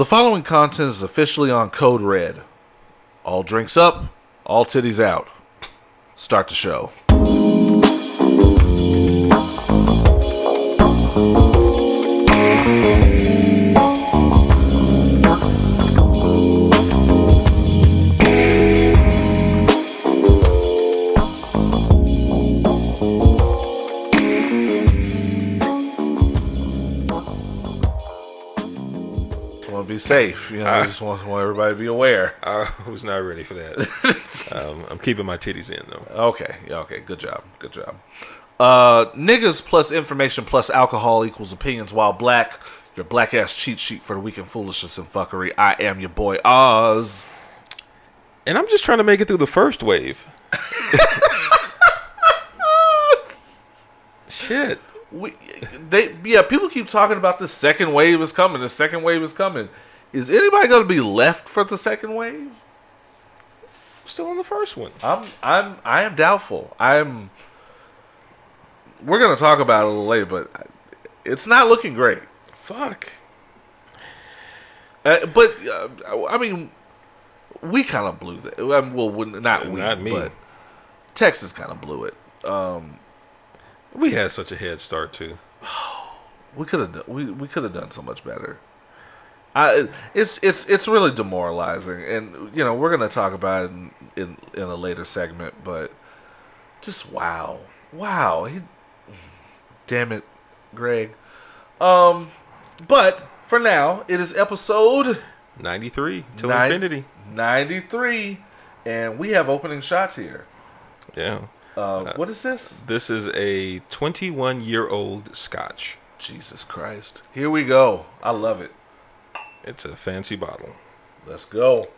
The following content is officially on Code Red. All drinks up, all titties out. Start the show. Safe. You know, I just want, want everybody to be aware. I was not ready for that. um, I'm keeping my titties in though. Okay, yeah, okay, good job, good job. Uh, niggas plus information plus alcohol equals opinions. While black, your black ass cheat sheet for the weekend foolishness and fuckery. I am your boy Oz. And I'm just trying to make it through the first wave. Shit. We, they, yeah, people keep talking about the second wave is coming. The second wave is coming. Is anybody going to be left for the second wave? Still on the first one. I'm, I'm, I am doubtful. I'm. We're going to talk about it a little later, but it's not looking great. Fuck. Uh, but uh, I mean, we kind of blew that. Um, well, not we, Not me. but Texas kind of blew it. Um, We had such a head start too. we could have we we could have done so much better. I it's it's it's really demoralizing, and you know we're gonna talk about it in in, in a later segment, but just wow, wow, he, damn it, Greg. Um, but for now, it is episode 93 till nine- infinity. 93, and we have opening shots here. Yeah. Uh, what is this? This is a 21 year old scotch. Jesus Christ. Here we go. I love it. It's a fancy bottle. Let's go.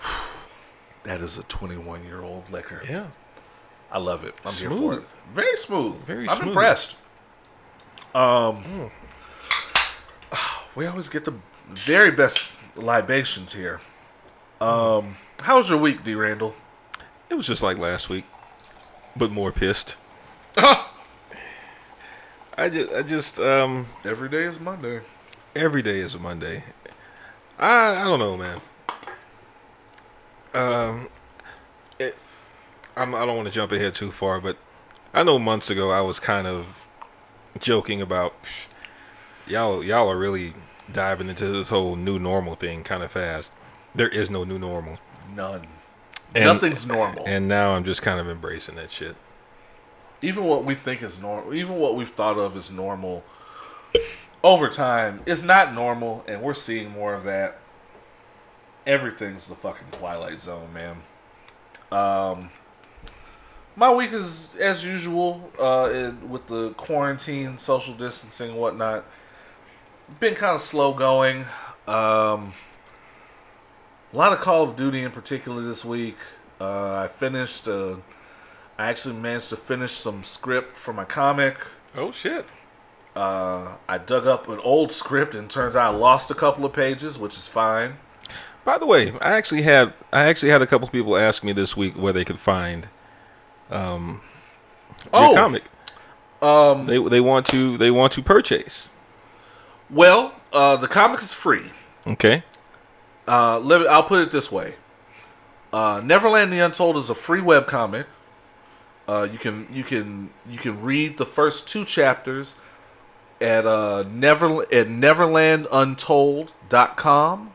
That is a 21 year old liquor. Yeah. I love it. I'm here for Smooth. it. Very smooth. Very smooth. I'm smooth. impressed. Um, we always get the very best libations here. Um, how was your week, D. Randle? It was just like last week, but more pissed. I just, I just, um, Every day is Monday. every day is a Monday. I, I don't know, man. Um, it, I'm, I don't want to jump ahead too far, but I know months ago I was kind of joking about y'all. Y'all are really diving into this whole new normal thing kind of fast. There is no new normal, None. And- Nothing's normal. and now I'm just kind of embracing that shit. Even what we think is normal, even what we've thought of as normal, over time is not normal, and we're seeing more of that. Everything's the fucking Twilight Zone, man. Um, my week is as usual, uh, with the quarantine, social distancing, whatnot. Been kind of slow going. Um, a lot of Call of Duty in particular this week. Uh, I finished. Uh, I actually managed to finish some script for my comic. Oh shit! Uh, I dug up an old script and turns out I lost a couple of pages, which is fine. By the way, I actually had I actually had a couple people ask me this week where they could find um Oh. your comic. Um, They they want to they want to purchase. well, uh, the comic is free. Okay. Uh, let me, I'll put it this way: uh, Neverland the Untold is a free web comic. Uh, you can you can you can read the first two chapters at uh, never at neverlanduntold.com.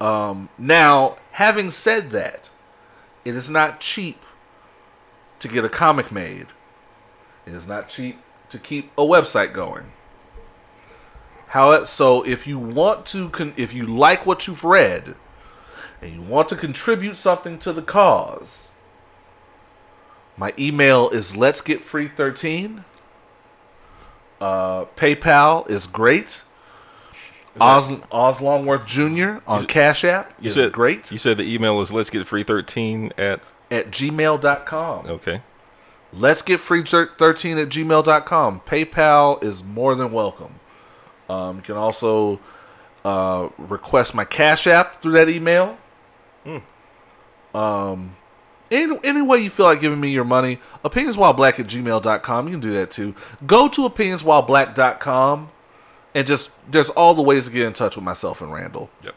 Um, now, having said that, it is not cheap to get a comic made. It is not cheap to keep a website going. How so? If you want to, con- if you like what you've read, and you want to contribute something to the cause, my email is let's get free thirteen. Uh, PayPal is great. Oz, Oz Longworth Jr. on Cash App You is said great You said the email is let's get free thirteen at at gmail.com. okay. Let's get free 13 at gmail.com. PayPal is more than welcome. Um, you can also uh, request my Cash App through that email. Um, any, any way you feel like giving me your money, opinionswhileblack at gmail.com. You can do that too. Go to opinionswhileblack.com and just, there's all the ways to get in touch with myself and Randle. Yep.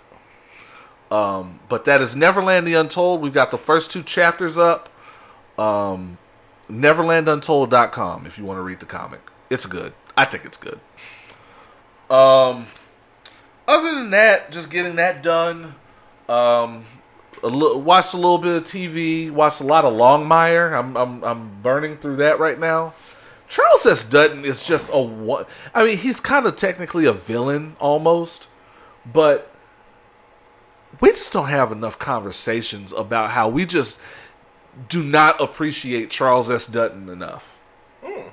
Um, but that is Neverland the Untold. We've got the first two chapters up. Um, NeverlandUntold.com if you want to read the comic. It's good. I think it's good. Um, other than that, just getting that done. Um, a li- watched a little bit of TV. Watched a lot of Longmire. I'm I'm I'm burning through that right now. Charles S. Dutton is just a one. I mean, he's kind of technically a villain almost, but we just don't have enough conversations about how we just do not appreciate Charles S. Dutton enough. Hmm.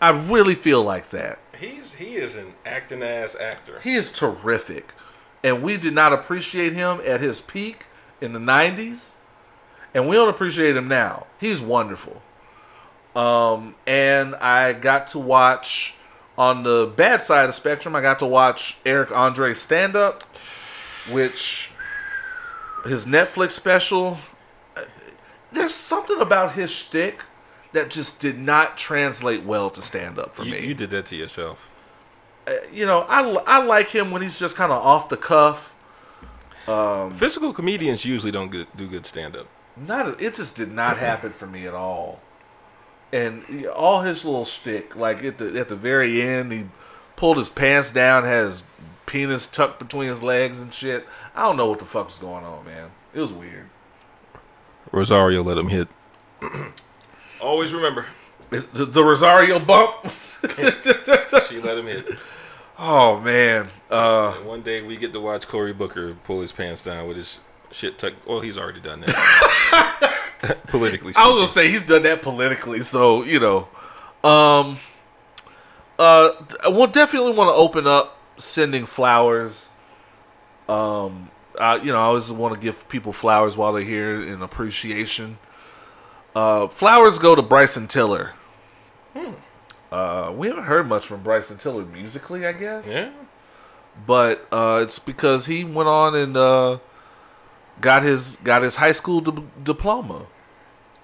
I really feel like that. He's he is an acting ass actor. He is terrific. And we did not appreciate him at his peak in the 90s. And we don't appreciate him now. He's wonderful. Um, and I got to watch, on the bad side of the spectrum, I got to watch Eric Andre stand up, which his Netflix special. uh, There's something about his shtick that just did not translate well to stand up for You, me you did that to yourself. you know, I, I like him when he's just kind of off the cuff. Um, Physical comedians usually don't good, do good stand up. Not it just did not happen for me at all. And all his little shtick, like at the at the very end, he pulled his pants down, had his penis tucked between his legs and shit. I don't know what the fuck was going on, man. It was weird. Rosario let him hit. Always remember, The, the Rosario bump. she let him hit. Oh man. Uh, one day we get to watch Cory Booker pull his pants down with his shit tucked. Well, he's already done that. Politically, I was speaking. gonna say he's done that politically, so you know. Um, uh, we'll definitely want to open up sending flowers. Um, uh, you know, I always want to give people flowers while they're here in appreciation. Uh, flowers go to Bryson Tiller. Uh, we haven't heard much from Bryson Tiller musically, I guess yeah. but uh, it's because he went on and uh, got his got his high school di- diploma.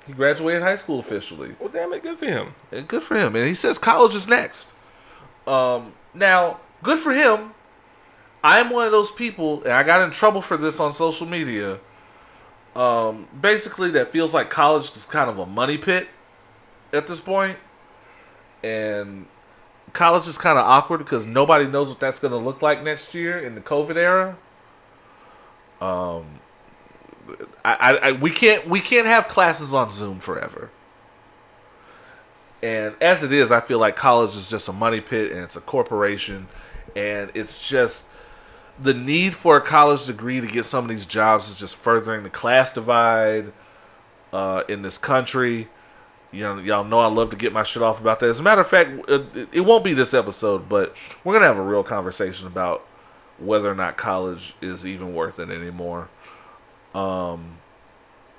He graduated high school officially. Well, damn it, good for him. And good for him. And he says college is next. Um, now, good for him. I am one of those people, and I got in trouble for this on social media. Um, basically, that feels like college is kind of a money pit at this point, and college is kind of awkward because nobody knows what that's going to look like next year in the COVID era. Um, I, I, I we can't we can't have classes on Zoom forever. And as it is, I feel like college is just a money pit and it's a corporation and it's just the need for a college degree to get some of these jobs is just furthering the class divide uh, in this country. You know, y'all know I love to get my shit off about that. As a matter of fact, it, it won't be this episode, but we're gonna have a real conversation about whether or not college is even worth it anymore. Um,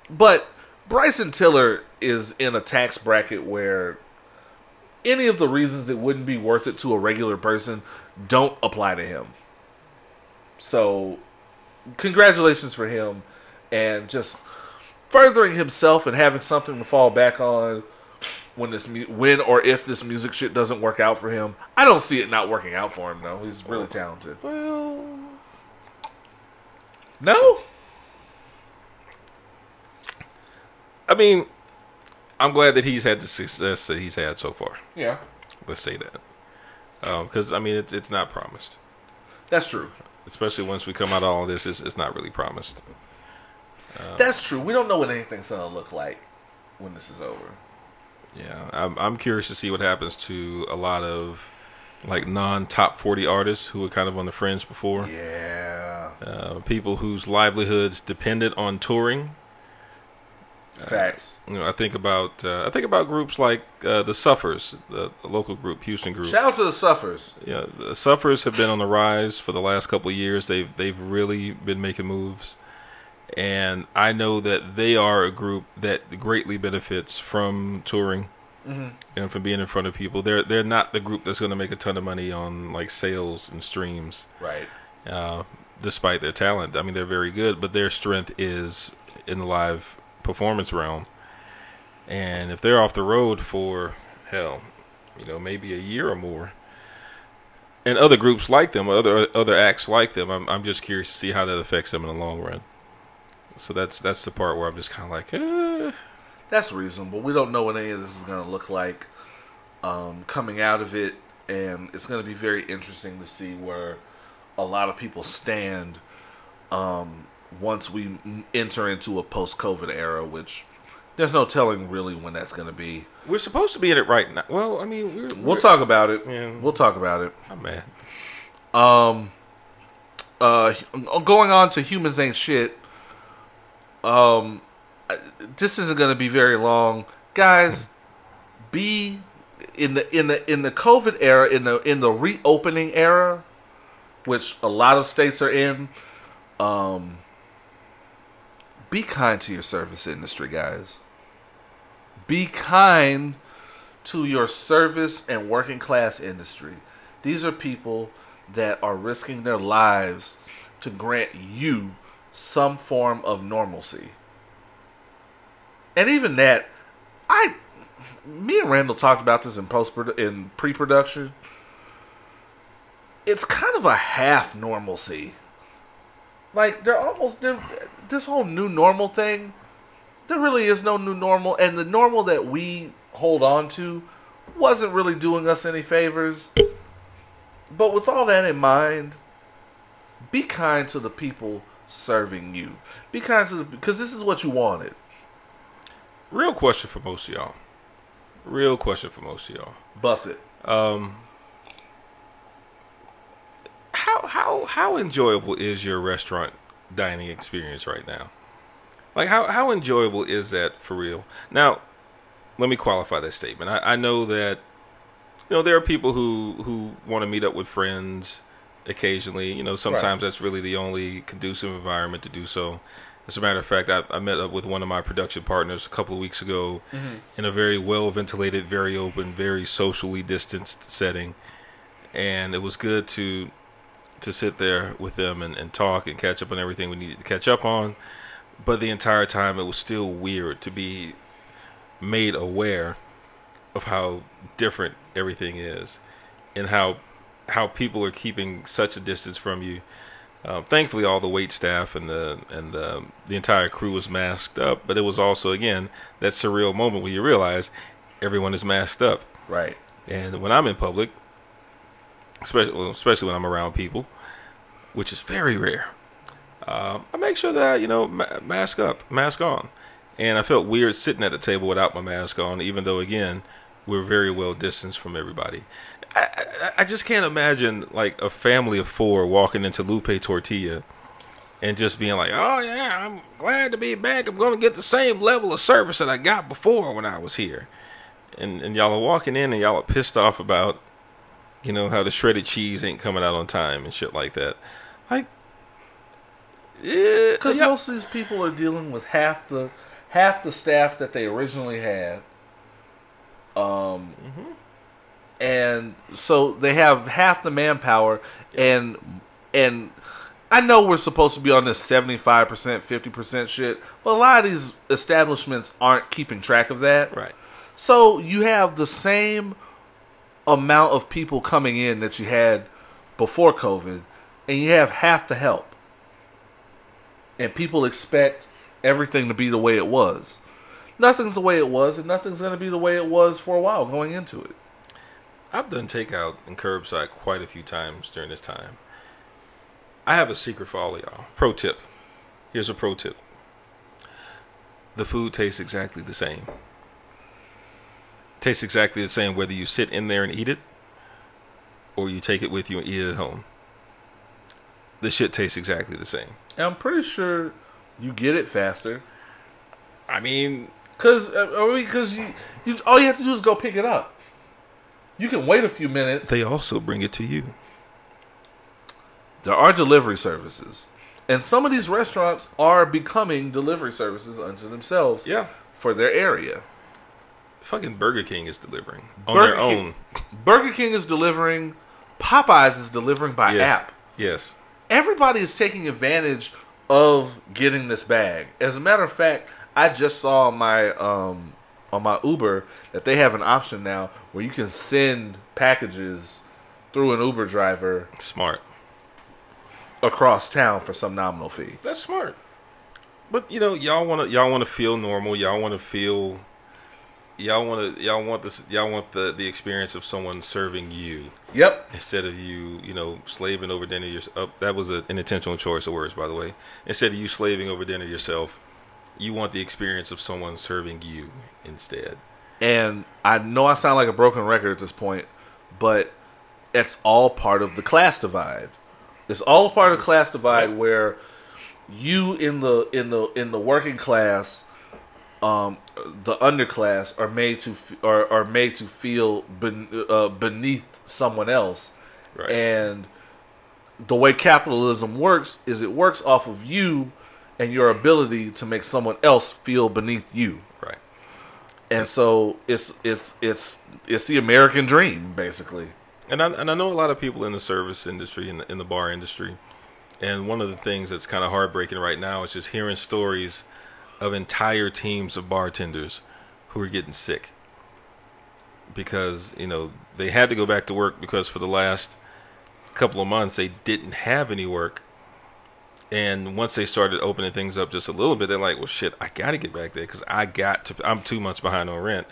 but Bryson Tiller is in a tax bracket where any of the reasons it wouldn't be worth it to a regular person don't apply to him. So, congratulations for him and just furthering himself and having something to fall back on when this when or if this music shit doesn't work out for him. I don't see it not working out for him though. He's really talented. Well, No? I mean, I'm glad that he's had the success that he's had so far. Yeah. Let's say that, um, because I mean, it's it's not promised. That's true. Especially once we come out of all this, it's, it's not really promised. That's true. We don't know what anything's gonna look like when this is over. Yeah, I'm I'm curious to see what happens to a lot of like non-top 40 artists who were kind of on the fringe before. Yeah. Uh, people whose livelihoods depended on touring. Facts. You know, I think about uh, I think about groups like uh, the Suffers, the, the local group, Houston group. Shout out to the Suffers. Yeah, the Suffers have been on the rise for the last couple of years. They've they've really been making moves, and I know that they are a group that greatly benefits from touring and from being in front of people. They're they're not the group that's going to make a ton of money on like sales and streams, Right. uh, despite their talent. I mean, they're very good, but their strength is in the live performance realm. And if they're off the road for hell, you know, maybe a year or more, and other groups like them, other other acts like them, I'm I'm just curious to see how that affects them in the long run. So that's that's the part where I'm just kind of like, eh. That's reasonable. We don't know what any of this is going to look like um, coming out of it, and it's going to be very interesting to see where a lot of people stand um, once we enter into a post-COVID era, which there's no telling really when that's going to be. we're supposed to be in it right now. Well, I mean, we're, We'll we're- talk about it. Yeah. We'll talk about it. I'm mad. Um, uh, going on to humans ain't shit. Um, this isn't gonna be very long, guys. Be in the in the in the COVID era, in the in the reopening era, which a lot of states are in. Um, be kind to your service industry, guys. Be kind to your service and working class industry. These are people that are risking their lives to grant you some form of normalcy. And even that, I, me and Randle talked about this in post in pre production. It's kind of a half normalcy. Like they're almost this whole new normal thing. There really is no new normal, and the normal that we hold on to wasn't really doing us any favors. But with all that in mind, be kind to the people serving you. Be kind because this is what you wanted. Real question for most of y'all. Real question for most of y'all. Bust it. Um, how how how enjoyable is your restaurant dining experience right now? Like how how enjoyable is that for real? Now, let me qualify that statement. I, I know that you know there are people who who want to meet up with friends occasionally. You know, sometimes that's really the only conducive environment to do so. As a matter of fact, I, I met up with one of my production partners a couple of weeks ago mm-hmm. in a very well ventilated, very open, very socially distanced setting, and it was good to to sit there with them and, and talk and catch up on everything we needed to catch up on. But the entire time, it was still weird to be made aware of how different everything is and how how people are keeping such a distance from you. Um, thankfully, all the wait staff and the and the, the entire crew was masked up, but it was also again that surreal moment where you realize everyone is masked up. Right. And when I'm in public, especially well, especially when I'm around people, which is very rare, um, I make sure that you know ma- mask up, mask on. And I felt weird sitting at the table without my mask on, even though again we're very well distanced from everybody. I, I, just can't imagine like a family of four walking into Lupe Tortilla and just being like, "Oh yeah, I'm glad to be back. I'm going to get the same level of service that I got before when I was here." And and y'all are walking in and y'all are pissed off about, you know, how the shredded cheese ain't coming out on time and shit like that. Like, yeah, Because yeah, most of these people are dealing with half the half the staff that they originally had. Um, and so they have half the manpower, and and I know we're supposed to be on this seventy five percent, fifty percent shit, but a lot of these establishments aren't keeping track of that. right. So you have the same amount of people coming in that you had before COVID, and you have half the help. And people expect everything to be the way it was. Nothing's the way it was, and nothing's going to be the way it was for a while going into it. I've done takeout and curbside quite a few times during this time. I have a secret for all of y'all. Pro tip. Here's a pro tip. The food tastes exactly the same. Tastes exactly the same whether you sit in there and eat it or you take it with you and eat it at home. The shit tastes exactly the same. And I'm pretty sure you get it faster. I mean, Because uh, I mean, cause you, you, all you have to do is go pick it up. You can wait a few minutes. they also bring it to you. there are delivery services. And some of these restaurants are becoming delivery services unto themselves Yeah. for their area. Fucking Burger King is delivering on Burger their King- own. Burger King is delivering, Popeyes is delivering by Yes. app. Yes. Everybody is taking advantage of getting this bag. As a matter of fact, I just saw my um on my Uber that they have an option now where you can send packages through an Uber driver Smart. across town for some nominal fee. That's smart. But you know, y'all want to y'all want to feel normal. Y'all want to feel. Y'all want to y'all want this y'all want the the experience of someone serving you Yep. instead of you you know slaving over dinner yourself. Uh, that was a, an intentional choice of words, by the way. Instead of you slaving over dinner yourself, you want the experience of someone serving you instead. And I know I sound like a broken record at this point, but it's all part of the class divide. It's all part of the class divide where you in the in the in the working class, um, the underclass are made to f- are, are made to feel ben, uh, beneath someone else, Right. and the way capitalism works is it works off of you and your ability to make someone else feel beneath you Right. and so it's it's it's it's the American dream, basically. And I, and I know a lot of people in the service industry, in the, in the bar industry. And one of the things that's kind of heartbreaking right now is just hearing stories of entire teams of bartenders who are getting sick. Because, you know, they had to go back to work because for the last couple of months they didn't have any work. And once they started opening things up just a little bit, they're like, well, shit, I got to get back there because I got to, I'm two months behind on rent.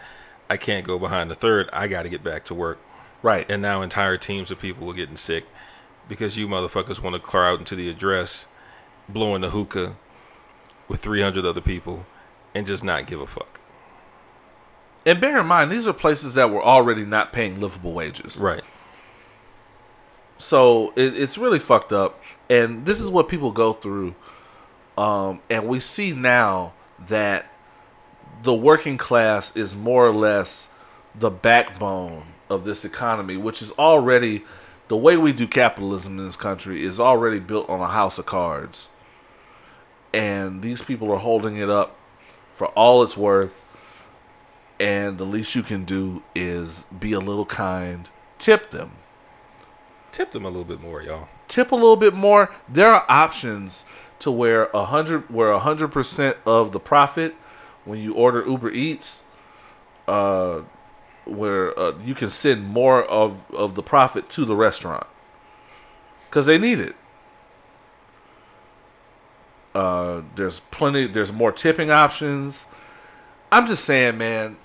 I can't go behind the third. I got to get back to work. Right. And now entire teams of people are getting sick because you motherfuckers want to clear out into the address, blowing the hookah with 300 other people, and just not give a fuck. And bear in mind, these are places that were already not paying livable wages. Right. So it, it's really fucked up. And this is what people go through. Um, and we see now that the working class is more or less the backbone of this economy, which is already the way we do capitalism in this country is already built on a house of cards. And these people are holding it up for all it's worth. And the least you can do is be a little kind, tip them Tip them a little bit more, y'all. tip a little bit more. There are options to where a hundred where a hundred percent of the profit when you order Uber Eats, uh, where uh, you can send more of of the profit to the restaurant because they need it. Uh, there's plenty. There's more tipping options. I'm just saying, man.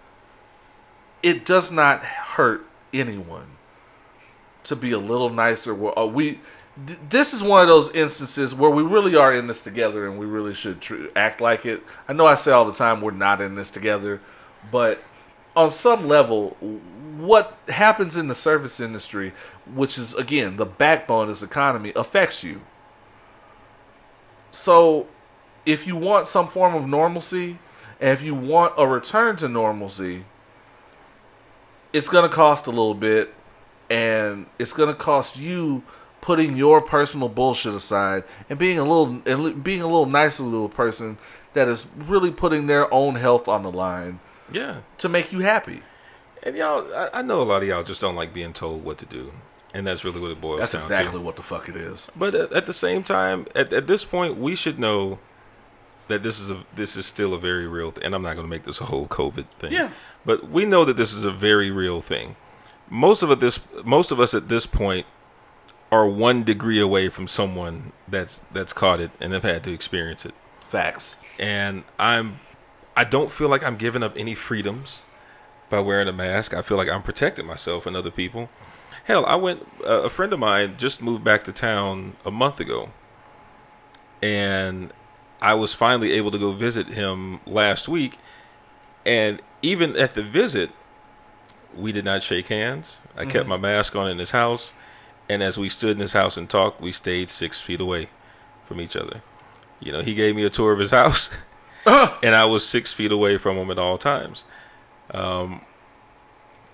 It does not hurt anyone to be a little nicer. Uh, we, this is one of those instances where we really are in this together, and we really should tr- act like it. I know I say all the time we're not in this together, but on some level, what happens in the service industry, which is again the backbone of this economy, affects you. So, if you want some form of normalcy, and if you want a return to normalcy, it's going to cost a little bit and it's going to cost you putting your personal bullshit aside and being a little and being a little nicer little person that is really putting their own health on the line Yeah. to make you happy. And y'all, I, I know a lot of y'all just don't like being told what to do. And that's really what it boils That's down exactly to. what the fuck it is. But at, at the same time, at, at this point, we should know that this is a this is still a very real thing. And I'm not going to make this a whole COVID thing. Yeah. But we know that this is a very real thing. Most of this most of us at this point are one degree away from someone that's that's caught it and have had to experience it. Facts. And I'm I don't feel like I'm giving up any freedoms by wearing a mask. I feel like I'm protecting myself and other people. Hell, I went. Uh, a friend of mine just moved back to town a month ago, and I was finally able to go visit him last week. And even at the visit, we did not shake hands. I kept my mask on in his house, and as we stood in his house and talked, we stayed six feet away from each other. You know, he gave me a tour of his house, and I was six feet away from him at all times. Um,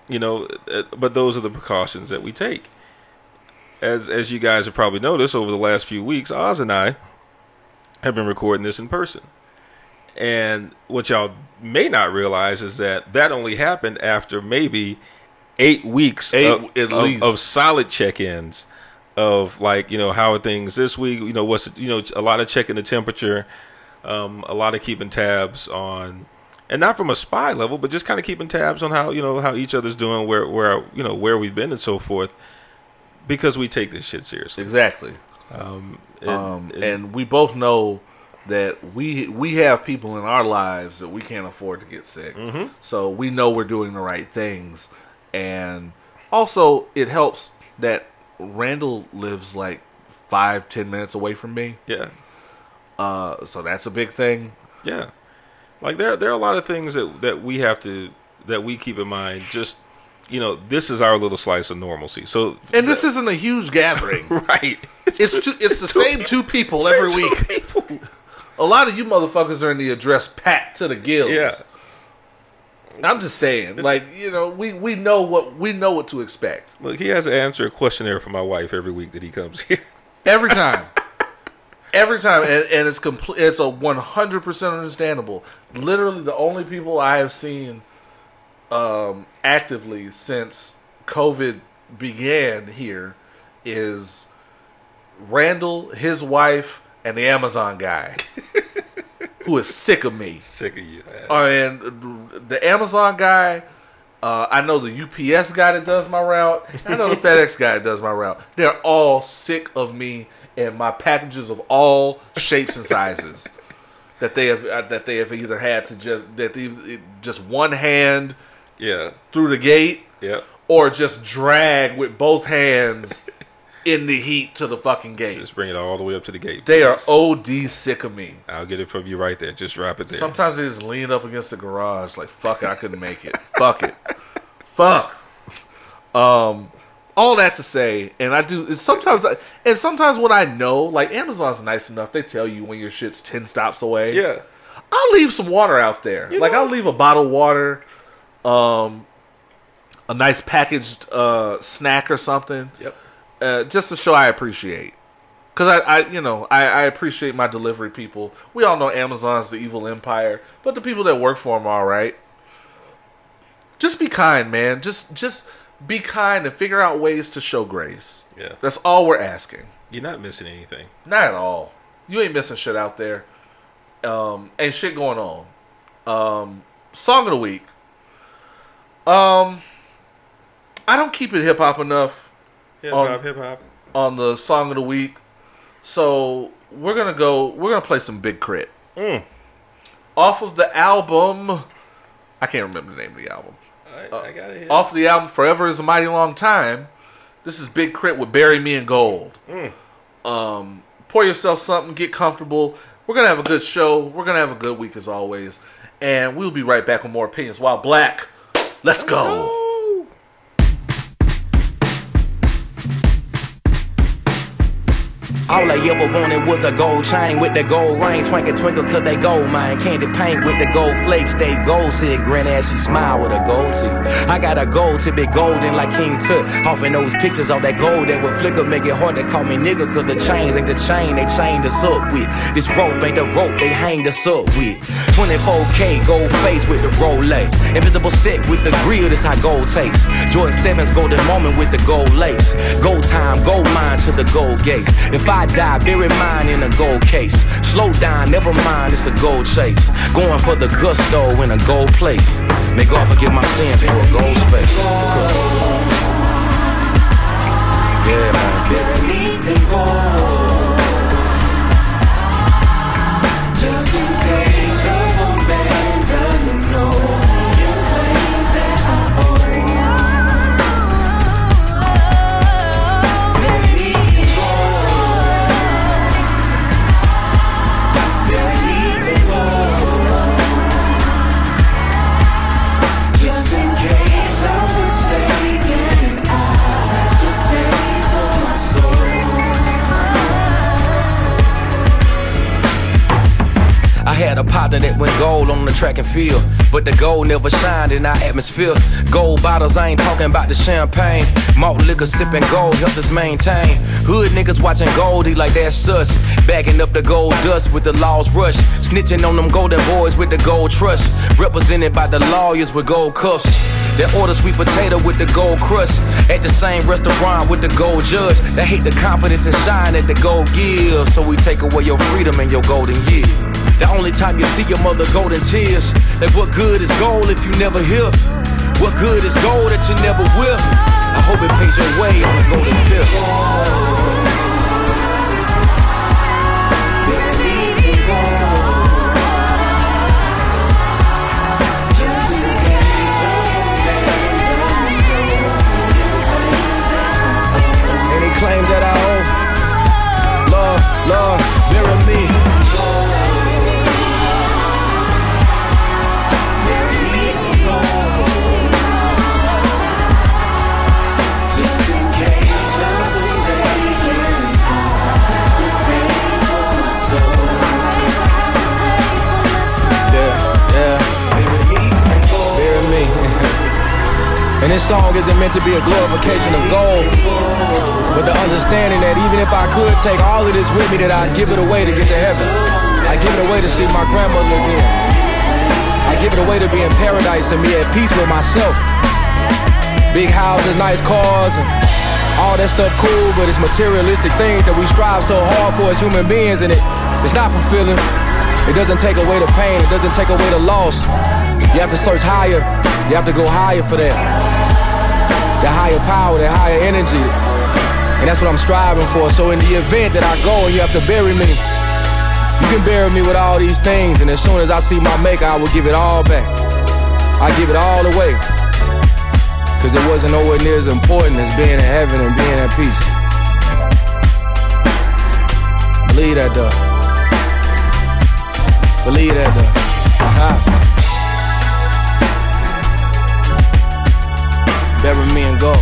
you know, uh, but those are the precautions that we take. As as you guys have probably noticed over the last few weeks, Oz and I have been recording this in person. And what y'all may not realize is that that only happened after maybe eight weeks Eight of, at of- least. of solid check-ins of like you know how are things this week you know what's you know a lot of checking the temperature um, a lot of keeping tabs on, and not from a spy level, but just kind of keeping tabs on how you know how each other's doing, where where you know where we've been and so forth, because we take this shit seriously. Exactly. And, Um, and- and we both know that we we have people in our lives that we can't afford to get sick. Mm-hmm. So we know we're doing the right things, and also it helps that Randle lives like five ten minutes away from me. yeah, Uh, so that's a big thing. yeah, like there there are a lot of things that that we have to that we keep in mind. Just you know, this is our little slice of normalcy. So And this isn't a huge gathering. right. It's two, it's the same two people every two week. people. A lot of you motherfuckers are in the address packed to the gills. Yeah. I'm just saying, like you know, we we know what we know what to expect Look, he has to answer a questionnaire for my wife every week that he comes here. every time, every time, and, and it's complete. It's a 100 percent understandable. Literally, the only people I have seen um, actively since COVID began here is Randle, his wife, and the Amazon guy, who is sick of me. Sick of you. Uh, and the Amazon guy, uh, I know the UPS guy that does my route. I know the FedEx guy that does my route. They're all sick of me and my packages of all shapes and sizes that they have uh, that they have either had to just that they just one hand yeah. through the gate yeah, or just drag with both hands in the heat to the fucking gate. Just bring it all the way up to the gate. They are. OD sick of me. I'll get it from you right there. Just drop it there. Sometimes they just lean up against the garage, like fuck it, I couldn't make it. fuck it, fuck. Um, all that to say, and I do. It's sometimes, I, and sometimes when I know, like Amazon's nice enough, they tell you when your shit's ten stops away. yeah. I'll leave some water out there. You like know- I'll leave a bottle of water, um, a nice packaged uh snack or something, Yep. Uh, just to show I appreciate. Cause I, I, you know, I, I appreciate my delivery people. We all know Amazon's the evil empire, but the people that work for them are all right. Just be kind, man. Just, just be kind and figure out ways to show grace. Yeah. That's all we're asking. You're not missing anything. Not at all. You ain't missing shit out there. Um, ain't shit going on. Um, song of the week. Um, I don't keep it hip hop enough Hip On- hop, hip hop. on the song of the week, so we're gonna go. We're gonna play some Big K.R.I.T. Mm. off of the album. I can't remember the name of the album. Got it. Off of the album "Forever Is a Mighty Long Time." This is Big K.R.I.T. with "Bury Me in Gold." Mm. um, pour yourself something, get comfortable. We're gonna have a good show. We're gonna have a good week as always, and we'll be right back with more opinions. While Black, let's go. All I ever wanted was a gold chain with the gold ring. Twinkle, twinkle, cause they gold mine. Candy paint with the gold flakes. They gold, said grin as she smile with a gold teeth. I got a gold to be golden like King Tut. Off in those pictures of that gold that would flicker, make it hard to call me nigga. Cause the chains ain't the chain they chained us up with. This rope ain't the rope they hanged us up with. 24K gold face with the Rolex. Invisible set with the grill, this how gold tastes. Jordan 7's golden moment with the gold lace. Gold time, gold mine to the gold gates. If I die, bury mine in a gold case. Slow down, never mind, it's a gold chase. Going for the gusto in a gold place. May God forgive my sins for a gold space. Yeah, man. Bury gold. Had a partner that went gold on the track and field, but the gold never shined in our atmosphere. Gold bottles, I ain't talking about the champagne. Malt liquor sipping gold helped us maintain. Hood niggas watching Goldie like that's sus. Backing up the gold dust with the laws rush. Snitching on them golden boys with the gold trust. Represented by the lawyers with gold cuffs. They order sweet potato with the gold crust. At the same restaurant with the gold judge. They hate the confidence and shine that the gold gives. So we take away your freedom and your golden years. The only time you see your mother golden tears. Like what good is gold if you never hear? What good is gold that you never will? I hope it pays your way on a golden pill. And this song isn't meant to be a glorification of gold, but the understanding that even if I could take all of this with me, that I'd give it away to get to heaven. I give it away to see my grandmother again. I give it away to be in paradise and be at peace with myself. Big houses, nice cars, and all that stuff cool, but it's materialistic things that we strive so hard for as human beings, and it, it's not fulfilling. It doesn't take away the pain, it doesn't take away the loss. You have to search higher, you have to go higher for that. That higher power, that higher energy. And that's what I'm striving for. So in the event that I go and you have to bury me, you can bury me with all these things, and as soon as I see my maker, I will give it all back. I give it all away. Cause it wasn't nowhere near as important as being in heaven and being at peace. Believe that though. Believe that though. Uh-huh. Bury me and go.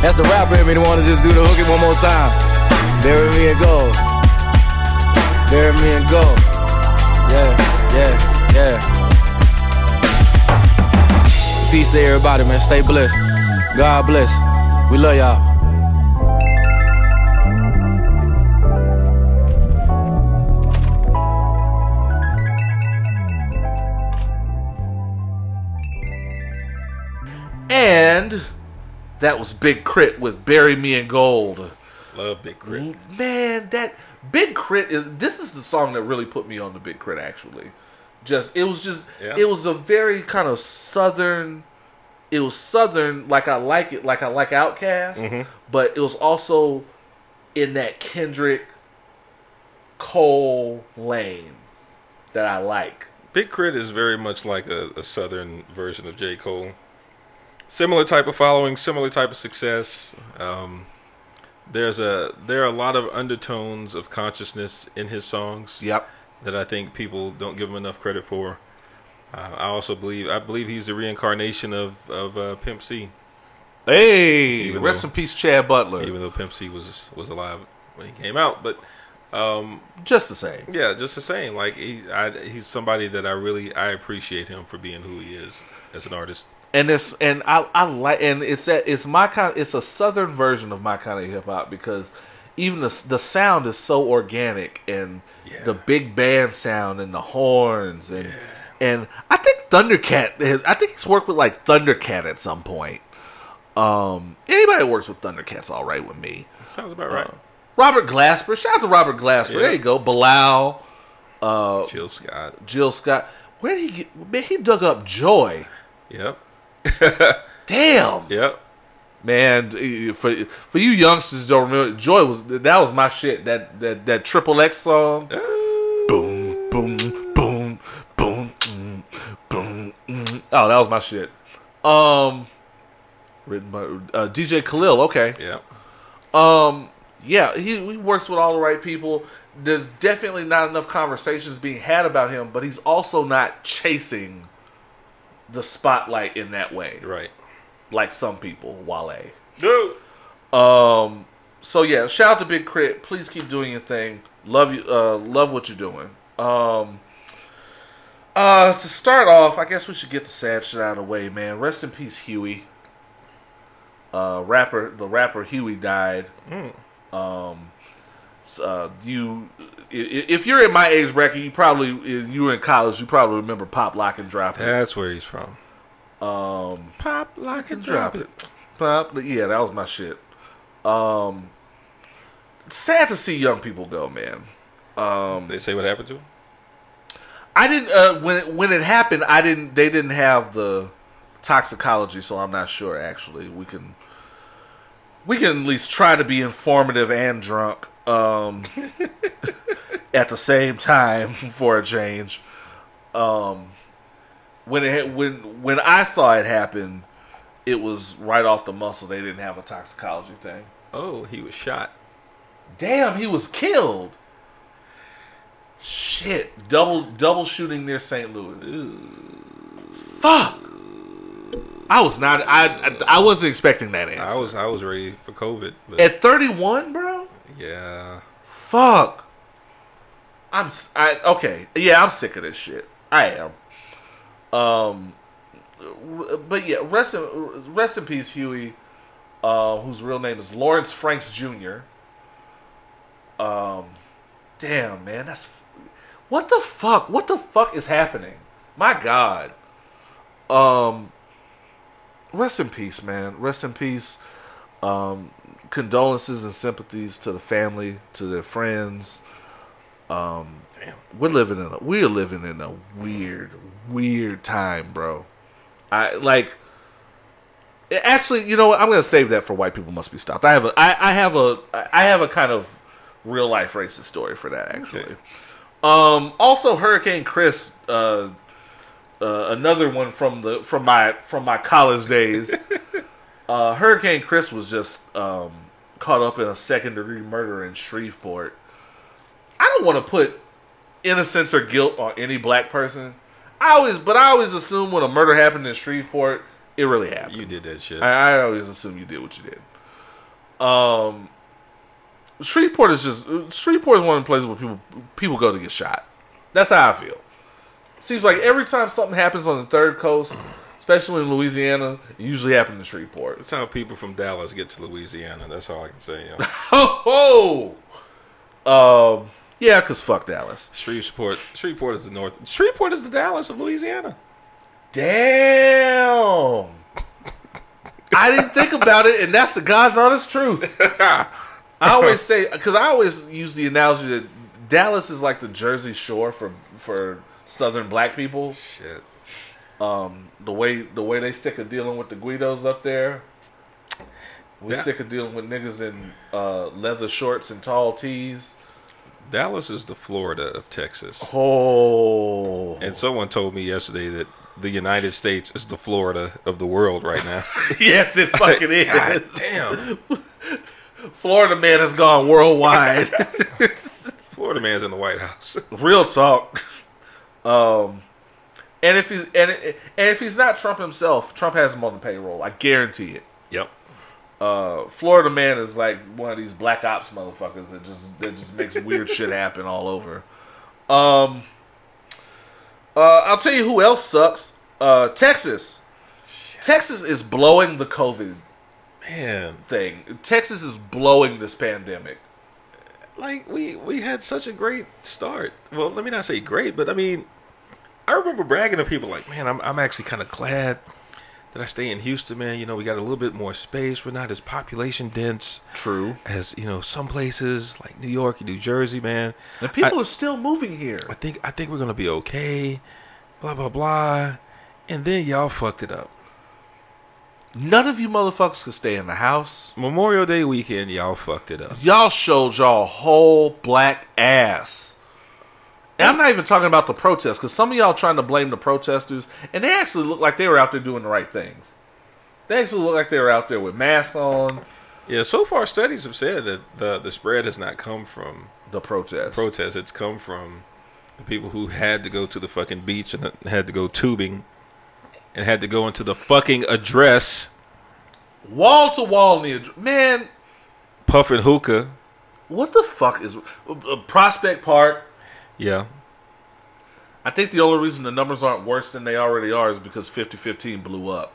That's the rapper in me that wanna just do the hook it one more time. Bury me and go. Bury me and go. Yeah, yeah, yeah. Peace to everybody, man. Stay blessed. God bless. We love y'all. And that was Big K.R.I.T. with Bury Me in Gold. Love Big Crit. Man, that Big K.R.I.T. is this is the song that really put me on the Big K.R.I.T. actually. Just it was just Yeah. it was a very kind of southern it was southern like I like it like I like OutKast, Mm-hmm. but it was also in that Kendrick Cole lane that I like. Big K.R.I.T. is very much like a, a southern version of J. Cole. Similar type of following, similar type of success. Um, there's a there are a lot of undertones of consciousness in his songs Yep. that I think people don't give him enough credit for. Uh, I also believe I believe he's the reincarnation of of uh, Pimp C, Hey, Even rest though- in peace, Chad Butler. even though Pimp C was was alive when he came out. But um, just the same. yeah, just the same. Like he, I, he's somebody that I really I appreciate him for being who he is as an artist. And it's and I I like and it's that it's my kind it's a southern version of my kind of hip hop because even the the sound is so organic and Yeah. the big band sound and the horns and and I think Thundercat I think he's worked with like Thundercat at some point. Um, anybody that works with Thundercat's all right with me. Sounds about right. Uh, Robert Glasper, shout out to Robert Glasper. Yeah. There you go, Bilal, uh, Jill Scott. Jill Scott. Where did he get? Man, he dug up Joy. Yep. Damn. Yep. Man, for for you youngsters don't remember, Joy was that was my shit. That that that Triple X song. Boom, boom, boom, boom, mm, boom. mm. Oh, that was my shit. Um, written by uh, DJ Khalil. Okay. Yeah. Um, yeah, he he works with all the right people. There's definitely not enough conversations being had about him, but he's also not chasing the spotlight in that way, Right. like some people. Wale. Dude. Um. So yeah, shout out to Big Crit. Please keep doing your thing. Love you. Uh, love what you're doing. Um. Uh, to start off, I guess we should get the sad shit out of the way, man. Rest in peace, Huey. Uh, rapper, the rapper Huey died. Um, uh, you, i- i- if you're in my age bracket, you probably you were in college. You probably remember Pop Lock and Drop It. That's where he's from. Um, Pop, lock, and drop it. Pop, yeah, that was my shit. Um, sad to see young people go, man. Um, They say what happened to him. I didn't uh, when it, when it happened. I didn't. They didn't have the toxicology, so I'm not sure. Actually, we can we can at least try to be informative and drunk um, at the same time for a change. Um, when it when when I saw it happen, it was right off the muscle. They didn't have a toxicology thing. Oh, he was shot. Damn, he was killed. Shit, double double shooting near St. Louis. Fuck. I was not. I, I I wasn't expecting that answer. I was I was ready for COVID, but at 31, bro. Yeah, Fuck. I'm. I okay. Yeah, I'm sick of this shit. I am. Um, but yeah, rest in rest in peace, Huey, uh, whose real name is Lawrence Franks Jr. Um, damn man, that's what the fuck. What the fuck is happening? My God. Um, rest in peace, man. Rest in peace. Um, condolences and sympathies to the family, to their friends. Um, damn. we're living in a we're living in a weird, weird time, bro. I like. Actually, you know what? I'm gonna save that for white people must be stopped. I have a I, I have a I have a kind of real life racist story for that actually. Okay. Um, also, Hurricane Chris, uh, uh, another one from the from my from my college days. uh, Hurricane Chris was just um, caught up in a second degree murder in Shreveport. I don't want to put innocence or guilt on any black person. I always, but I always assume when a murder happened in Shreveport, it really happened. you did that shit. I, I always assume you did what you did. Um, Shreveport is just Shreveport is one of the places where people people go to get shot. That's how I feel. Seems like every time something happens on the third coast, especially in Louisiana, it usually happens in Shreveport. That's how people from Dallas get to Louisiana. That's all I can say. Know. Ho ho! Um, yeah, cause fuck Dallas. Shreveport, Shreveport is the north. Shreveport is the Dallas of Louisiana. Damn. I didn't think about it, and that's the God's honest truth. I always say because I always use the analogy that Dallas is like the Jersey Shore for for Southern black people. Shit. Um, the way the way they sick of dealing with the Guidos up there. We Yeah. sick of dealing with niggas in uh, leather shorts and tall tees. Dallas is the Florida of Texas. Oh, And someone told me yesterday that the United States is the Florida of the world right now. yes, it fucking is. God damn. Florida man has gone worldwide. Florida man's in the White House. Real talk. Um, and if he's and, and if he's not Trump himself, Trump has him on the payroll. I guarantee it. yep. Uh, Florida man is like one of these black ops motherfuckers that just that just makes weird shit happen all over. Um, uh, I'll tell you who else sucks. Uh, Texas. Texas is blowing the COVID Man, thing. Texas is blowing this pandemic. like we we had such a great start. Well, let me not say great, but I mean, I remember bragging to people like, "Man, I'm I'm actually kind of glad that I stay in Houston, man. You know, we got a little bit more space. We're not as population dense True. as you know some places like New York and New Jersey, man. And people I- are still moving here. I think I think we're gonna be okay. Blah blah blah, and then y'all fucked it up. None of you motherfuckers can stay in the house. Memorial Day weekend, y'all fucked it up. Y'all showed y'all whole black ass. And I'm not even talking about the protests, because some of y'all trying to blame the protesters, and they actually look like they were out there doing the right things. They actually look like they were out there with masks on. Yeah, so far studies have said that the the spread has not come from The protests. protests. It's come from the people who had to go to the fucking beach and had to go tubing and had to go into the fucking address wall to wall near. Man, puffing hookah. what the fuck is uh, Prospect Park? Yeah. I think the only reason the numbers aren't worse than they already are is because 5015 blew up.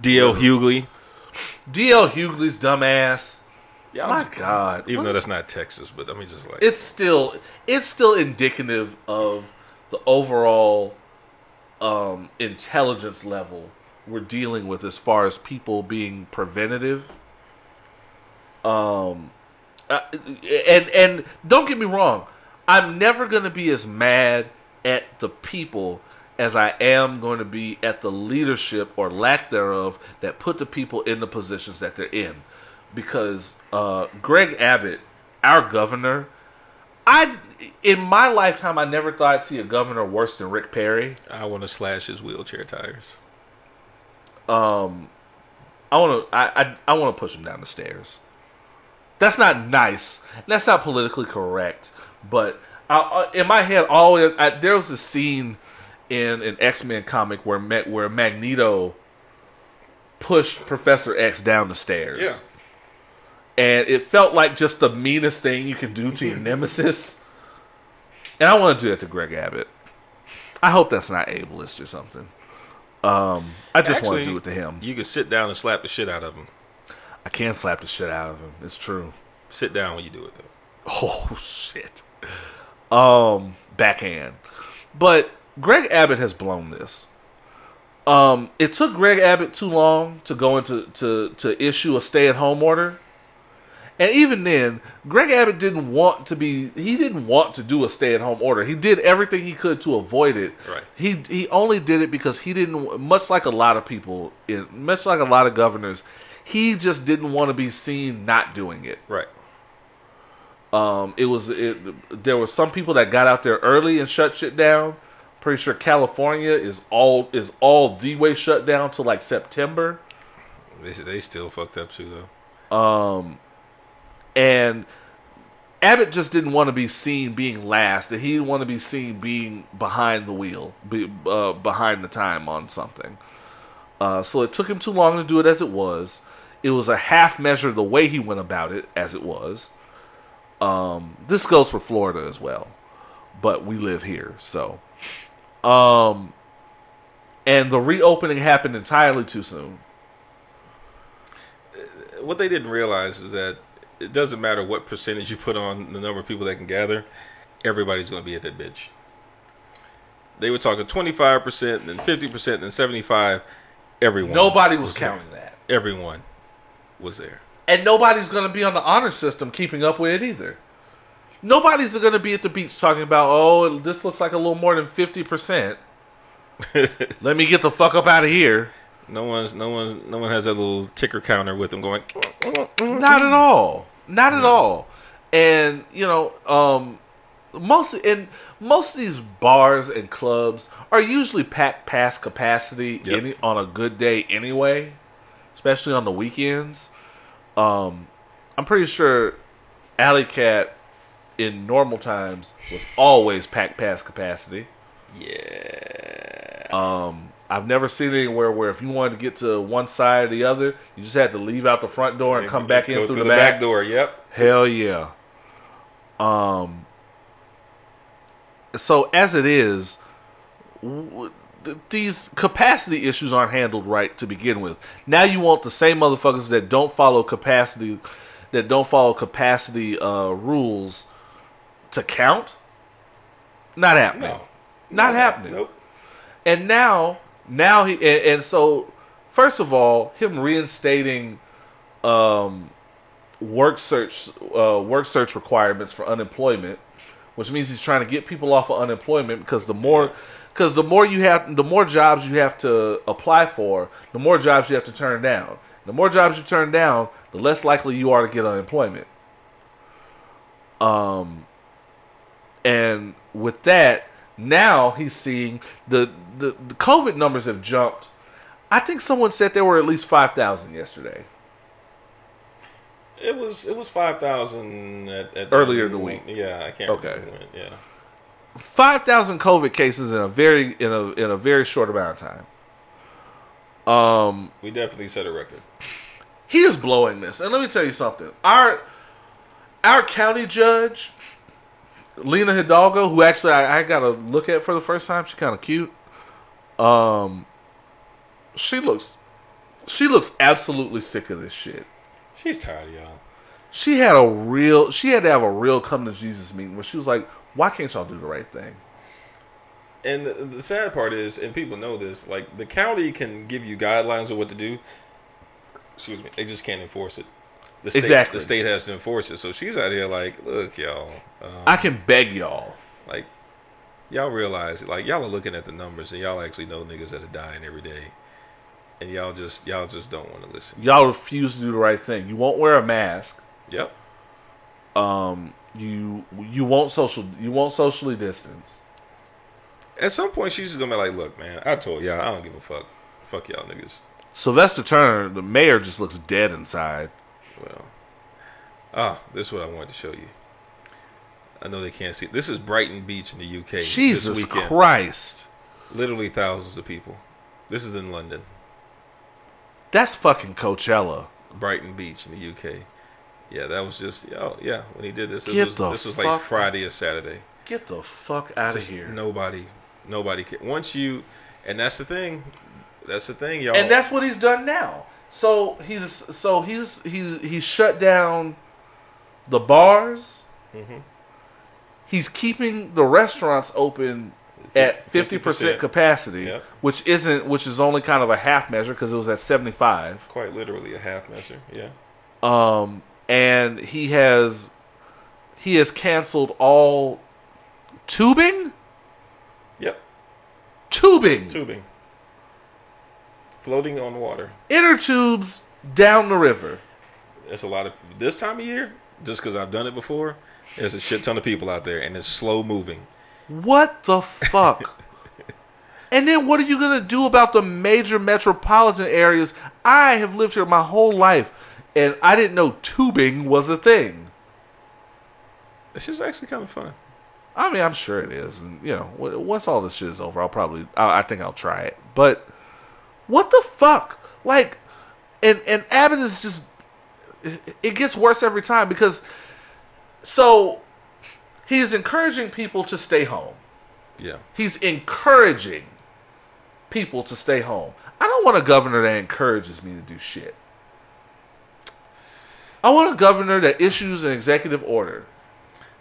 DL Hughley. DL Hughley's dumbass. Yeah, My God. Even though that's not Texas, but I mean just like it's still it's still indicative of the overall um, intelligence level we're dealing with as far as people being preventative. Um, uh, and and don't get me wrong, I'm never going to be as mad at the people as I am going to be at the leadership or lack thereof that put the people in the positions that they're in. Because uh, Greg Abbott, our governor, I in my lifetime I never thought I'd see a governor worse than Rick Perry. I want to slash his wheelchair tires. Um, I want to I, I, I want to push him down the stairs. That's not nice. That's not politically correct. But I, in my head, always I, there was a scene in an X Men comic where where Magneto pushed Professor X down the stairs. Yeah. and it felt like just the meanest thing you can do to your nemesis. And I want to do that to Greg Abbott. I hope that's not ableist or something. Um, I just want to do it to him. You can sit down and slap the shit out of him. I can't slap the shit out of him. It's true. Sit down when you do it though. Oh shit. Um, backhand. But Greg Abbott has blown this. Um, it took Greg Abbott too long to go into to to issue a stay at home order. And even then, Greg Abbott didn't want to be he didn't want to do a stay at home order. He did everything he could to avoid it. Right. He he only did it because he didn't much like a lot of people in much like a lot of governors, he just didn't want to be seen not doing it. Right. Um, it was it, there were some people that got out there early and shut shit down. Pretty sure California is all is all D way shut down till like September. They they still fucked up too though. Um, and Abbott just didn't want to be seen being last, and he didn't want to be seen being behind the wheel, be, uh, behind the time on something. Uh, so it took him too long to do it as it was. It was a half measure the way he went about it as it was. Um, this goes for Florida as well, but we live here, so. Um, and the reopening happened entirely too soon. What they didn't realize is that it doesn't matter what percentage you put on the number of people that can gather, everybody's going to be at that bitch. They were talking 25%, then 50%, then 75 Everyone. Nobody was there. counting that. Everyone was there. And nobody's going to be on the honor system keeping up with it either. Nobody's going to be at the beach talking about, oh, this looks like a little more than 50%. Let me get the fuck up out of here. No one's no one's no one has that little ticker counter with them going. Not at all. Not at all. And, you know, um, most and most of these bars and clubs are usually packed past capacity Yep. any, on a good day anyway, especially on the weekends. Um, I'm pretty sure Alley Cat in normal times was always packed past capacity. Yeah. Um, I've never seen anywhere where if you wanted to get to one side or the other, you just had to leave out the front door and come back in Go through, the, back. door. Yep. Hell yeah. Um. So as it is, th- these capacity issues aren't handled right to begin with. Now you want the same motherfuckers that don't follow capacity, that don't follow capacity uh, rules, to count. Not happening. No. Not happening. Nope. And now, now he and, and so first of all, him reinstating um, work search uh, work search requirements for unemployment, which means he's trying to get people off of unemployment because the more because the more you have the more jobs you have to apply for, the more jobs you have to turn down. The more jobs you turn down, the less likely you are to get unemployment. Um, and with that, now he's seeing the, the the COVID numbers have jumped. I think someone said there were at least five thousand yesterday. It was it was five thousand Earlier in the week. Yeah, I can't. Okay. remember when, Yeah. Five thousand COVID cases in a very in a in a very short amount of time. Um, We definitely set a record. he is blowing this, and let me tell you something. Our our county judge, Lina Hidalgo, who actually I, I got to look at for the first time. She's kind of cute. Um, she looks she looks absolutely sick of this shit. She's tired of y'all. She had a real she had to have a real come to Jesus meeting where she was like, "Why can't y'all do the right thing?" And the, the sad part is, and people know this, like the county can give you guidelines of what to do. Excuse me, they just can't enforce it. the state, Exactly. the state has to enforce it. So she's out here like, look, y'all, um, I can beg y'all. like y'all realize like y'all are looking at the numbers and y'all actually know niggas that are dying every day, and y'all just y'all just don't want to listen. Y'all refuse to do the right thing. You won't wear a mask. Yep. Um, you you won't social you won't socially distance. At some point, she's just gonna be like, look, man, I told y'all, I don't give a fuck. Fuck y'all niggas. Sylvester Turner, the mayor, just looks dead inside. Well, ah, this is what I wanted to show you. I know they can't see. This is Brighton Beach in the UK. Jesus this weekend. Christ, Literally thousands of people. This is in London, that's fucking Coachella. Brighton Beach in the UK. Yeah, that was just oh yeah. When he did this, this Get was the this was like fuck- Friday or Saturday. Get the fuck out of Just here. Nobody, nobody. Can, once you, and that's the thing. That's the thing, y'all. and that's what he's done now. So he's so he's he's he's shut down the bars. Mhm. He's keeping the restaurants open at fifty percent 50%. capacity, Yep. which isn't which is only kind of a half measure because it was at seventy five. quite literally a half measure. Yeah. Um, and he has he has canceled all tubing, Yep. tubing, Tubing. Floating on water. inner tubes down the river. There's a lot of this time of year. Just because I've done it before, there's a shit ton of people out there, and it's slow moving. What the fuck? and then what are you going to do about the major metropolitan areas? I have lived here my whole life and I didn't know tubing was a thing. It's just actually kind of fun. I mean, I'm sure it is. And, you know, once all this shit is over, I'll probably, I, I think I'll try it. But what the fuck? Like, and, and Abbott is just, it, it gets worse every time because, so he's encouraging people to stay home. Yeah. He's encouraging people to stay home. I don't want a governor that encourages me to do shit. I want a governor that issues an executive order.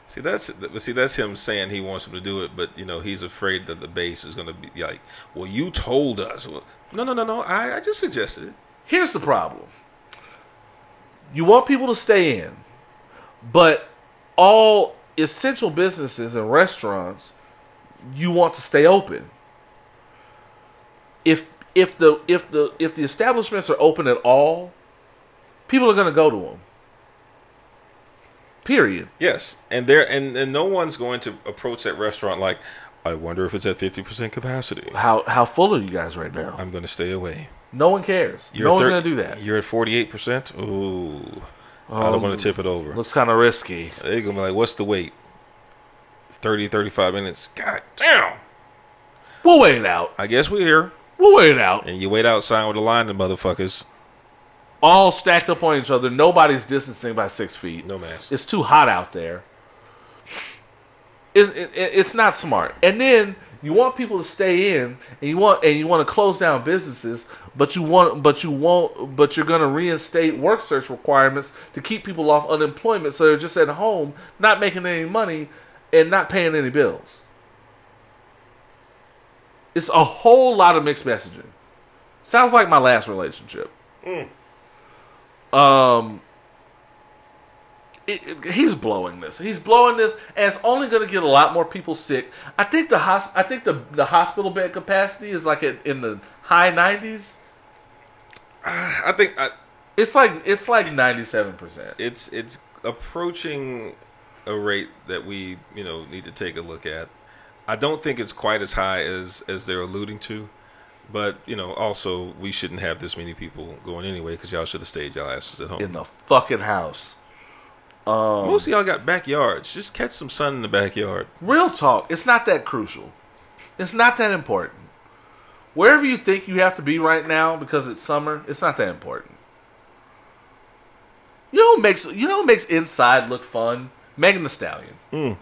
See that's but see that's him saying he wants him to do it, but you know he's afraid that the base is going to be like, well, you told us. Well, no, no, no, no. I, I just suggested it. Here's the problem. You want people to stay in, but all essential businesses and restaurants you want to stay open. If if the if the if the establishments are open at all, people are going to go to them. Period. Yes, and there and, and no one's going to approach that restaurant like, I wonder if it's at fifty percent capacity. How how full are you guys right now? I'm going to stay away. No one cares. You're no one's thir- going to do that. You're at forty eight percent. Ooh, I don't want to oh, tip it over. Looks kind of risky. They're gonna be like, what's the wait? 30, 35 minutes. God damn. We'll wait it out. I guess we're here. We'll wait it out. And you wait outside with a line of motherfuckers. All stacked up on each other. Nobody's distancing by six feet. No mask. It's too hot out there. It's, it, it- it's not smart. And then you want people to stay in, and you want and you want to close down businesses, but you want but you won't but you're going to reinstate work search requirements to keep people off unemployment, so they're just at home, not making any money, and not paying any bills. It's a whole lot of mixed messaging. Sounds like my last relationship. Mm. Um, it, it- he's blowing this. He's blowing this, and it's only going to get a lot more people sick. I think the hos- I think the the hospital bed capacity is like at, in the high nineties. I think I, It's like it's like ninety seven percent. it's it's approaching a rate that we you know need to take a look at. I don't think it's quite as high as as they're alluding to, but you know also we shouldn't have this many people going anyway because y'all should have stayed y'all asses at home. in the fucking house. Um, Most of y'all got backyards. Just catch some sun in the backyard. real talk. It's not that crucial. It's not that important. Wherever you think you have to be right now because it's summer, it's not that important. You know what makes you know what makes inside look fun? Megan Thee Stallion. Mm.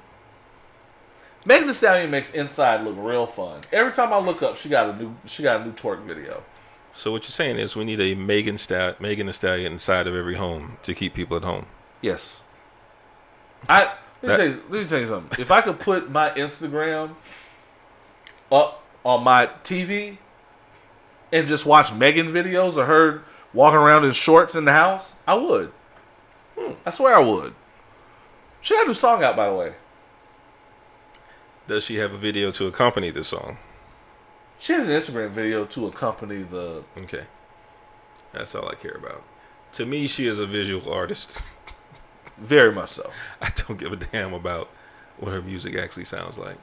Megan Thee Stallion makes inside look real fun. Every time I look up, she got a new she got a new twerk video. So what you're saying is we need a Megan Stal- Megan Thee Stallion inside of every home to keep people at home. Yes. I let me, That- tell you, let me tell you something. If I could put my Instagram up on my TV and just watch Megan videos of her walking around in shorts in the house, I would. Hmm. I swear I would. She had a new song out, by the way. Does she have a video to accompany this song? She has an Instagram video to accompany the. Okay. That's all I care about. To me, she is a visual artist. Very much so. I don't give a damn about what her music actually sounds like.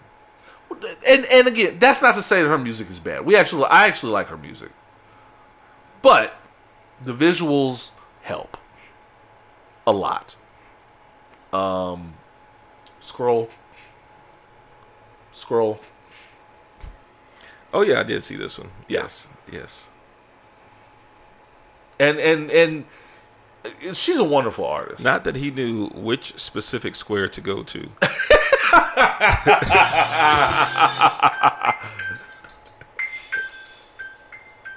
And and again, that's not to say that her music is bad. We actually, I actually like her music, but the visuals help a lot. Um, scroll, scroll. Oh yeah, I did see this one. Yes, yes. and and and she's a wonderful artist. Not that he knew which specific square to go to.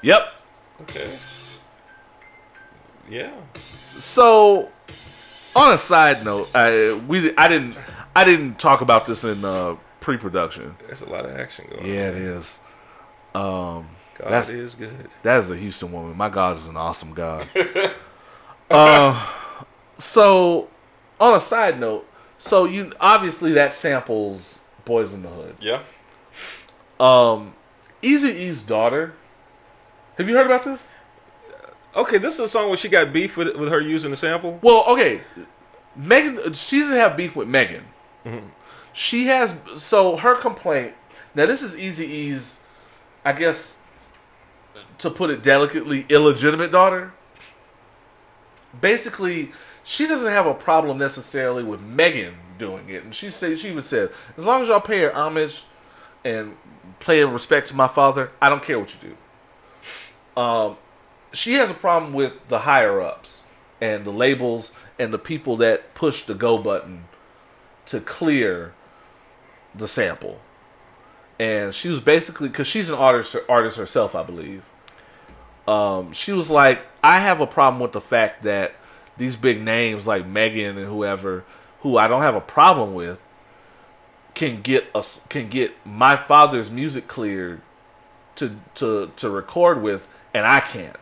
Yep. Okay. Yeah. So, on a side note, I we I didn't I didn't talk about this in uh, pre-production. There's a lot of action going Yeah, on. it is. Um, God That's- is good. that is a Houston woman. My God is an awesome God. uh, so, on a side note, so you obviously that samples Boyz n the Hood. Yeah. Um, Eazy-E's daughter. Have you heard about this? Okay, this is a song where she got beef with with her using the sample. Well, okay. Megan, she doesn't have beef with Megan. She has so her complaint. Now this is Eazy-E's, I guess, to put it delicately, illegitimate daughter. Basically, she doesn't have a problem necessarily with Megan doing it, and she said she even said, as long as y'all pay her homage and pay respect to my father, I don't care what you do. Um, she has a problem with the higher ups and the labels and the people that push the go button to clear the sample. And she was basically because she's an artist artist herself, I believe. Um, she was like, I have a problem with the fact that these big names like Megan and whoever, who I don't have a problem with, can get us can get my father's music cleared to to to record with, and I can't.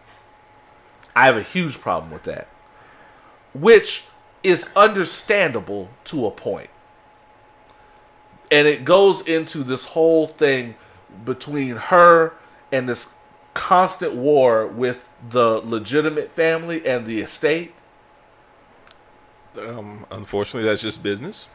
I have a huge problem with that, which is understandable to a point. And it goes into this whole thing between her and this constant war with the legitimate family and the estate. Um, unfortunately, that's just business.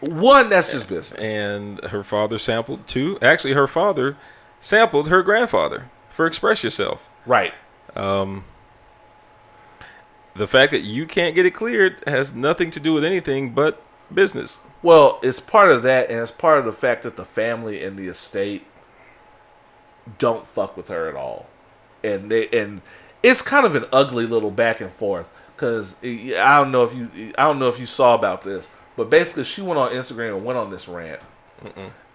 One, that's just business. And her father sampled too. Actually, her father sampled her grandfather for "Express Yourself." right. Um, the fact that you can't get it cleared has nothing to do with anything but business. Well, it's part of that, and it's part of the fact that the family and the estate don't fuck with her at all, and they and it's kind of an ugly little back and forth because I don't know if you I don't know if you saw about this, but basically she went on Instagram and went on this rant,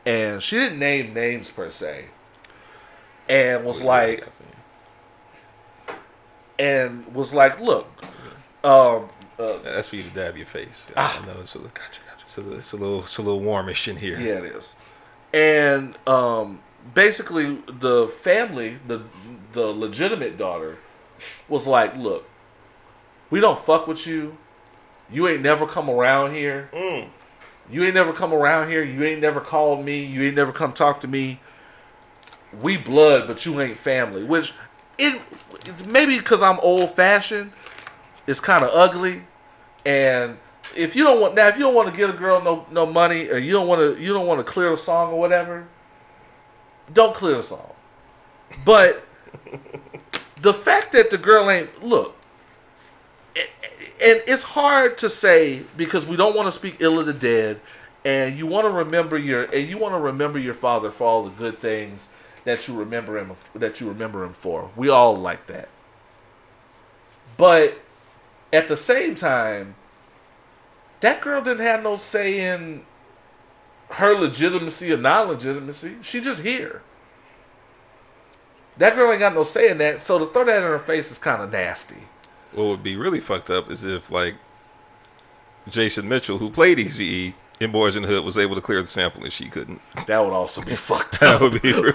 and she didn't name names per se, and was like and was like, look, um, uh, That's for you to dab your face. Ah. I know it's a, little, gotcha, it's, a, it's a little, it's a little warmish in here. Yeah, it is. And um, basically, the family, the the legitimate daughter, was like, "Look, we don't fuck with you. You ain't never come around here. Mm. You ain't never come around here. You ain't never called me. You ain't never come talk to me. We blood, but you ain't family." Which, it maybe because I'm old fashioned, it's kind of ugly, and if you don't want now, if you don't want to give a girl no no money, or you don't want to you don't want to clear the song or whatever, don't clear the song. But the fact that the girl ain't look, and it's hard to say because we don't want to speak ill of the dead, and you want to remember your and you want to remember your father for all the good things that you remember him that you remember him for. We all like that, but at the same time that girl didn't have no say in her legitimacy or non-legitimacy. She just here. That girl ain't got no say in that, so to throw that in her face is kind of nasty. What would be really fucked up is if like Jason Mitchell, who played Eazy-E in Boyz n the Hood, was able to clear the sample and she couldn't. That would also be fucked That would be real.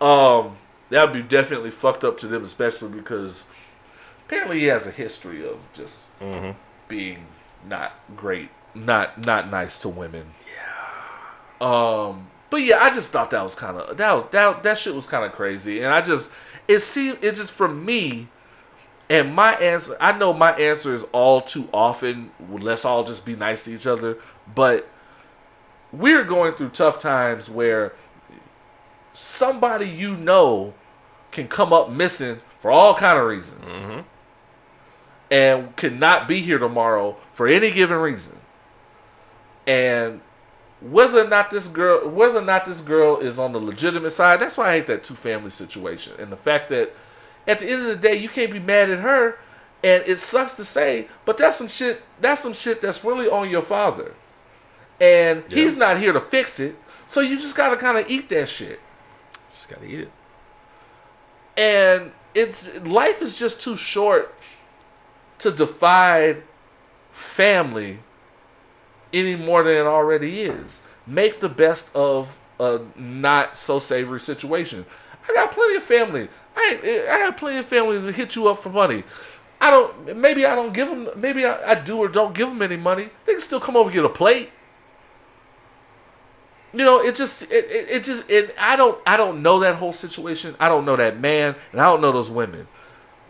um, that would be definitely fucked up to them, especially because apparently he has a history of just being not great, not not nice to women. Yeah. Um. But yeah, I just thought that was kind of that was that that shit was kind of crazy, and I just it seemed it just for me. And my answer, I know my answer is all too often, let's all just be nice to each other. But we're going through tough times where somebody you know can come up missing for all kind of reasons and cannot be here tomorrow for any given reason and whether or not this girl whether or not this girl is on the legitimate side that's why i hate that two family situation and the fact that at the end of the day you can't be mad at her and it sucks to say but that's some shit that's some shit that's really on your father and Yeah. he's not here to fix it so you just gotta kind of eat that shit Just gotta eat it. and it's life is just too short to divide family any more than it already is. Make the best of a not so savory situation. I got plenty of family. I I have plenty of family to hit you up for money. I don't. Maybe I don't give them. Maybe I, I do or don't give them any money. They can still come over and get a plate. You know, it just it, it, it just it, I don't I don't know that whole situation. I don't know that man, and I don't know those women.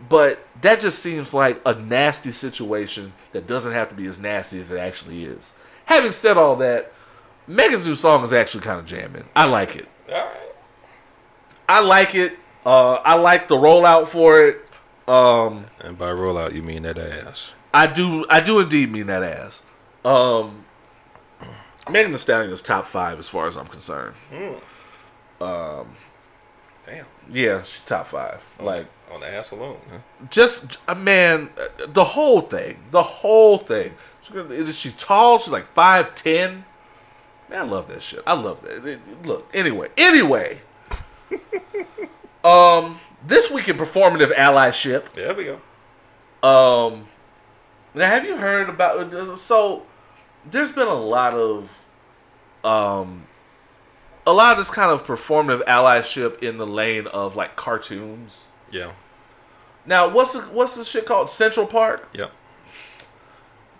But that just seems like a nasty situation that doesn't have to be as nasty as it actually is. Having said all that, Megan's new song is actually kind of jamming. I like it. Right. I like it. Uh, I like the rollout for it. Um, And by rollout, you mean that ass. I do. I do indeed mean that ass. Um, Megan Thee Stallion is top five as far as I'm concerned. Damn. Yeah, she's top five. Like On the ass alone, huh? just uh, man, uh, the whole thing, the whole thing. Is she tall? She's like five ten. Man, I love that shit. I love that. It- it- Look, anyway, anyway. um, this week in performative allyship. There we go. Um, now have you heard about? So, there's been a lot of, um, a lot of this kind of performative allyship in the lane of like cartoons. Yeah. Now, what's the, what's the shit called? Central Park. Yep.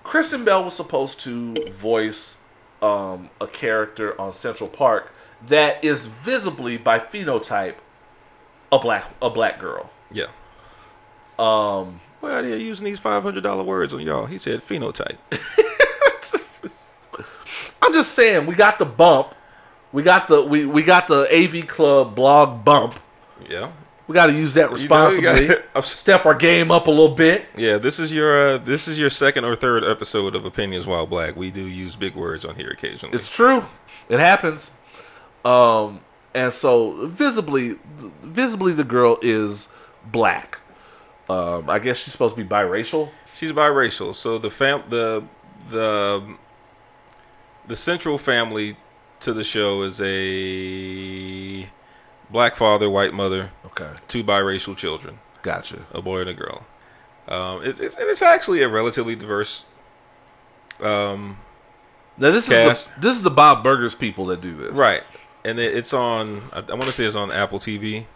Kristen Bell was supposed to voice um, a character on Central Park that is visibly by phenotype a black a black girl. Yeah. Um, Well, they're using these five hundred dollar words on y'all. He said phenotype. I'm just saying we got the bump, we got the we, we got the AV Club blog bump. Yeah. We got to use that You know, responsibly. gotta- step our game up a little bit. Yeah, this is your uh, this is your second or third episode of Opinions While Black. We do use big words on here occasionally. It's true. It happens. Um, and so visibly, visibly, the girl is black. Um, I guess she's supposed to be biracial. She's biracial, so the fam the the the central family to the show is a black father, white mother, Okay, two biracial children, gotcha. a boy and a girl. Um, it's, it's and it's actually a relatively diverse. Um, Now this Cast. is the this is the Bob Burgers people that do this, right, and it, it's on. I, I want to say it's on Apple TV.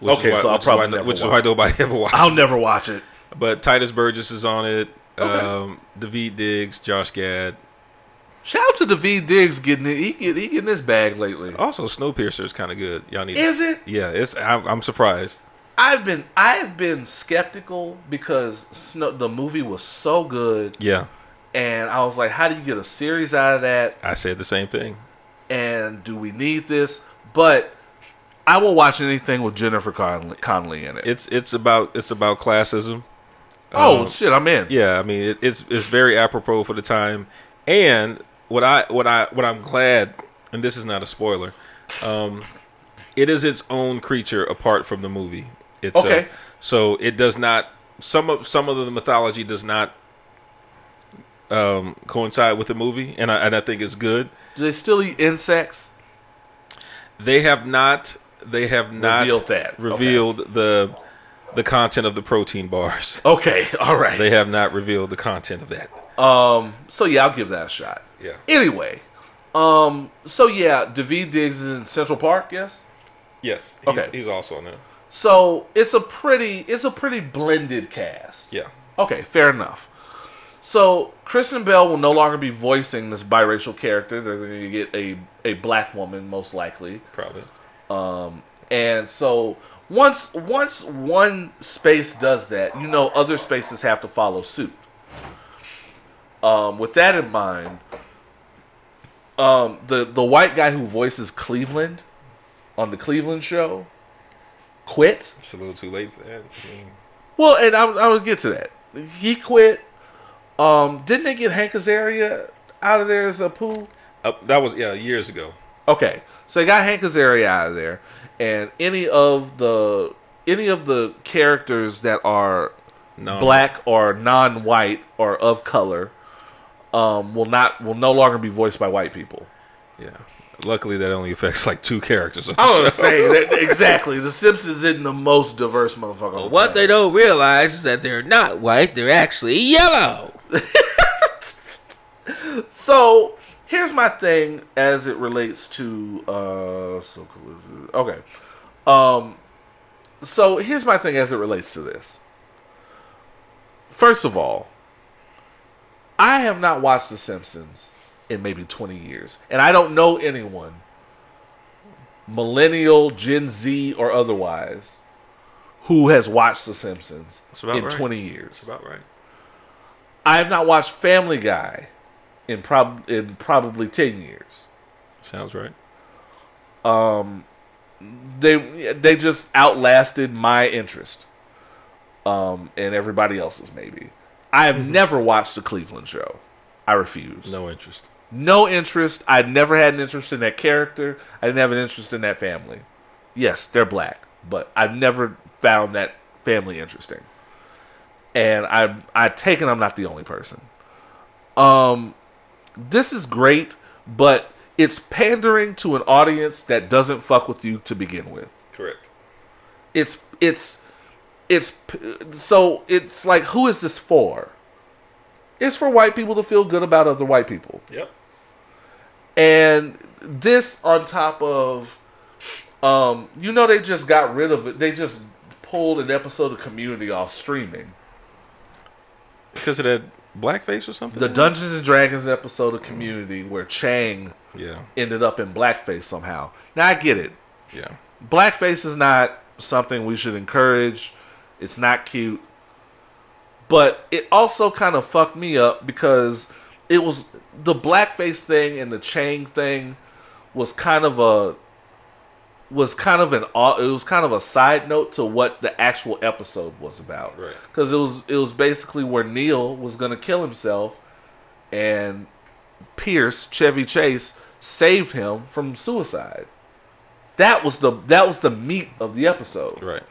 Which Okay, why, so I'll which is probably why, never which is why nobody ever watched. I'll it. never watch it. But Tituss Burgess is on it. Okay. Um, Daveed Diggs, Josh Gad. Shout out to Daveed Diggs getting it. He get he getting this bag lately. Also, Snowpiercer is kind of good. Y'all need. Is it? Yeah, it's. I'm, I'm surprised. I've been I've been skeptical because Snow, the movie was so good, Yeah, and I was like, how do you get a series out of that? I said the same thing. and do we need this? But I will watch anything with Jennifer Connelly, Connelly in it. It's it's about it's about classism. oh um, shit, I'm in. Yeah, I mean it, it's it's very apropos for the time. And what I what I what I'm glad, and this is not a spoiler, um, it is its own creature apart from the movie. It's Okay. uh, so it does not some of some of the mythology does not um, coincide with the movie, and I and I think it's good. Do they still eat insects? They have not they have not Revealed that. revealed the the content of the protein bars. Okay, all right. They have not revealed the content of that. um, so yeah, I'll give that a shot. Yeah. Anyway, um, so yeah, Daveed Diggs is in Central Park. Yes. Yes. He's, Okay. he's also on there. So it's a pretty it's a pretty blended cast. Yeah. Okay, fair enough. So Kristen Bell will no longer be voicing this biracial character. They're going to get a a black woman, most likely. Probably. Um, and so once once one space does that, you know other spaces have to follow suit. Um, with that in mind, um, the the white guy who voices Cleveland on the Cleveland show quit. It's a little too late for that. I mean, Well, and I, I would get to that. He quit. Um, didn't they get Hank Azaria out of there as Apu? uh, that was yeah years ago. Okay, so they got Hank Azaria out of there, and any of the any of the characters that are No. black or non-white or of color um, will not will no longer be voiced by white people. Yeah. Luckily, that only affects like two characters. I was saying that exactly. The Simpsons isn't the most diverse motherfucker. the What they don't realize is that they're not white, they're actually yellow. So here's my thing as it relates to uh so okay. Um so here's my thing as it relates to this. First of all, I have not watched The Simpsons in maybe 20 years. And I don't know anyone, millennial, Gen Z, or otherwise, who has watched The Simpsons in right. 20 years. That's about right. I have not watched Family Guy in prob in probably ten years. Sounds right. Um, they they just outlasted my interest, um, and everybody else's maybe. I have never watched the Cleveland Show. I refuse. No interest. No interest. I never had an interest in that character. I didn't have an interest in that family. Yes, they're black, but I've never found that family interesting. And I I take it I'm not the only person. Um this is great, but it's pandering to an audience that doesn't fuck with you to begin with Correct. it's it's it's so it's like who is this for it's for white people to feel good about other white people Yep. and this on top of um you know they just got rid of it they just pulled an episode of community off streaming Because of that blackface or something. the dungeons and dragons episode of community where chang Yeah. ended up in blackface somehow now i get it Yeah. blackface is not something we should encourage. It's not cute. But it also kind of fucked me up because it was the blackface thing and the Chang thing was kind of a was kind of an it was kind of a side note to what the actual episode was about. Right. Cuz it was it was basically where Neil was going to kill himself and Pierce, Chevy Chase saved him from suicide. That was the that was the meat of the episode Right.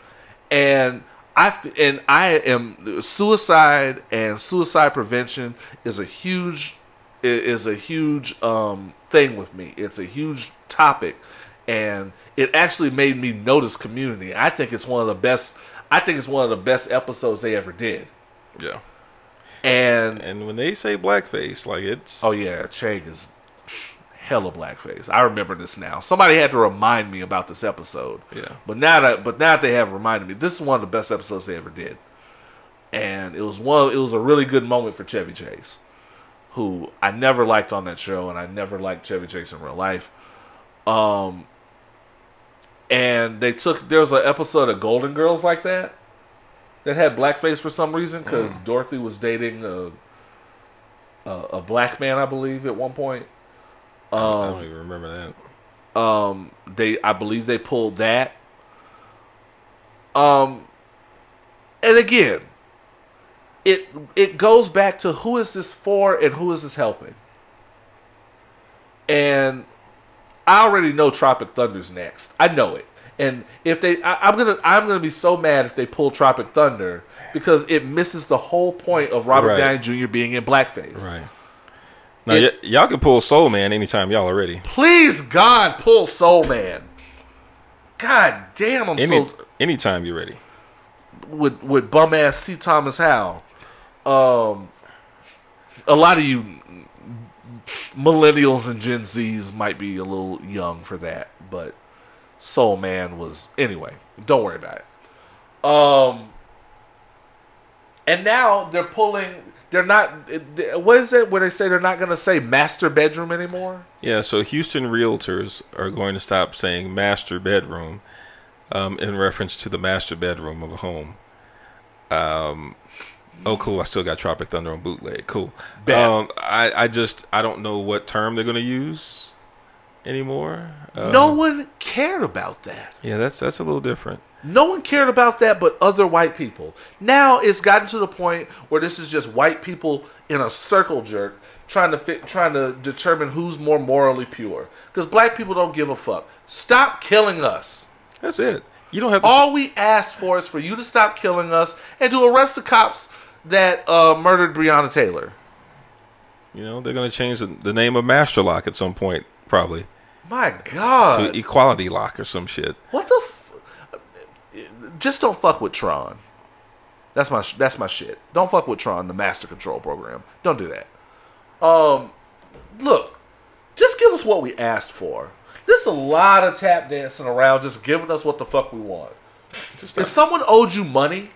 and I f- and I am suicide and suicide prevention is a huge is a huge um, thing with me. It's a huge topic, and it actually made me notice community. I think it's one of the best. I think it's one of the best episodes they ever did. Yeah. And And when they say blackface, like it's oh yeah, Chang is hella blackface. I remember this now. Somebody had to remind me about this episode. Yeah. But now that but now that they have reminded me, this is one of the best episodes they ever did. And it was one it was a really good moment for Chevy Chase, who I never liked on that show and I never liked Chevy Chase in real life. Um and they took there was an episode of Golden Girls like that that had blackface for some reason because Dorothy was dating a, a a black man, I believe, at one point. I Um, don't even remember that. um, they I believe they pulled that. Um, and again, it it goes back to who is this for and who is this helping. And I already know Tropic Thunder's next. I know it. And if they, I, I'm gonna, I'm gonna be so mad if they pull Tropic Thunder because it misses the whole point of Robert Right. Downey Jr. being in blackface. Right. Now, y- y'all can pull Soul Man anytime y'all are ready. Please, God, pull Soul Man. God damn, I'm Any, so anytime you're ready. with with bum ass C. Thomas Howell. Um, a lot of you millennials and Gen Zs might be a little young for that, but Soul Man was anyway. Don't worry about it. Um, and now they're pulling. They're not. What is it where they say they're not going to say master bedroom anymore? Yeah, so Houston realtors are going to stop saying master bedroom um, in reference to the master bedroom of a home. Um, oh, cool. I still got Tropic Thunder on bootleg. Cool. Um, I, I just, I don't know what term they're going to use anymore. Uh, no one cared about that. Yeah, that's that's a little different. No one cared about that but other white people. Now it's gotten to the point where this is just white people in a circle jerk trying to fit, trying to determine who's more morally pure. Because black people don't give a fuck. Stop killing us. That's it. You don't have to. All we asked for is for you to stop killing us and to arrest the cops that uh, murdered Breonna Taylor. you know, they're going to change the, the name of Master Lock at some point, probably My God, to Equality Lock or some shit. what the? Just don't fuck with Tron. That's my sh- that's my shit. Don't fuck with Tron, the Master Control program. Don't do that. Um, look, just give us what we asked for. There's a lot of tap dancing around, just giving us what the fuck we want. Just If someone owed you money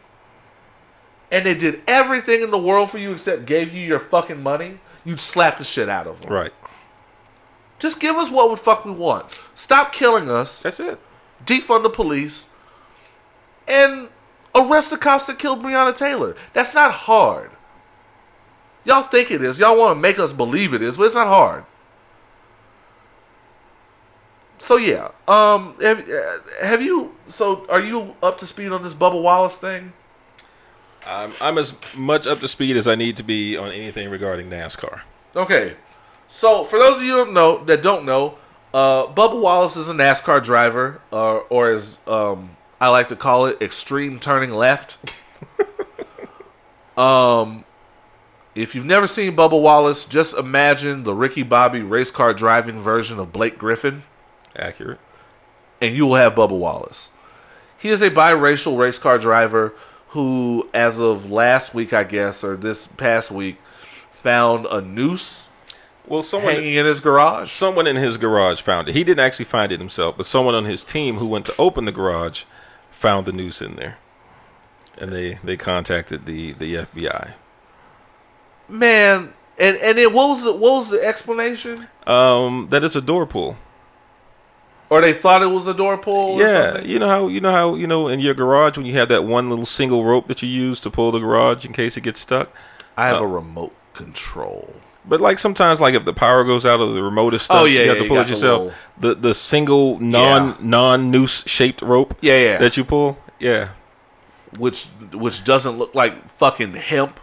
and they did everything in the world for you except gave you your fucking money, you'd slap the shit out of them. right. Just give us what the fuck we want. Stop killing us, That's it. defund the police, and arrest the cops that killed Breonna Taylor. That's not hard. Y'all think it is. Y'all want to make us believe it is, but it's not hard. So yeah, um, have, uh, have you? So are you up to speed on this Bubba Wallace thing? I'm, I'm as much up to speed as I need to be on anything regarding NASCAR. Okay, so for those of you who know that don't know, uh, Bubba Wallace is a NASCAR driver, uh, or as um, I like to call it, extreme turning left. um, if you've never seen Bubba Wallace, just imagine the Ricky Bobby race car driving version of Blake Griffin, Accurate. and you will have Bubba Wallace. He is a biracial race car driver who, as of last week, I guess, or this past week, found a noose Well, someone hanging in his garage. someone in his garage found it. He didn't actually find it himself, but someone on his team who went to open the garage found the noose in there, and they they contacted the the FBI. Man, and and then what was the what was the explanation? Um, that it's a door pull. Or they thought it was a door pull? or Yeah, something? you know how you know how you know in your garage when you have that one little single rope that you use to pull the garage in case it gets stuck. I have Uh, a remote control. But like sometimes, like if the power goes out of the remote stuff, Oh, yeah, you have yeah, to pull it yourself. little- The the single non Yeah. non noose shaped rope Yeah, yeah. that you pull. Yeah, which which doesn't look like fucking hemp.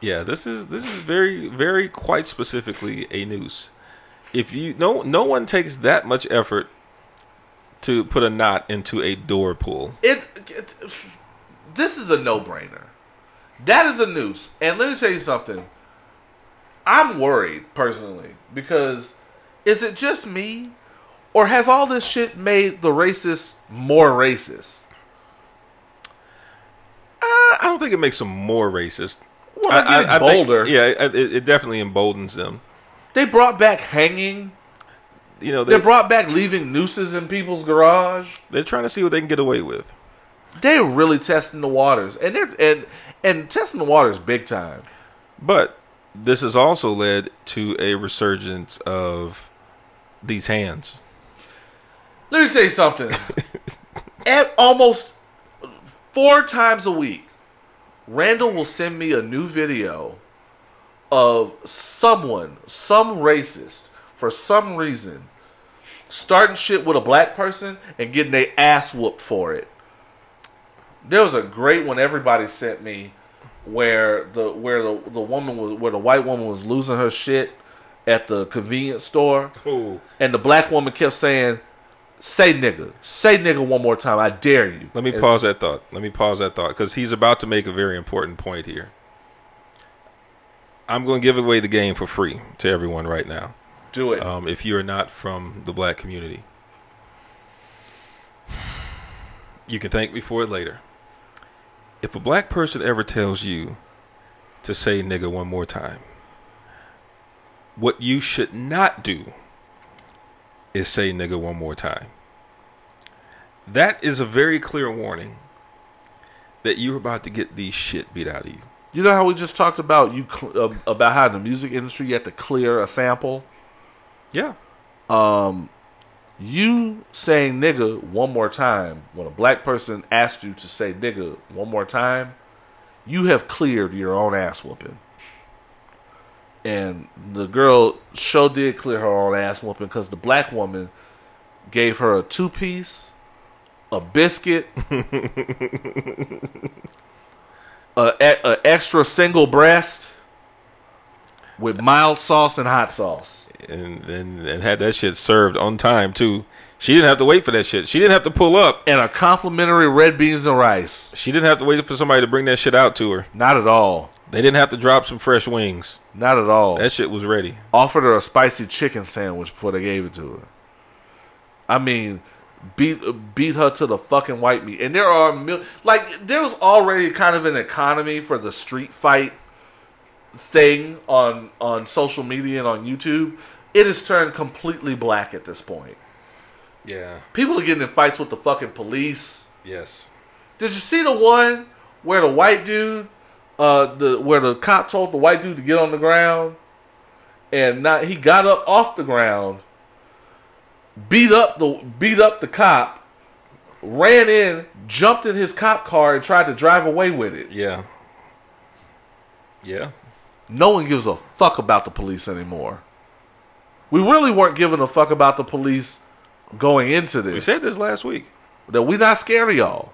yeah. This is this is very very quite specifically a noose. If you no no one takes that much effort to put a knot into a door pull. It, it this is a no brainer. That is a noose. And let me tell you something. I'm worried personally because is it just me, or has all this shit made the racists more racist? Uh, I don't think it makes them more racist. Well, they're getting think- bolder. yeah, it, it definitely emboldens them. They brought back hanging. You know, They they, brought back leaving nooses in people's garage. they're trying to see what they can get away with. They're really testing the waters, and they're and and testing the waters big time. But this has also led to a resurgence of these hands. Let me tell you something. At almost four times a week, Randle will send me a new video of someone, some racist, for some reason, starting shit with a black person and getting their ass whooped for it. There was a great one everybody sent me where the where the the woman was where the white woman was losing her shit at the convenience store. Oh, And the black woman kept saying, "Say nigga, say nigga one more time. I dare you." let me And- pause that thought. Let me pause that thought because he's about to make a very important point here. I'm going to give away the game for free to everyone right now. Do it. Um, if you are not from the black community, you can thank me for it later. If a black person ever tells you to say nigga one more time, what you should not do is say nigga one more time. That is a very clear warning that you're about to get the shit beat out of you. You know how we just talked about you cl- uh, about how in the music industry you have to clear a sample. Yeah. You saying nigga one more time when a black person asks you to say nigga one more time, you have cleared your own ass whooping. And the girl sure did clear her own ass whooping because the black woman gave her a two piece, a biscuit, a, e- a extra single breast with mild sauce and hot sauce. And, and and had that shit served on time too. She didn't have to wait for that shit. She didn't have to pull up. and a complimentary red beans and rice. She didn't have to wait for somebody to bring that shit out to her. Not at all. They didn't have to drop some fresh wings. Not at all. That shit was ready. Offered her a spicy chicken sandwich before they gave it to her. I mean, beat beat her to the fucking white meat. And there are mil- like there was already kind of an economy for the street fight thing on on social media and on YouTube. It has turned completely black at this point. Yeah. People are getting in fights with the fucking police. Yes. Did you see the one where the white dude, uh, the where the cop told the white dude to get on the ground, and not he got up off the ground, beat up the beat up the cop, ran in, jumped in his cop car, and tried to drive away with it. Yeah. Yeah. No one gives a fuck about the police anymore. We really weren't giving a fuck about the police going into this. We said this last week. that we not scared of y'all.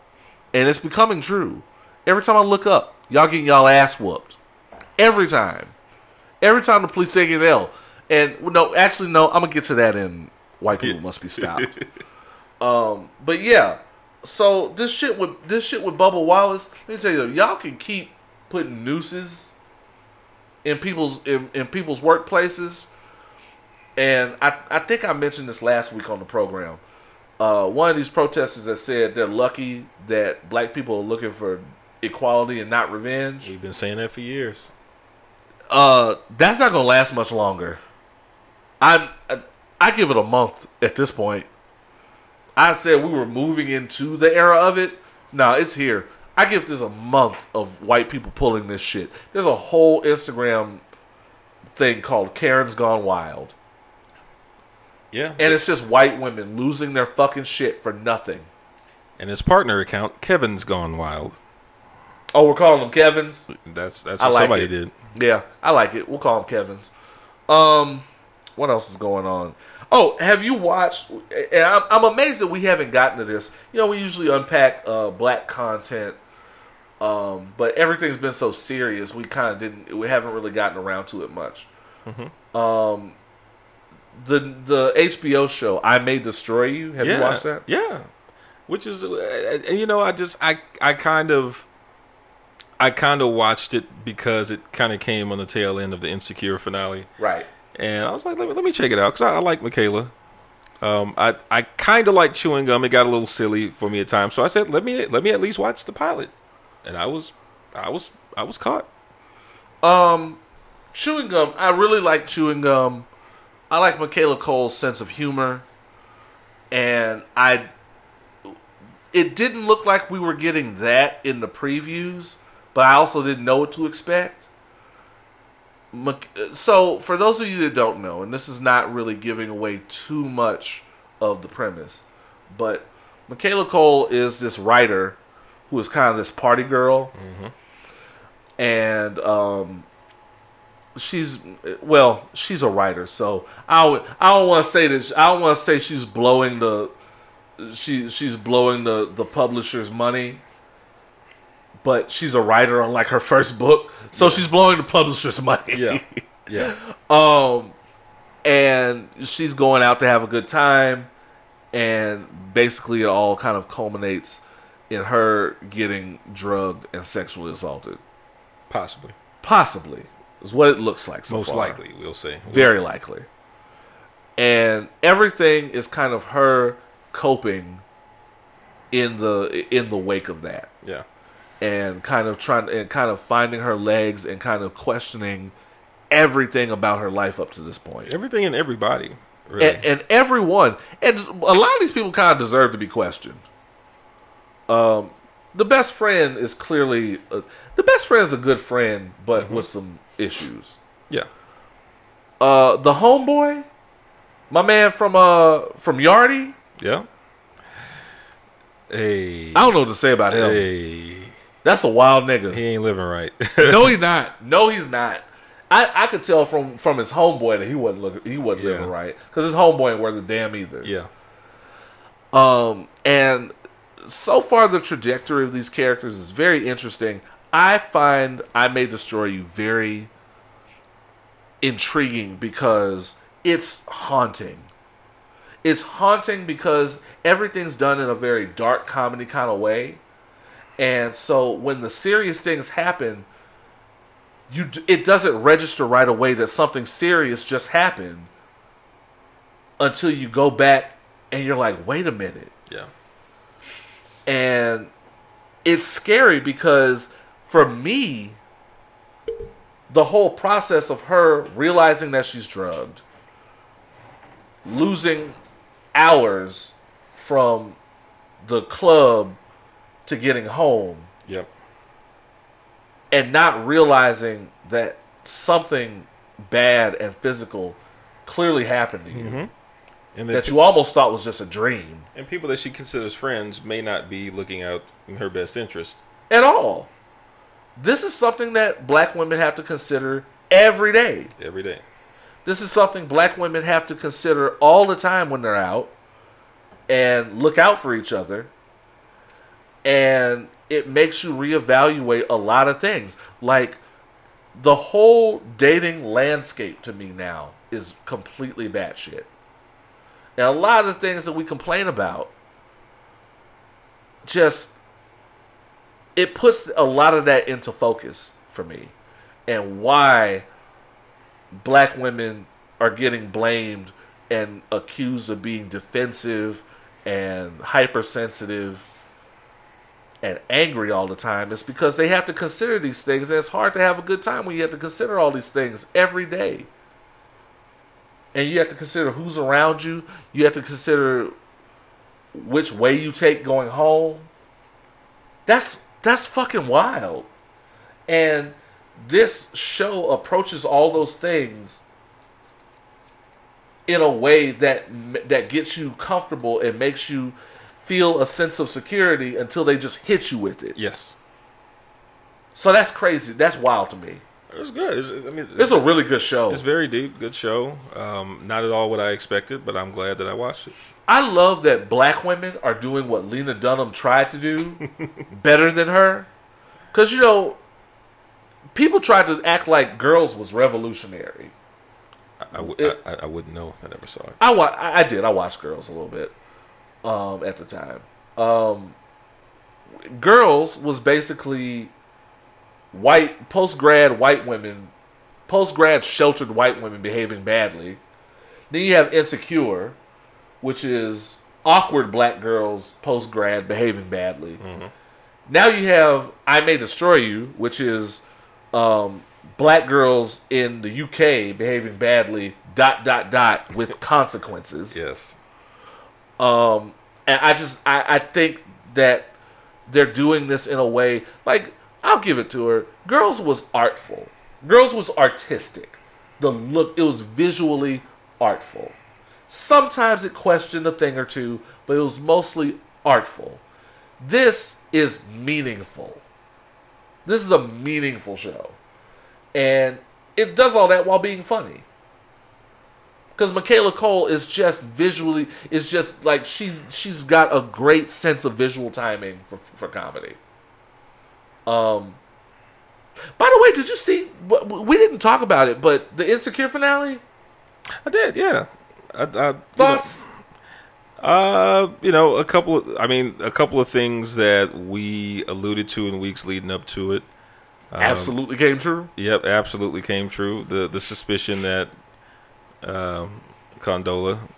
And it's becoming true. Every time I look up, y'all getting y'all ass whooped. Every time. Every time the police take an L. And no, actually no, I'm gonna get to that in white people must be stopped. um, but yeah. So this shit with this shit with Bubba Wallace, let me tell you, y'all can keep putting nooses in people's in, in people's workplaces. And I, I think I mentioned this last week on the program uh, one of these protesters that said they're lucky that black people are looking for equality and not revenge. We've been saying that for years. Uh, that's not gonna last much longer. I, I I give it a month at this point. I said we were moving into the era of it. No, it's here. I give this a month of white people pulling this shit. There's a whole Instagram thing called Karen's Gone Wild. Yeah. And it's just white women losing their fucking shit for nothing. and his partner account, Kevin's gone wild. Oh, we're calling them Kevin's? That's that's I what like somebody it. did. Yeah, I like it. We'll call them Kevin's. Um, what else is going on? Oh, have you watched? And I'm, I'm amazed that we haven't gotten to this. You know, we usually unpack uh, black content, um, but everything's been so serious. We kind of didn't. We haven't really gotten around to it much. Um, the the HBO show I May Destroy You. Have yeah. you watched that? Yeah. Which is, uh, you know, I just, I, I kind of, I kind of watched it because it kind of came on the tail end of the Insecure finale, Right. and I was like, let me, let me check it out because I, I like Michaela. Um, I, I kind of like chewing gum. It got a little silly for me at times, so I said, let me, let me at least watch the pilot, and I was, I was, I was caught. Um, chewing gum. I really like chewing gum. I like Michaela Coel's sense of humor, and I. It didn't look like we were getting that in the previews, but I also didn't know what to expect. So, for those of you that don't know, and this is not really giving away too much of the premise, but Michaela Coel is this writer who is kind of this party girl, and um, she's well, she's a writer, so I would, I don't want to say that I don't want to say she's blowing the she she's blowing the the publisher's money, but she's a writer on like her first book, so she's blowing the publisher's money. Yeah, yeah, Um, and she's going out to have a good time, and basically it all kind of culminates in her getting drugged and sexually assaulted. possibly, Possibly is what it looks like. So most far. likely, we'll see. very likely. And everything is kind of her coping in the in the wake of that Yeah, and kind of trying and kind of finding her legs and kind of questioning everything about her life up to this point. everything and everybody. Really. And, and everyone, and a lot of these people kind of deserve to be questioned. Um, the best friend is clearly uh, the best friend is a good friend, but Mm-hmm. with some issues. Yeah. Uh, the homeboy, my man from uh from Yardy. Yeah. Hey. I don't know what to say about him. Hey. That's a wild nigga. He ain't living right. no, he's not. No, he's not. I, I could tell from from his homeboy that he wasn't looking he wasn't Yeah. living right because his homeboy ain't worth a damn either. yeah. Um, and so far the trajectory of these characters is very interesting. I find I May Destroy You very intriguing because it's haunting. It's haunting because everything's done in a very dark comedy kind of way. And so when the serious things happen, you it doesn't register right away that something serious just happened until you go back and you're like, "Wait a minute." Yeah. And it's scary because for me the whole process of her realizing that she's drugged losing hours from the club to getting home Yep. and not realizing that something bad and physical clearly happened to you mm-hmm. And that you almost thought was just a dream and people that she considers friends may not be looking out in her best interest. at all. This is something that black women have to consider every day. every day. This is something black women have to consider all the time when they're out and look out for each other. And it makes you reevaluate a lot of things. Like the whole dating landscape to me now is completely batshit. And a lot of the things that we complain about just it puts a lot of that into focus for me. And why black women are getting blamed and accused of being defensive and hypersensitive and angry all the time is because they have to consider these things. And it's hard to have a good time when you have to consider all these things every day and you have to consider who's around you you have to consider which way you take going home that's that's fucking wild and this show approaches all those things in a way that that gets you comfortable and makes you feel a sense of security until they just hit you with it. Yes. So that's crazy. That's wild to me. It's good. It's, I mean, It's a really good show. It's very deep, good show. Um, not at all what I expected, but I'm glad that I watched it. I love that black women are doing what Lena Dunham tried to do better than her. Because, you know, people tried to act like Girls was revolutionary. I, I, It- I, I wouldn't know. I never saw it. I, wa- I I did. I watched Girls a little bit um, at the time. Um, Girls was basically white, post grad white women, post grad sheltered white women behaving badly. Then you have Insecure, which is awkward black girls post grad behaving badly. Now you have I May Destroy You, which is um, black girls in the UK behaving badly, dot, dot, dot, with consequences. Yes. Um, and I just I, I think that they're doing this in a way like I'll give it to her. Girls was artful. Girls was artistic. The look it was visually artful. Sometimes it questioned a thing or two, but it was mostly artful. This is meaningful. This is a meaningful show. And it does all that while being funny because Michaela Coel is just visually is just like she she's got a great sense of visual timing for for comedy. Um. By the way, did you see? We didn't talk about it, but the Insecure finale I did, yeah. I, I, you know. Uh, you know, a couple. Of, I mean, a couple of things that we alluded to in weeks leading up to it. Um, absolutely came true. Yep, absolutely came true. The the suspicion that um, Condola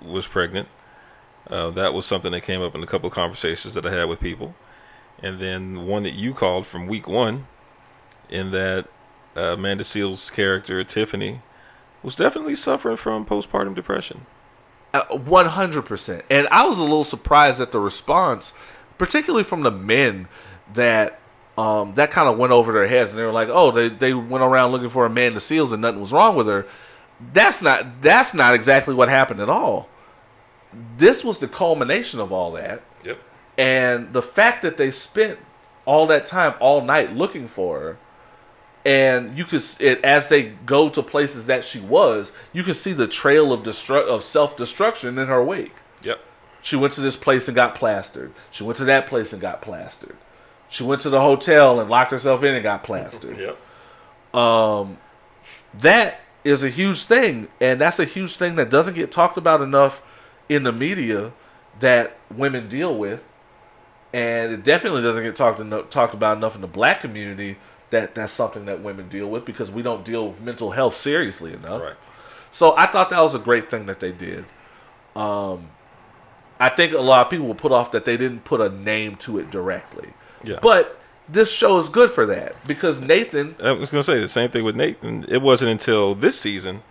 was pregnant. Uh, that was something that came up in a couple of conversations that I had with people, and then one that you called from week one, in that uh, Amanda Seales' character Tiffany was definitely suffering from postpartum depression. Uh, One hundred percent. And I was a little surprised at the response. particularly from the men that um, that kind of went over their heads, and they were like, "Oh, they they went around looking for Amanda Seales, and nothing was wrong with her." That's not that's not exactly what happened at all. This was the culmination of all that. And the fact that they spent all that time, all night looking for her, and you could it as they go to places that she was, you can see the trail of destru- of self destruction in her wake. Yep. She went to this place and got plastered. She went to that place and got plastered. She went to the hotel and locked herself in and got plastered. Yep. Um, that is a huge thing, and that's a huge thing that doesn't get talked about enough in the media that women deal with, and it definitely doesn't get talked eno- talked about enough in the black community that that's something that women deal with because we don't deal with mental health seriously enough. Right. So I thought that was a great thing that they did. Um, I think a lot of people will put off that they didn't put a name to it directly. Yeah. But this show is good for that because Nathan I was going to say the same thing with Nathan. It wasn't until this season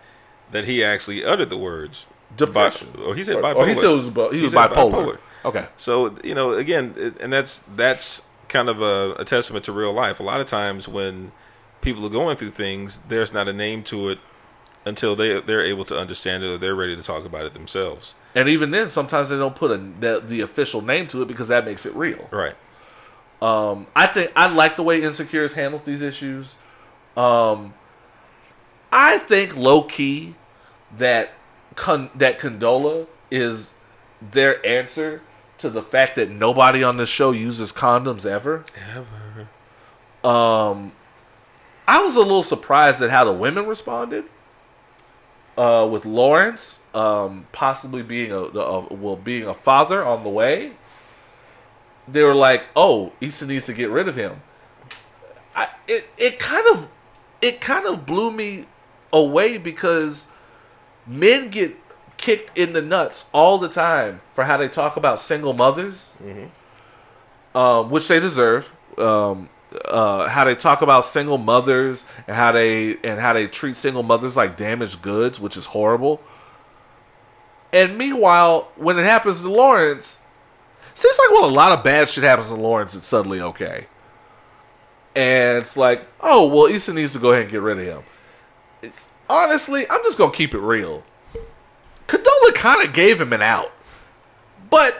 that he actually uttered the words depression. Bi- or he said bipolar. Or he said it was, he was bipolar. bipolar. Okay. So you know, again, it- and that's that's kind of a, a testament to real life. A lot of times when people are going through things, there's not a name to it until they they're able to understand it or they're ready to talk about it themselves. And even then, sometimes they don't put a, the, the official name to it because that makes it real. Right. Um, I think I like the way Insecure has handled these issues. Um, I think low key that con- that Condola is their answer to the fact that nobody on this show uses condoms ever. Ever. Um, I was a little surprised at how the women responded. Uh, with Lawrence, um, possibly being a, a well being a father on the way, they were like, "Oh, Issa needs to get rid of him." I, it it kind of it kind of blew me away because men get kicked in the nuts all the time for how they talk about single mothers, um, which they deserve. Um, uh, how they talk about single mothers and how they and how they treat single mothers like damaged goods, which is horrible. And meanwhile, when it happens to Lawrence, seems like when a lot of bad shit happens to Lawrence, it's suddenly okay. And it's like, oh well, Issa needs to go ahead and get rid of him. Honestly, I'm just gonna keep it real. Condola kind of gave him an out, but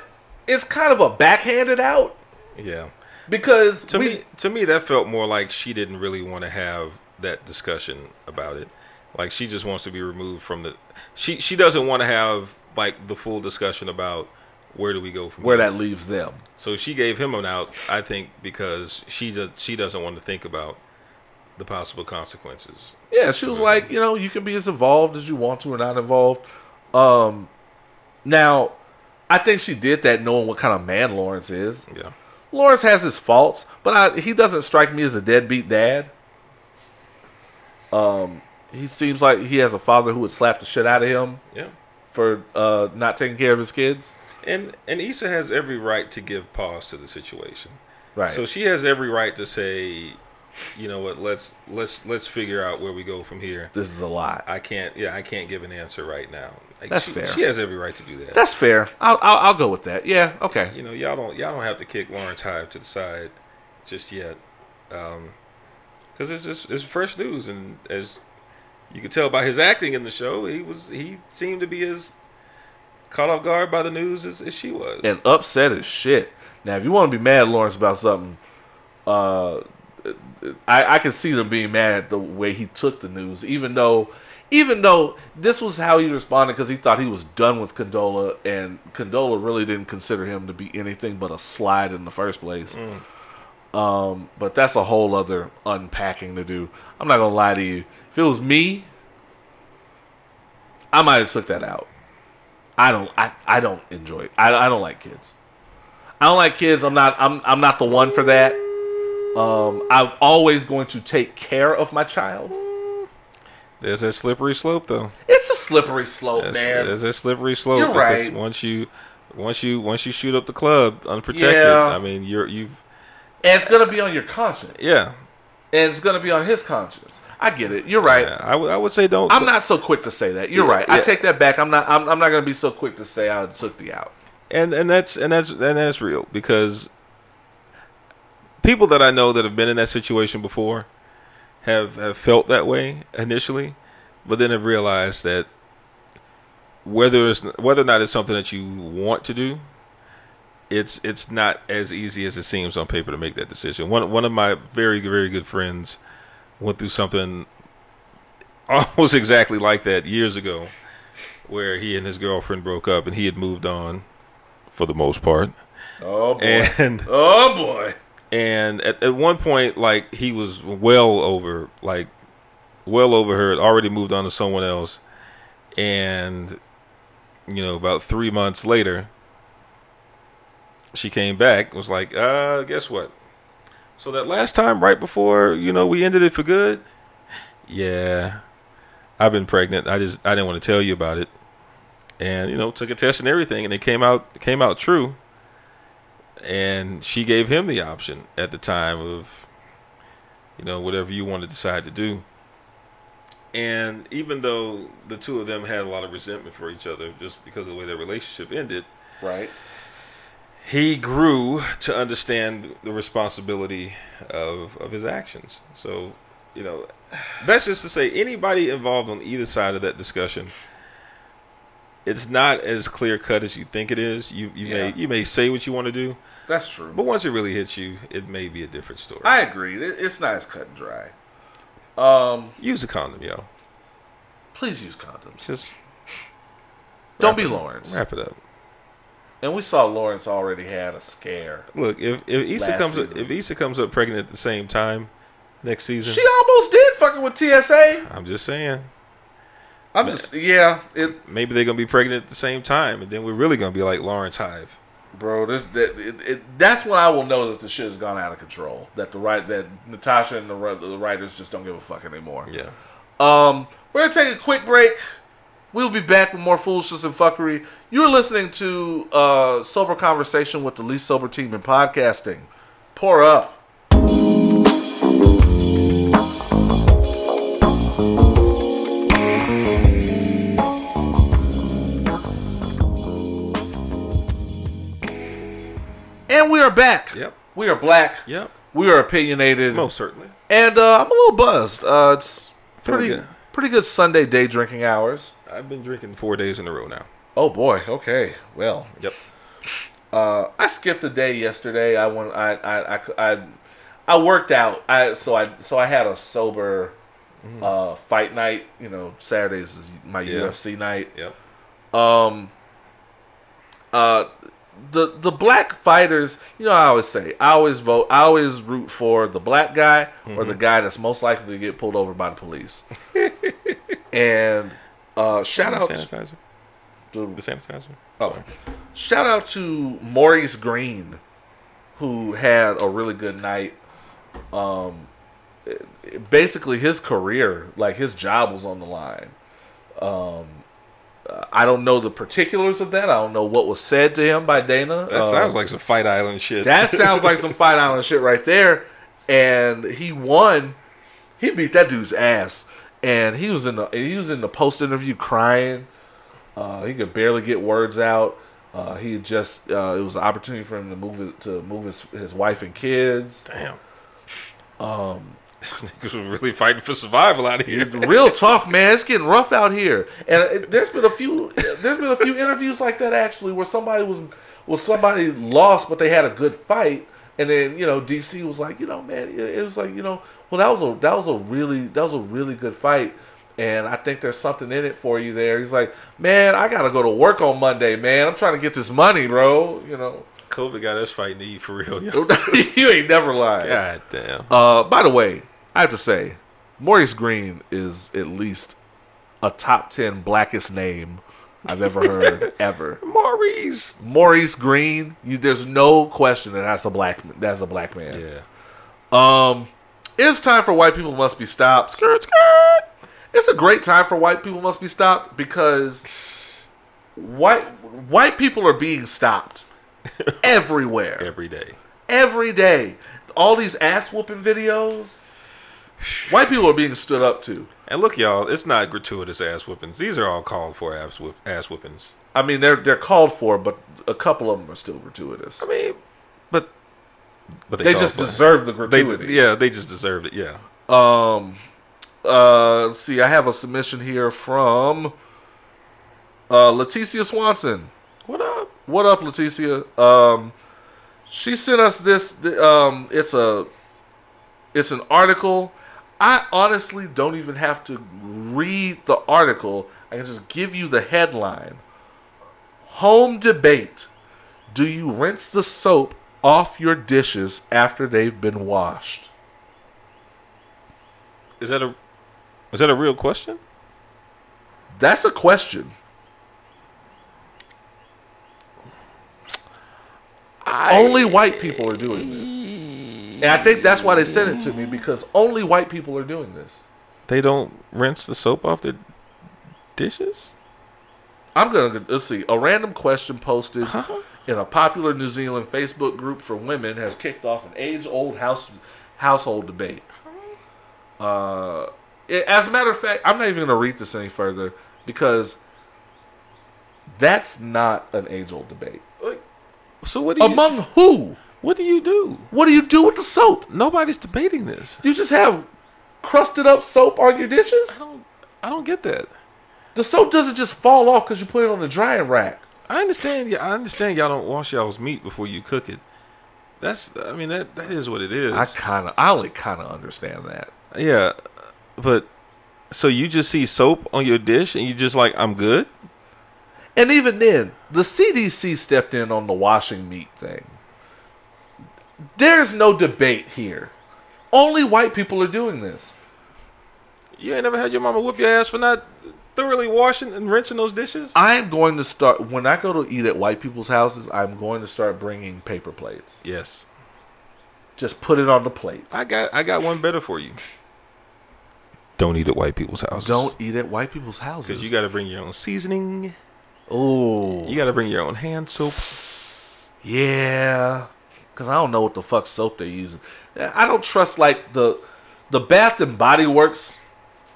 it's kind of a backhanded out Yeah. because To we, me, to me, that felt more like she didn't really want to have that discussion about it. Like she just wants to be removed from the. She she doesn't want to have like the full discussion about where do we go from where here. that leaves them. So she gave him an out, I think, because she does, she doesn't want to think about the possible consequences. Yeah, she was like, you know, you can be as involved as you want to or not involved. Um, now, I think she did that knowing what kind of man Lawrence is. Yeah. Lawrence has his faults, but I, he doesn't strike me as a deadbeat dad. Um, he seems like he has a father who would slap the shit out of him Yeah. for uh, not taking care of his kids. And and Issa has every right to give pause to the situation. Right. So she has every right to say, you know what, let's let's let's figure out where we go from here. this is a lot. I can't yeah, I can't give an answer right now. Like, That's she, fair. She has every right to do that. That's fair. I'll, I'll I'll go with that. Yeah. Okay. you know, y'all don't y'all don't have to kick Lawrence Hive to the side just yet. Um 'cause cuz it's just it's fresh news and as you could tell by his acting in the show, he was he seemed to be as caught off guard by the news as, as she was. and upset as shit. Now, if you want to be mad at Lawrence about something, uh, I, I can see them being mad at the way he took the news, even though, even though this was how he responded because he thought he was done with Condola, and Condola really didn't consider him to be anything but a slide in the first place. Um, but that's a whole other unpacking to do. I'm not gonna lie to you. If it was me, I might have took that out. I don't. I, I don't enjoy. It. I I don't like kids. I don't like kids. I'm not. I'm I'm not the one for that. Um, I'm always going to take care of my child. There's a slippery slope though. It's a slippery slope, That's, man. there's a slippery slope. You're right. Once you, once you, once you shoot up the club unprotected, Yeah. I mean, you're you've and it's gonna be on your conscience. yeah. And it's gonna be on his conscience. I get it. You're right. yeah. I would I would say don't. I'm not so quick to say that. You're Yeah, right. I take that back. I'm not. I'm, I'm not gonna be so quick to say I took the out. and and that's and that's and that's real because people that I know that have been in that situation before have have felt that way initially, but then have realized that whether it's whether or not it's something that you want to do, it's it's not as easy as it seems on paper to make that decision. One one of my very very good friends went through something almost exactly like that years ago, where he and his girlfriend broke up, and he had moved on for the most part, Oh boy. and oh boy. And at, at one point like he was well over like well over her already moved on to someone else. And you know about three months later she came back was like uh guess what? So that last time right before you know we ended it for good? Yeah i've been pregnant. I just i didn't want to tell you about it. And you know took a test and everything and it came out came out true and she gave him the option at the time of you know whatever you want to decide to do and even though the two of them had a lot of resentment for each other just because of the way their relationship ended Right. he grew to understand the responsibility of of his actions so you know that's just to say anybody involved on either side of that discussion it's not as clear cut as you think it is you you Yeah. may you may say what you want to do That's true. but once it really hits you, it may be a different story. I agree. It's not as cut and dry. Um, Use a condom, yo. please use condoms. Just Don't be Lawrence. Wrap it up. And we saw Lawrence already had a scare. Look, if if Issa comes up, if Issa comes up pregnant at the same time next season, She almost did fucking with TSA. I'm just saying I'm just yeah, it maybe they're gonna be pregnant at the same time, and then we're really gonna be like Lawrence Hive. bro, this that it, it, that's when I will know that the shit has gone out of control. That the right that Natasha and the the writers just don't give a fuck anymore. Yeah. Um, we're gonna take a quick break. We'll be back with more foolishness and fuckery. You're listening to uh, sober conversation with the least sober team in podcasting. Pour up. And we are back. Yep. We are black. Yep. We are opinionated. Most certainly. And uh, I'm a little buzzed. Uh, it's pretty good. pretty good Sunday day drinking hours. I've been drinking four days in a row now. Oh boy. Okay. Well, Yep. uh, I skipped a day yesterday. I went. I I I, I, I worked out. I so I so I had a sober uh, fight night. You know, Saturdays is my Yeah. UFC night. Yep. Um. Uh, the the black fighters. You know, I always say I always vote. I always root for the black guy or the guy that's most likely to get pulled over by the police. and uh, shout out sanitizer. to The sanitizer. Oh, shout out to Maurice Greene, who had a really good night. Um, basically, his career, like his job, was on the line. Um, uh, I don't know the particulars of that. I don't know what was said to him by Dana. That Um, sounds like some Fight Island shit. that sounds like some Fight Island shit right there. And he won. He beat that dude's ass. And he was in the he was in the post interview crying. Uh, he could barely get words out. Uh, he just uh, it was an opportunity for him to move it, to move his his wife and kids. Damn. Um, niggas were really fighting for survival out here. Real talk, man. It's getting rough out here. And it, there's been a few there's been a few interviews like that actually where somebody was was somebody lost but they had a good fight and then, you know, DC was like, you know, man, it, was like, you know, well that was a that was a really that was a really good fight and I think there's something in it for you there. He's like, "Man, I got to go to work on Monday, man. I'm trying to get this money, bro." You know. COVID got us fighting to eat for real. Yo. you ain't never lied. God damn. Uh, by the way, I have to say, Maurice Greene is at least a top ten blackest name I've ever heard ever. Maurice. Maurice Greene, you, there's no question that that's a black that's a black man. Yeah. Um, it's time for white people must be stopped. Skirt, skirt. It's a great time for white people must be stopped because white white people are being stopped everywhere Every day. every day. All these ass whooping videos, white people are being stood up to. And look, y'all, it's not gratuitous ass whippings. These are all called for ass, whip, ass whippings. I mean, they're they're called for, but a couple of them are still gratuitous. I mean, but but They call just it deserve the They, yeah, they just deserve it. Yeah. Um, uh, let's see, I have a submission here from uh, Leticia Swanson. What up? What up, Leticia? Um, she sent us this. Um, it's a, it's an article. I honestly don't even have to read the article. I can just give you the headline. Home debate: Do you rinse the soap off your dishes after they've been washed? Is that a is that a real question? That's a question. only white people are doing this. And I think that's why they sent it to me because only white people are doing this. They don't rinse the soap off their dishes. I'm gonna let's see. A random question posted in a popular New Zealand Facebook group for women has kicked off an age-old house household debate. Uh, it- as a matter of fact, I'm not even gonna read this any further because that's not an age-old debate. So what do you Among who? What do you do? What do you do with the soap? Nobody's debating this. You just have crusted up soap on your dishes? I don't I don't get that. The soap doesn't just fall off because you put it on the drying rack. I understand. Yeah, I understand. Y'all don't wash y'all's meat before you cook it. That's. I mean, that that is what it is. I kind of, I only kind of understand that. yeah, but so you just see soap on your dish and you just like, I'm good. And even then, the CDC stepped in on the washing meat thing. There's no debate here. Only white people are doing this. You ain't never had your mama whoop your ass for not thoroughly washing and rinsing those dishes. I'm going to start when I go to eat at white people's houses. I'm going to start bringing paper plates. Yes, Just put it on the plate. I got. I got one better for you. Don't eat at white people's houses. Don't eat at white people's houses. because you got to bring your own seasoning. Oh, You got to bring your own hand soap. Yeah, because I don't know what the fuck soap they're using. I don't trust like the the Bath and Body Works.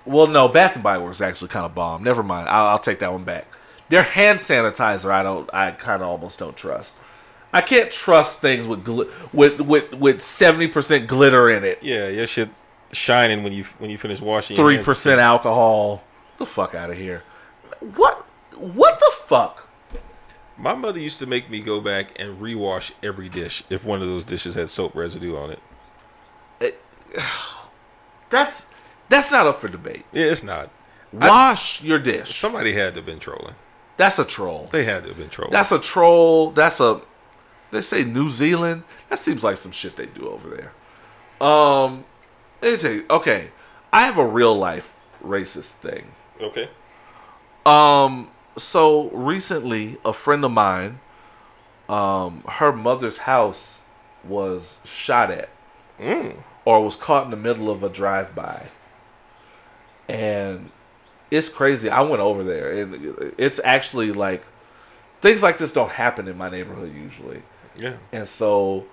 Well, no, Bath and Body Works is actually kind of bomb. Never mind. I'll, I'll take that one back. Their hand sanitizer, I don't. I kind of almost don't trust. I can't trust things with gli- with with with seventy percent glitter in it, Yeah, your shit shining when you when you finish washing. Three percent alcohol. the fuck out of here. What? What the fuck? My mother used to make me go back and rewash every dish if one of those dishes had soap residue on it. it That's that's not up for debate. Yeah, it's not. Wash your dish. Somebody had to have been trolling. That's a troll. They had to have been trolling. That's a troll. That's a. They say New Zealand. That seems like some shit they do over there. Um, let me you. Okay, I have a real life racist thing. okay. Um, so recently, a friend of mine, um, her mother's house was shot at, or was caught in the middle of a drive-by, and it's crazy. I went over there, and it's actually like things like this don't happen in my neighborhood usually, Yeah. and so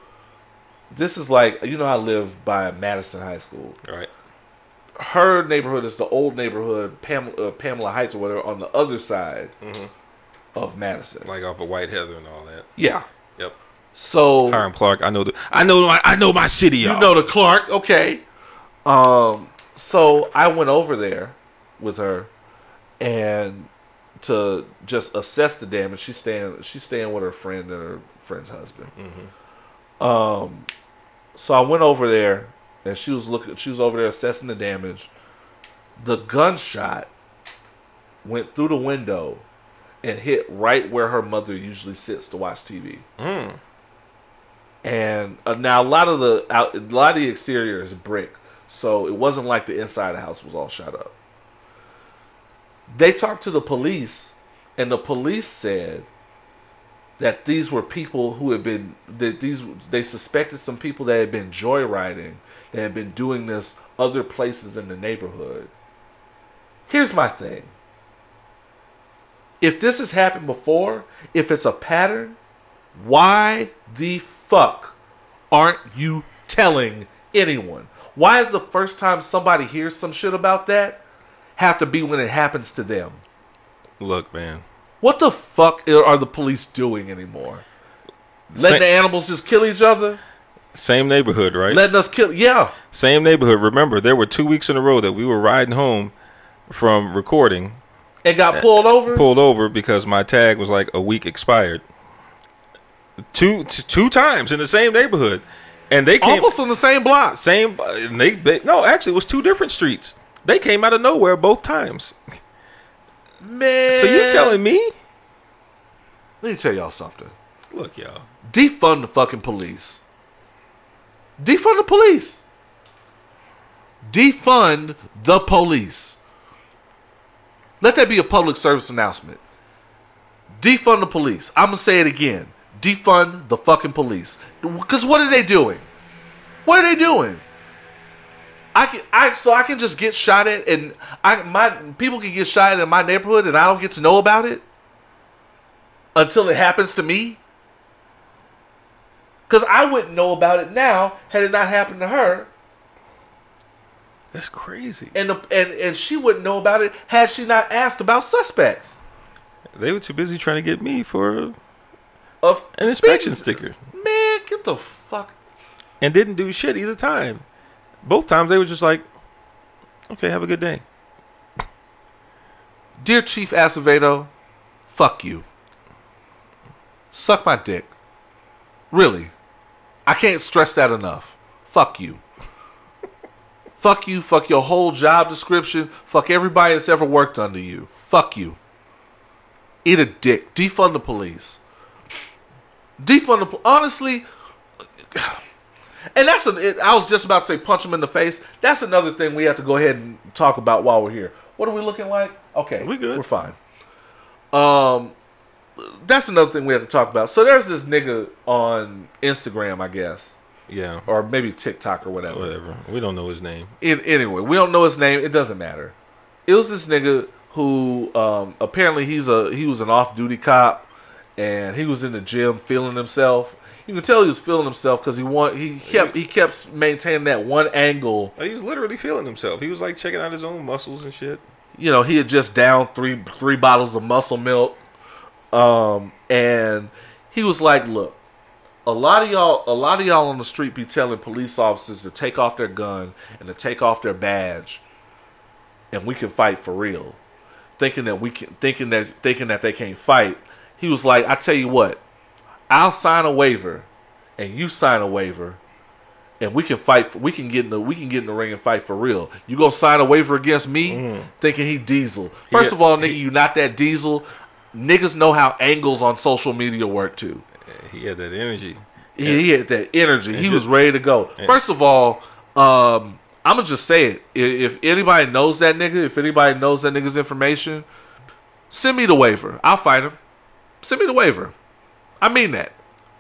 this is like you know I live by Madison High School right. Her neighborhood is the old neighborhood, Pamela, uh, Pamela Heights or whatever, on the other side of Madison. Like off of White Heather and all that. yeah. Yep. So Hiram Clark. I know the. I know. My, I know my city. you Y'all. know the Clark, okay? Um, so I went over there with her, and to just assess the damage. She's staying. She's staying with her friend and her friend's husband. Um, so I went over there, and she was looking. She was over there assessing the damage. The gunshot went through the window and hit right where her mother usually sits to watch TV. Mm. And uh, now a lot of the out, a lot of the exterior is brick, so it wasn't like the inside of the house was all shot up. They talked to the police, and the police said that these were people who had been that these they suspected some people that had been joyriding, had been doing this other places in the neighborhood. Here's my thing. If this has happened before, if it's a pattern, why the fuck aren't you telling anyone? Why is the first time somebody hears some shit about that have to be when it happens to them? Look, man. What the fuck are the police doing anymore? Letting the animals just kill each other? Same neighborhood, right? letting us kill. Yeah, Same neighborhood. Remember, there were two weeks in a row that we were riding home from recording, and got pulled over. pulled over because my tag was like a week expired. Two t- two times in the same neighborhood, and they came almost on the same block. same. And they, they no, actually, it was two different streets. They came out of nowhere both times. Man, So you telling me? Let me tell y'all something. Look, y'all. Defund the fucking police. Defund the police. Defund the police. Let that be a public service announcement. Defund the police. I'm going to say it again. Defund the fucking police. Because what are they doing? What are they doing? I can, I so I can just get shot at, and I my people can get shot at in my neighborhood, and I don't get to know about it until it happens to me. Because I wouldn't know about it now had it not happened to her, That's crazy. and the, and and she wouldn't know about it had she not asked about suspects They were too busy trying to get me for of an inspection sticker, Man, get the fuck. and didn't do shit either time. Both times they were just like, "Okay, have a good day." Dear Chief Acevedo, fuck you. Suck my dick. Really. I can't stress that enough. Fuck you. fuck you. Fuck your whole job description. Fuck everybody that's ever worked under you. Fuck you. Eat a dick. Defund the police. Defund the pol- honestly. And that's an. It, I was just about to say punch him in the face. That's another thing we have to go ahead and talk about while we're here. What are we looking like? Okay, We good. We're fine. Um, that's another thing we have to talk about. So there's this nigga on Instagram, I guess, Yeah, or maybe TikTok or whatever. whatever. We don't know his name. It, anyway, we don't know his name. It doesn't matter. It was this nigga who um, apparently he's a he was an off duty cop, and he was in the gym feeling himself. You can tell he was feeling himself because he want he kept he kept maintaining that one angle. He was literally feeling himself. He was like checking out his own muscles and shit. You know, he had just downed three three bottles of muscle milk, um, and he was like, "Look, a lot of y'all, a lot of y'all on the street be telling police officers to take off their gun and to take off their badge, and we can fight for real. Thinking that we can, thinking that thinking that they can't fight. He was like, I tell you what, I'll sign a waiver, and you sign a waiver, and we can fight. For, we can get in the we can get in the ring and fight for real. You gonna sign a waiver against me, thinking he diesel? First Yeah, of all, nigga, you not that diesel. Niggas know how angles on social media work too. He had that energy. He, he had that energy. He just- was ready to go. First of all, um, I'm gonna just say it. If anybody knows that nigga, if anybody knows that nigga's information, send me the waiver. I'll fight him. Send me the waiver. I mean that,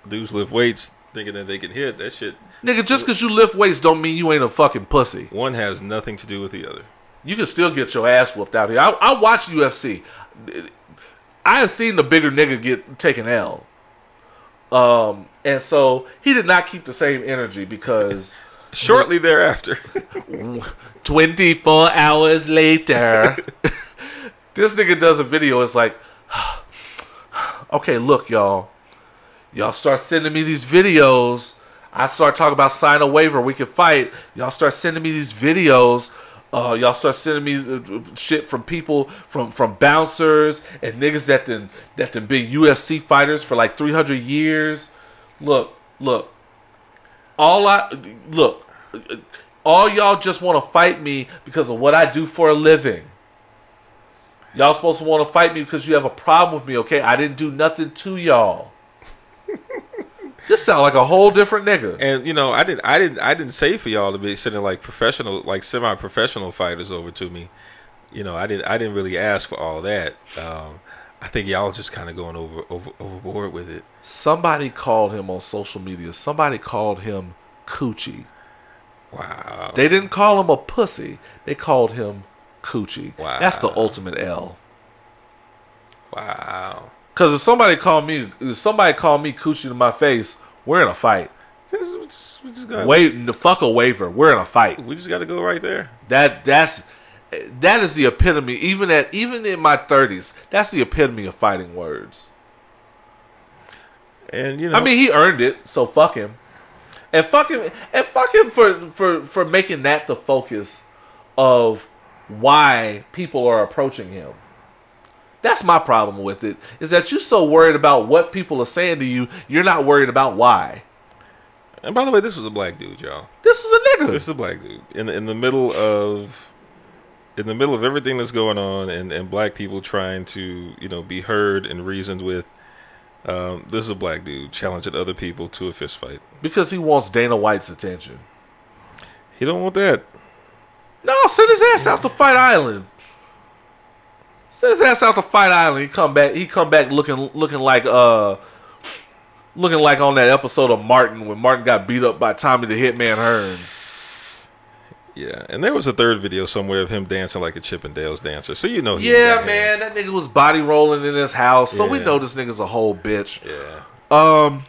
Dudes lift weights thinking that they can hit. That shit. nigga. Just because you lift weights don't mean you ain't a fucking pussy. One has nothing to do with the other. You can still get your ass whooped out here. I, I watch UFC. I have seen the bigger nigga get taken L. Um, and so he did not keep the same energy because. Shortly thereafter, 24 hours later. this nigga does a video. It's like, okay, look, y'all. Y'all start sending me these videos. I start talking about sign a waiver. We can fight. Y'all start sending me these videos. Uh, y'all start sending me uh, shit from people from from bouncers and niggas that then that then been UFC fighters for like 300 years. Look, look. All I look, all y'all just want to fight me because of what I do for a living. Y'all supposed to want to fight me because you have a problem with me, okay? I didn't do nothing to y'all. This sound like a whole different nigga. and you know, I didn't, I didn't, I didn't say for y'all to be sending like professional, like semi-professional fighters over to me. You know, I didn't, I didn't really ask for all that. Um, I think y'all just kind of going over, over, overboard with it. Somebody called him on social media. Somebody called him coochie. Wow. They didn't call him a pussy. They called him coochie. Wow. That's the ultimate L. Wow. Because if somebody called me, if somebody called me coochie to my face, we're in a fight. Just, we just, we just got, Wait, the fuck a waiver. We're in a fight. we just got to go right there. That that's that is the epitome. Even at even in my thirties, that's the epitome of fighting words. And you know, I mean, he earned it, so fuck him. and fucking and fucking for for for making that the focus of why people are approaching him. That's my problem with it. Is that you're so worried about what people are saying to you, you're not worried about why. And by the way, this was a black dude, y'all. This was a nigga. This is a black dude in the, in the middle of in the middle of everything that's going on, and, and black people trying to you know be heard and reasoned with. Um, this is a black dude challenging other people to a fist fight. because he wants Dana White's attention. He don't want that. No, send his ass out to Fight Island. Send his ass out to Fight Island. He come back. He come back looking looking like uh looking like on that episode of Martin when Martin got beat up by Tommy the Hitman Hearns. Yeah, and there was a third video somewhere of him dancing like a Chippendales dancer. So you know, Yeah, man, hands. that nigga was body rolling in his house, so we know this nigga's a whole bitch. Yeah, Um,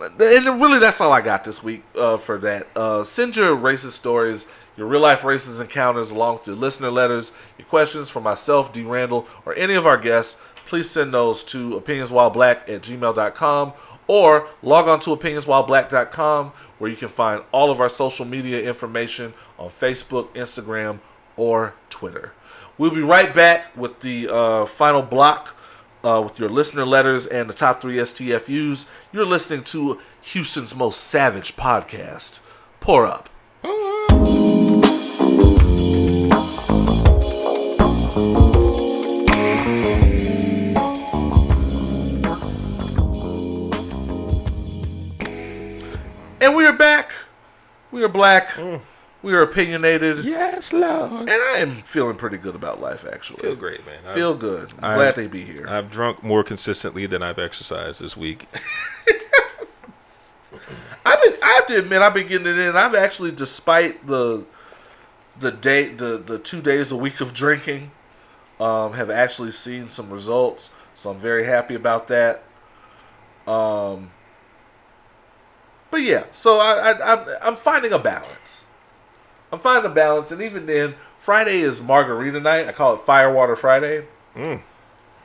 and really, that's all I got this week uh, for that. Uh, send your racist stories, your real life racist encounters, along with your listener letters, your questions for myself, D. Randle, or any of our guests. Please send those to opinionswhileblack at gmail.com or log on to opinionswhileblack.com where you can find all of our social media information on Facebook, Instagram, or Twitter. We'll be right back with the uh, final block uh, with your listener letters and the top three STFUs. You're listening to Houston's most savage podcast. Pour up. And we are back. We are black. We are opinionated. yes, Lord. And I am feeling pretty good about life, actually. Feel great, man. I've- Feel good. I'm I've- glad they be here. I've drunk more consistently than I've exercised this week. I've been. I have to admit, I've been getting it in. I've actually, despite the the day, the the two days a week of drinking, um, have actually seen some results. So I'm very happy about that. Um, but yeah, so I, I I'm I'm finding a balance. I'm finding a balance, and even then, Friday is margarita night. I call it Firewater Friday. Mm.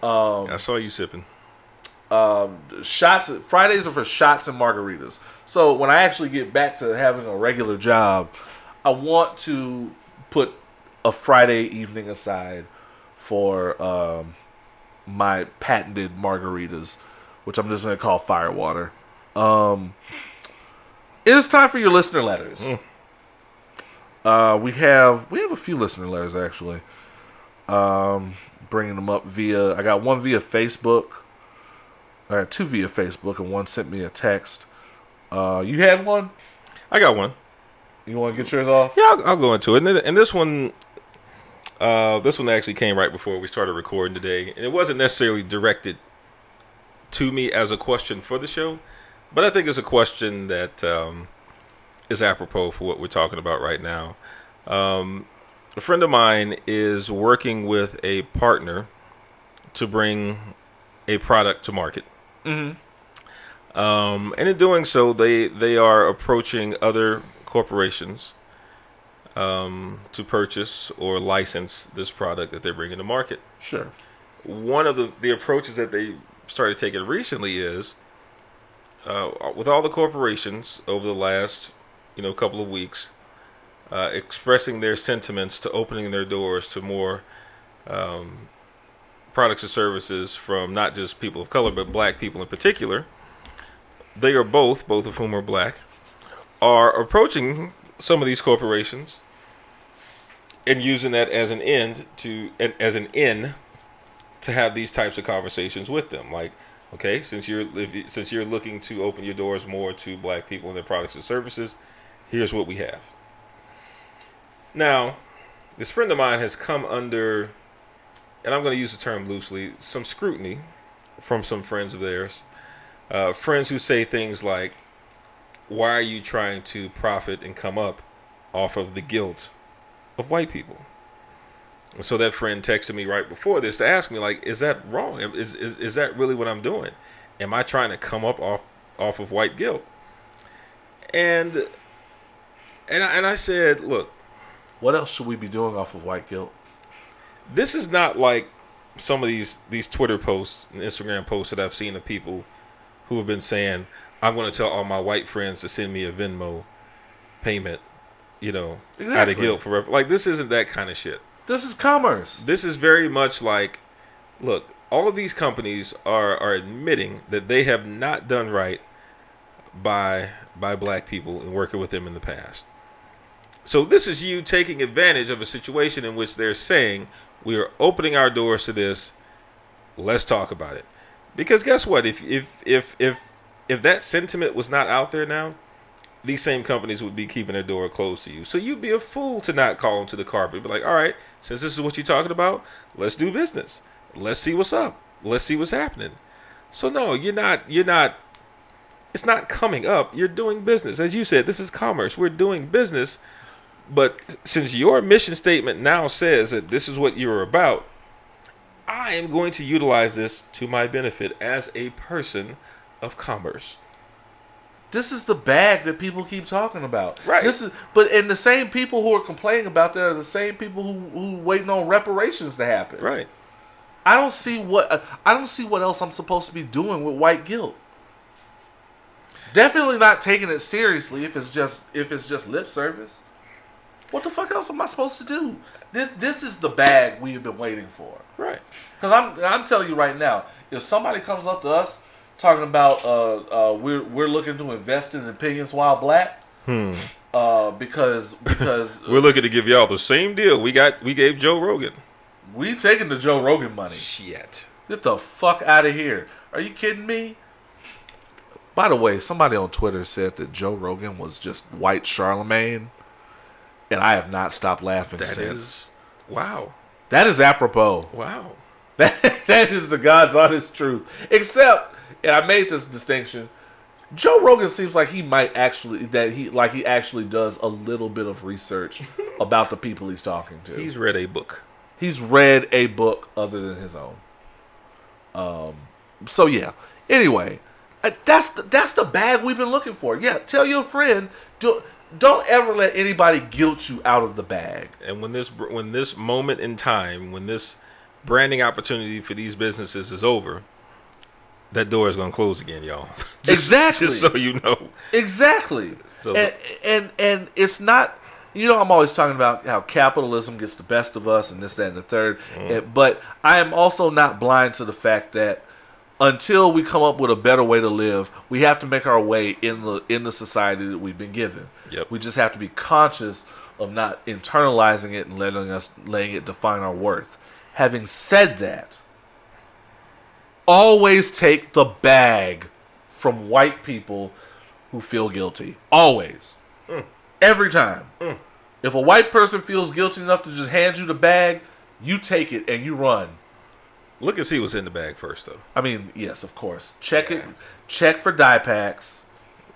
Um, I saw you sipping. um, shots. Fridays are for shots and margaritas. So when I actually get back to having a regular job, I want to put a Friday evening aside for um, my patented margaritas, which I'm just going to call Firewater. Um, it is time for your listener letters. Uh, we have we have a few listener letters actually. Um, bringing them up via I got one via Facebook. I got two via Facebook, and one sent me a text. Uh, you had one. I got one. You want to get yours off? Yeah, I'll, I'll go into it. And, then, and this one, uh, this one actually came right before we started recording today, and it wasn't necessarily directed to me as a question for the show, but I think it's a question that um, is apropos for what we're talking about right now. Um, a friend of mine is working with a partner to bring a product to market. Mm-hmm. Um, and in doing so, they they are approaching other corporations um, to purchase or license this product that they're bringing to market. Sure. One of the, the approaches that they started taking recently is uh, with all the corporations over the last you know couple of weeks uh, expressing their sentiments to opening their doors to more um, products and services from not just people of color but black people in particular they are both, both of whom are black, are approaching some of these corporations and using that as an end to as an in to have these types of conversations with them. Like, okay, since you're since you're looking to open your doors more to black people and their products and services, here's what we have. Now, this friend of mine has come under, and I'm going to use the term loosely, some scrutiny from some friends of theirs uh, friends who say things like, "Why are you trying to profit and come up off of the guilt of white people?" So that friend texted me right before this to ask me, like, "Is that wrong? Is is, is that really what I'm doing? Am I trying to come up off off of white guilt?" And and I, and I said, "Look, What else should we be doing off of white guilt? this is not like some of these these Twitter posts and Instagram posts that I've seen of people who have been saying, I'm going to tell all my white friends to send me a Venmo payment, you know, out of guilt for rep- like this isn't that kind of shit. This is commerce. This is very much like, look, all of these companies are are admitting that they have not done right by by black people and working with them in the past. So this is you taking advantage of a situation in which they're saying we are opening our doors to this. Let's talk about it. Because guess what? If if if if if that sentiment was not out there now, these same companies would be keeping their door closed to you. So you'd be a fool to not call them to the carpet. Be like, all right, since this is what you're talking about, let's do business. Let's see what's up. Let's see what's happening. So no, you're not. You're not. It's not coming up. You're doing business, as you said. This is commerce. We're doing business. But since your mission statement now says that this is what you're about, I am going to utilize this to my benefit as a person of commerce. This is the bag that people keep talking about. Right. This is, but and the same people who are complaining about that are the same people who who waiting on reparations to happen. Right. I don't see what uh, I don't see what else I'm supposed to be doing with white guilt. Definitely not taking it seriously if it's just if it's just lip service. What the fuck else am I supposed to do? This this is the bag we have been waiting for. Right. Because I'm I'm telling you right now, if somebody comes up to us talking about uh, uh, we're we're looking to invest in opinions while black, uh, because because We're looking to give y'all the same deal we got. We gave Joe Rogan. we taking the Joe Rogan money. Shit. Get the fuck out of here. Are you kidding me? By the way, somebody on Twitter said that Joe Rogan was just white Charlemagne, and I have not stopped laughing That since. is. Wow. That is apropos. Wow. That, that is the God's honest truth. Except, and I made this distinction. Joe Rogan seems like he might actually that he like he actually does a little bit of research about the people he's talking to. He's read a book. he's read a book other than his own. Um. So yeah. Anyway, uh, that's the, that's the bag we've been looking for. Yeah. Tell your friend. Do, don't ever let anybody guilt you out of the bag. And when this when this moment in time, when this branding opportunity for these businesses is over, that door is going to close again, y'all. Just- Exactly. Just so you know. Exactly. So- and, and and it's not you know I'm always talking about how capitalism gets the best of us and this that and the third. Mm. Eh, but I am also not blind to the fact that until we come up with a better way to live, we have to make our way in the in the society that we've been given. Yep. We just have to be conscious of not internalizing it and letting us letting it define our worth. Having said that, always take the bag from white people who feel guilty. Always. Hmm. Every time. Hmm. If a white person feels guilty enough to just hand you the bag, you take it and you run. Look and see what's in the bag first, though. I mean, yes, of course. Check it. Check for die packs.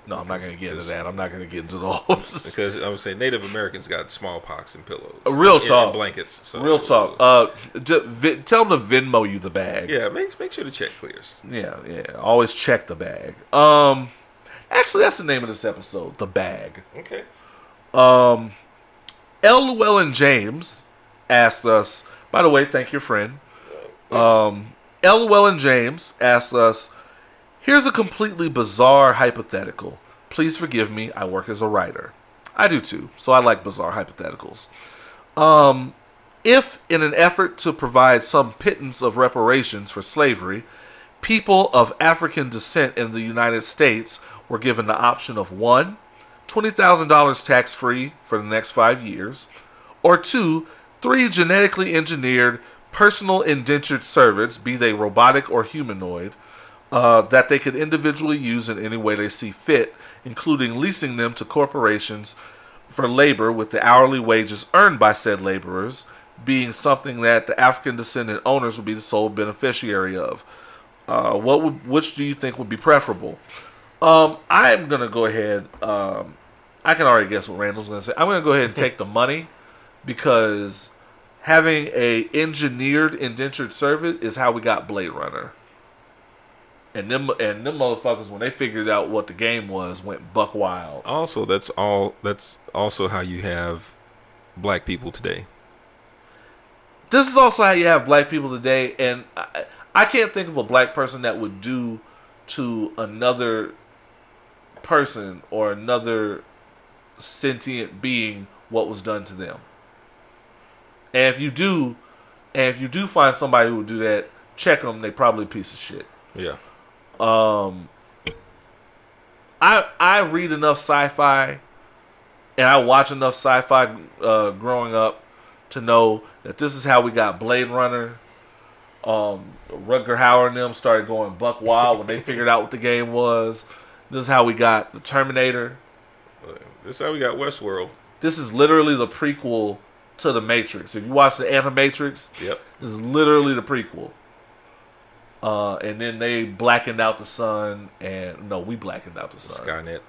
No, I'm not going to get into that. I'm not going to get into those. Because I'm saying Native Americans got smallpox and pillows, Uh, Real And- and talk. blankets. So, Real talk. Uh, vi- tell them to Venmo you the bag. yeah, make make sure the check clears. Yeah, yeah. Always check the bag. Um, actually, that's the name of this episode. The bag. Okay. Um, L. Llewellyn James asked us. By the way, thank your friend. Um, L. Llewellyn James asked us. Here's a completely bizarre hypothetical. Please forgive me. I work as a writer. I do too, so I like bizarre hypotheticals. Um, if, in an effort to provide some pittance of reparations for slavery, people of African descent in the United States were given the option of one, $20,000 tax free for the next five years, or two, three genetically engineered personal indentured servants, be they robotic or humanoid, uh, that they could individually use in any way they see fit, including leasing them to corporations for labor with the hourly wages earned by said laborers being something that the African descendant owners would be the sole beneficiary of. Uh, what would, which do you think would be preferable? Um, I'm gonna go ahead. Um, I can already guess what Randle's gonna say. I'm gonna go ahead and take the money because having a engineered indentured servant is how we got Blade Runner. And them and them motherfuckers when they figured out what the game was went buck wild. Also, that's all. That's also how you have black people today. This is also how you have black people today, and I, I can't think of a black person that would do to another person or another sentient being what was done to them. And if you do, and if you do find somebody who would do that, check them. They probably a piece of shit. Yeah. Um, I I read enough sci-fi, and I watch enough sci-fi uh, growing up to know that this is how we got Blade Runner. Um, Rutger Hauer and them started going buck wild when they figured out what the game was. This is how we got the Terminator. This is how we got Westworld. This is literally the prequel to the Matrix. If you watch the Animatrix, Yep. this is literally the prequel. Uh, and then they blackened out the sun, and no, we blackened out the sun. Skynet.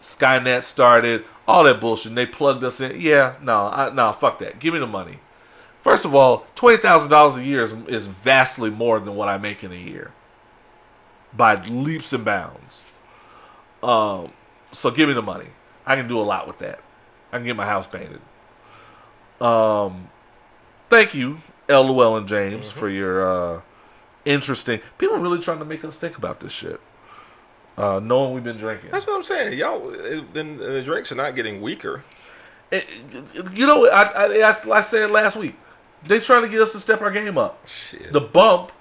Skynet started, all that bullshit. And they plugged us in. Yeah, no, I, no, fuck that. Give me the money. First of all, twenty thousand dollars a year is, is vastly more than what I make in a year, by leaps and bounds. Um, so give me the money. I can do a lot with that. I can get my house painted. Um, thank you, L. Llewellyn James, for your uh, interesting. People are really trying to make us think about this shit. Uh, knowing we've been drinking. That's what I'm saying. Y'all, then the drinks are not getting weaker. It- you know, I, I, I, I said last week, they trying to get us to step our game up. Shit. The bump,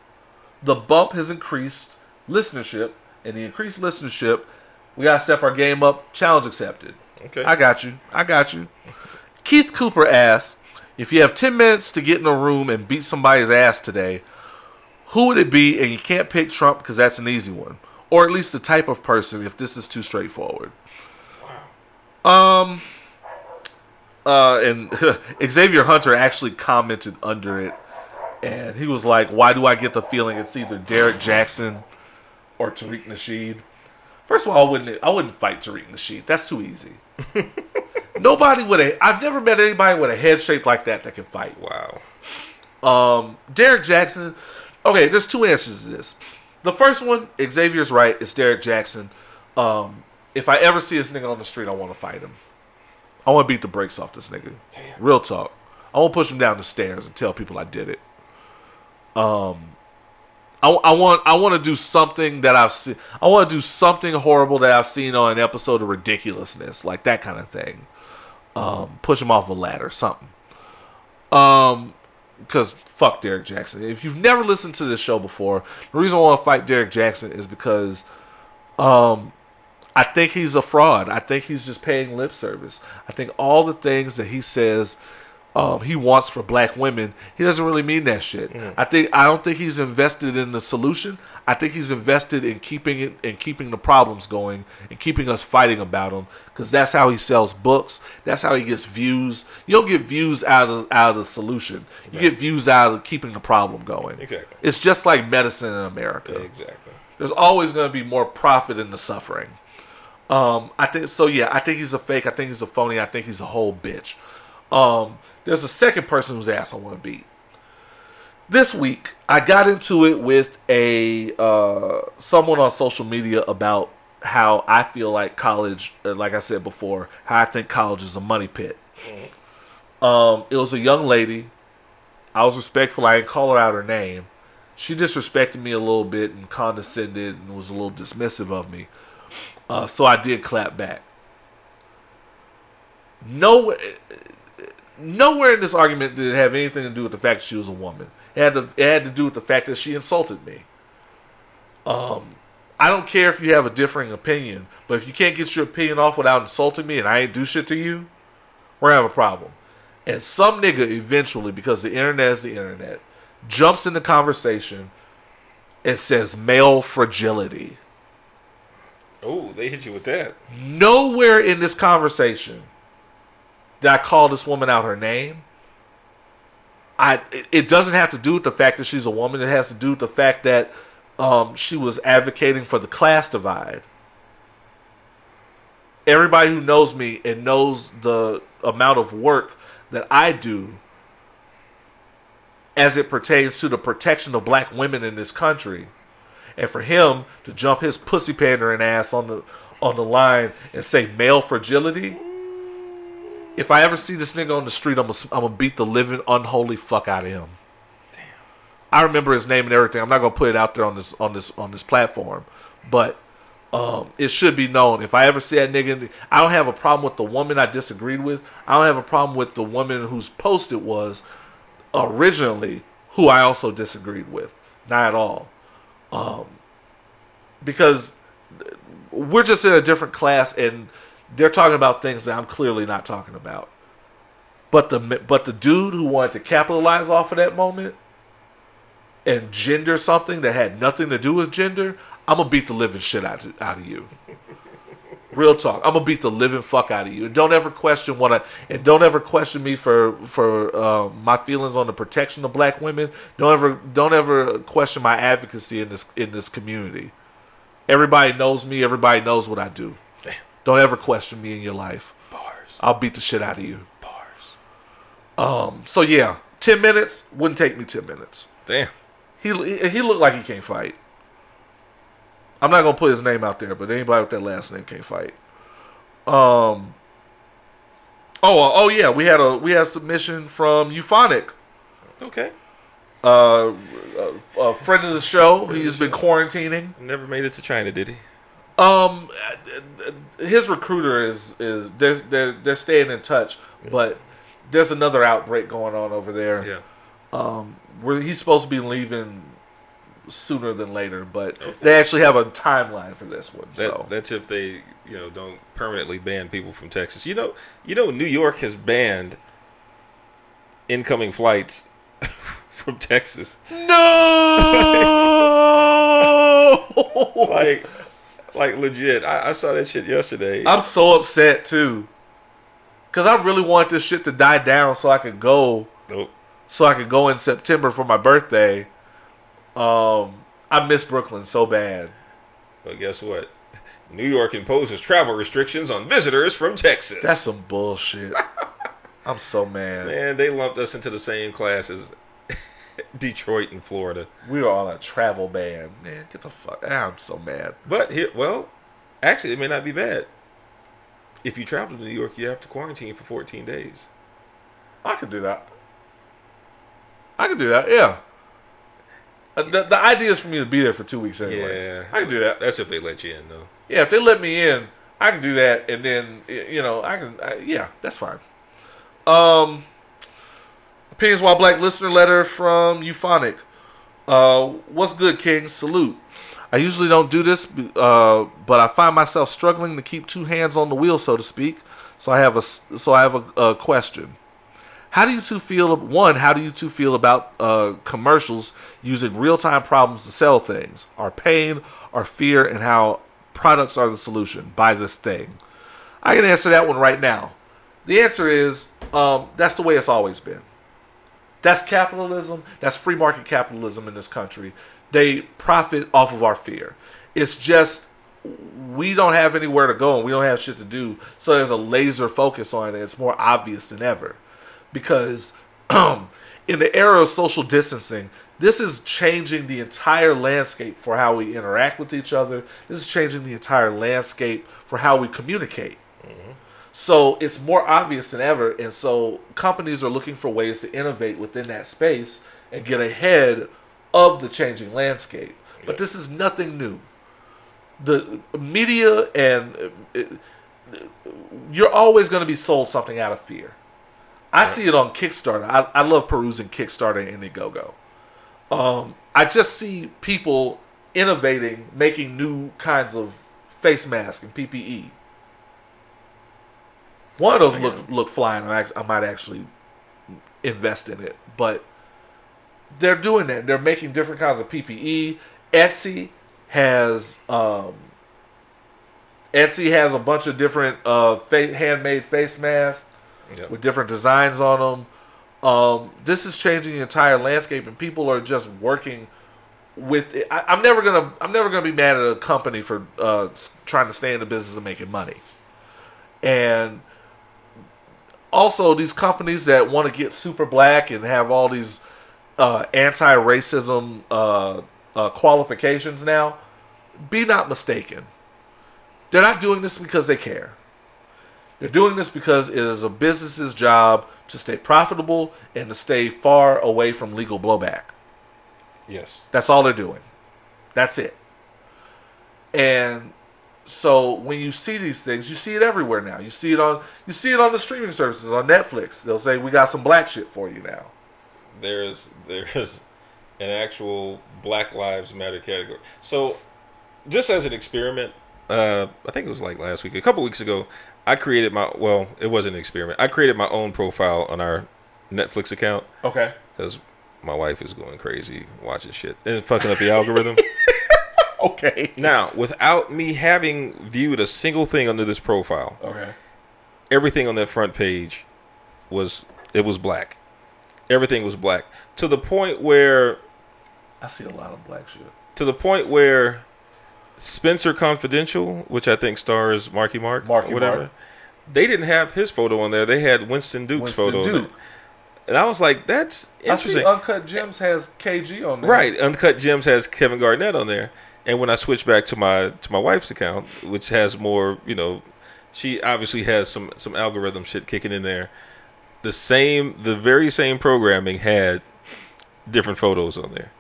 the bump has increased listenership, and the increased listenership, we gotta step our game up. Challenge accepted. okay. I got you. I got you. Keith Cooper asks, if you have ten minutes to get in a room and beat somebody's ass today, who would it be? And you can't pick Trump because that's an easy one, or at least the type of person. If this is too straightforward. Um. Uh, and Xavier Hunter actually commented under it, and he was like, "Why do I get the feeling it's either Derrick Jaxn or Tariq Nasheed?" First of all, I wouldn't. I wouldn't fight Tariq Nasheed. That's too easy. Nobody with a. I've never met anybody with a head shape like that that can fight. wow. Um, Derrick Jaxn. Okay, there's two answers to this. The first one, Xavier's right. It's Derrick Jaxn. Um, if I ever see this nigga on the street, I want to fight him. I want to beat the brakes off this nigga. Real talk. I want to push him down the stairs and tell people I did it. Um, I, I want I want to do something that I've seen. I want to do something horrible that I've seen on an episode of Ridiculousness, like that kind of thing. Um, push him off a ladder, something. Um, because fuck Derrick Jaxn. If you've never listened to this show before, the reason I want to fight Derrick Jaxn is because, um, I think he's a fraud. I think he's just paying lip service. I think all the things that he says um, he wants for black women, he doesn't really mean that shit. I think I don't think he's invested in the solution. I think he's invested in keeping it and keeping the problems going and keeping us fighting about them because that's how he sells books. That's how he gets views. You don't get views out of out of the solution. You get views out of keeping the problem going. Exactly. It's just like medicine in America Exactly. there's always going to be more profit in the suffering. Um, I think so. Yeah, I think he's a fake. I think he's a phony. I think he's a whole bitch. Um, there's a second person whose ass I want to beat. This week, I got into it with a uh, someone on social media about how I feel like college, uh, like I said before, how I think college is a money pit. Um, it was a young lady. I was respectful. I didn't call her out her name. She disrespected me a little bit and condescended and was a little dismissive of me. Uh, so I did clap back. Nowhere, nowhere in this argument did it have anything to do with the fact that she was a woman. It had to, it had to do with the fact that she insulted me. Um, I don't care if you have a differing opinion, but if you can't get your opinion off without insulting me and I ain't do shit to you, we're gonna have a problem. And some nigga eventually, because the internet is the internet, jumps in the conversation and says male fragility. Oh, they hit you with that. Nowhere in this conversation did I call this woman out her name. I it- doesn't have to do with the fact that she's a woman. It has to do with the fact that um, she was advocating for the class divide. Everybody who knows me and knows the amount of work that I do as it pertains to the protection of black women in this country and for him to jump his pussy pandering ass on the on the line and say male fragility. If I ever see this nigga on the street, I'm gonna, beat the living unholy fuck out of him. Damn. I remember his name and everything. I'm not gonna put it out there on this on this on this platform, but Um, it should be known. If I ever see that nigga, I don't have a problem with the woman I disagreed with. I don't have a problem with the woman whose post it was originally, who I also disagreed with. Not at all. Um, because we're just in a different class, and they're talking about things that I'm clearly not talking about. But the but the dude who wanted to capitalize off of that moment and gender something that had nothing to do with gender, I'm gonna beat the living shit out of, out of you. Real talk. I'm gonna beat the living fuck out of you, and don't ever question what I and don't ever question me for for uh, my feelings on the protection of black women. Don't ever don't ever question my advocacy in this in this community. Everybody knows me. Everybody knows what I do. Don't ever question me in your life. Bars. I'll beat the shit out of you. Bars. Um. So yeah, ten minutes wouldn't take me ten minutes. Damn. He he looked like he can't fight. I'm not gonna put his name out there, but anybody with that last name can't fight. Um. Oh oh yeah, we had a we had a submission from Euphonic, Okay. uh, a, a friend of the show. He's been quarantining. Never made it to China, did he? Um, his recruiter is is they're they're, they're staying in touch, but there's another outbreak going on over there. Yeah. um, where he's supposed to be leaving sooner than later, but they actually have a timeline for this one. That, so That's if they, you know, don't permanently ban people from Texas. You know, you know, New York has banned incoming flights from Texas. no, Like, like legit. I, I saw that shit yesterday. I'm so upset too, because I really want this shit to die down so I could go, nope. so I could go in September for my birthday. Um, I miss Brooklyn so bad. But guess what? New York imposes travel restrictions on visitors from Texas. That's some bullshit. I'm so mad. man. They lumped us into the same class as Detroit and Florida. We were on a travel ban, man. Get the fuck. I'm so mad. But here, well, actually, it may not be bad. If you travel to New York, you have to quarantine for 14 days. I could do that. I could do that. Yeah. Uh, The, the idea is for me to be there for two weeks anyway. Yeah. I can do that. That's if they let you in, though. Yeah, if they let me in, I can do that, and then you know I can. I, yeah, that's fine. Um, opinions while black listener letter from Euphonic. Uh, what's good, King? Salute. I usually don't do this, uh, but I find myself struggling to keep two hands on the wheel, so to speak. So I have a so I have a, a question. How do you two feel? One, how do you two feel about uh, commercials using real time problems to sell things? Our pain, our fear, and how products are the solution. Buy this thing. I can answer that one right now. The answer is um, that's the way it's always been. That's capitalism. That's free market capitalism in this country. They profit off of our fear. It's just we don't have anywhere to go and we don't have shit to do. So there's a laser focus on it. It's more obvious than ever because in the era of social distancing, this is changing the entire landscape for how we interact with each other. This is changing the entire landscape for how we communicate. Mm-hmm. So it's more obvious than ever, and so companies are looking for ways to innovate within that space and get ahead of the changing landscape. But this is nothing new. The media and uh, it, you're always going to be sold something out of fear. I see it on Kickstarter. I, I love perusing Kickstarter and Indiegogo. Um, I just see people innovating, making new kinds of face masks and PPE. One of those look look flying. I, might actually invest in it, but they're doing that. They're making different kinds of PPE. Etsy has um, Etsy has a bunch of different uh, fa- handmade face masks Yep. with different designs on them. Um, this is changing the entire landscape, and people are just working with it. I, I'm never gonna I'm never gonna be mad at a company for uh, trying to stay in the business of making money, and also these companies that want to get super black and have all these uh, anti-racism uh, uh, qualifications now. Be not mistaken. They're not doing this because they care. They're doing this because it is a business's job to stay profitable and to stay far away from legal blowback. Yes. That's all they're doing. That's it. And so when you see these things, you see it everywhere now. You see it on you see it on the streaming services on Netflix. They'll say we got some black shit for you now. there's there's an actual Black Lives Matter category. So, just as an experiment, uh, I think it was like last week, a couple weeks ago, I created my well, it wasn't an experiment. I created my own profile on our Netflix account Okay. because my wife is going crazy watching shit and fucking up the algorithm. Okay. Now, without me having viewed a single thing under this profile, Okay. everything on that front page was it was black. Everything was black to the point where I see a lot of black shit. to the point where Spencer Confidential, which I think stars Marky Mark, Marky or whatever, Mark. they didn't have his photo on there. They had Winston Duke's Winston photo, Duke. and I was like, "That's interesting." Uncut Gems has KG on there. Right, Uncut Gems has Kevin Garnett on there, and when I switch back to my to my wife's account, which has more, you know, she obviously has some some algorithm shit kicking in there. The same, the very same programming had different photos on there,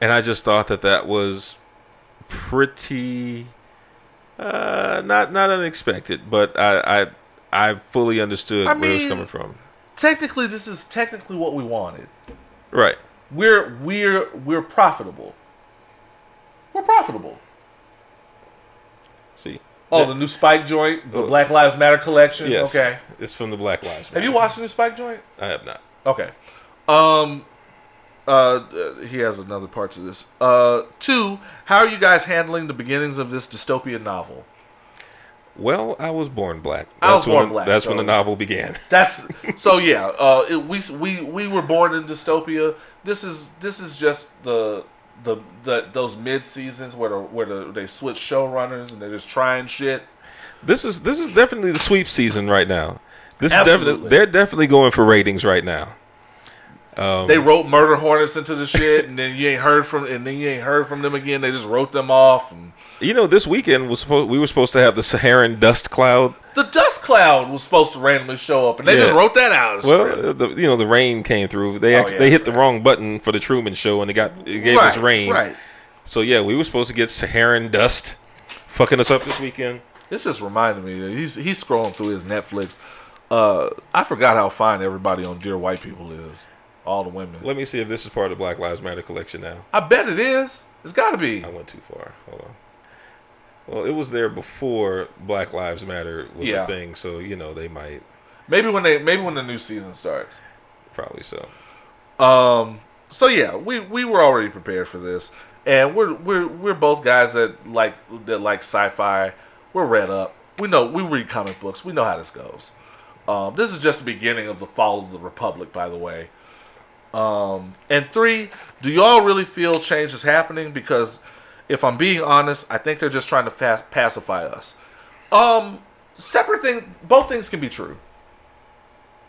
and I just thought that that was pretty uh, not not unexpected, but I I I fully understood I where it was coming from. Technically, this is technically what we wanted. Right. We're we're we're profitable. We're profitable. See. Oh, That- the new Spike joint, the Oh. Black Lives Matter collection. Yes. Okay. It's from the Black Lives Matter. Have you watched the new Spike joint? I have not. Okay. Um. Uh, he has another part to this. Uh, two. How are you guys handling the beginnings of this dystopian novel? Well, I was born black. I was when born the- black, That's when the novel began. That's so yeah. Uh, it, we we we were born in dystopia. This is this is just the the, the those mid seasons where the, where the, they switch showrunners and they're just trying shit. This is this is definitely the sweep season right now. This is definitely they're definitely going for ratings right now. Um, They wrote murder hornets into the shit, and then you ain't heard from and then you ain't heard from them again. They just wrote them off. And you know, this weekend was supposed we were supposed to have the Saharan dust cloud. the dust cloud was supposed to randomly show up, and they Yeah. just wrote that out. Well, the, you know, the rain came through. They Oh, yeah, they hit that's the wrong button for the Truman Show, and it got it gave us rain. Right. So yeah, we were supposed to get Saharan dust fucking us up this weekend. This just reminded me that he's he's scrolling through his Netflix. Uh, I forgot how fine everybody on Dear White People is. All the women. Let me see if this is part of the Black Lives Matter collection now. I bet it is. It's got to be. I went too far. Hold on. Well, it was there before Black Lives Matter was Yeah. a thing, so you know they might Maybe when they maybe when the new season starts. probably so. Um. So yeah, we we were already prepared for this, and we're we're we're both guys that like that like sci-fi. We're read up. We know we read comic books. We know how this goes. Um, this is just the beginning of the fall of the republic, by the way. Um, and three, do y'all really feel change is happening? Because if I'm being honest, I think they're just trying to fa- pacify us. Um, separate thing. Both things can be true.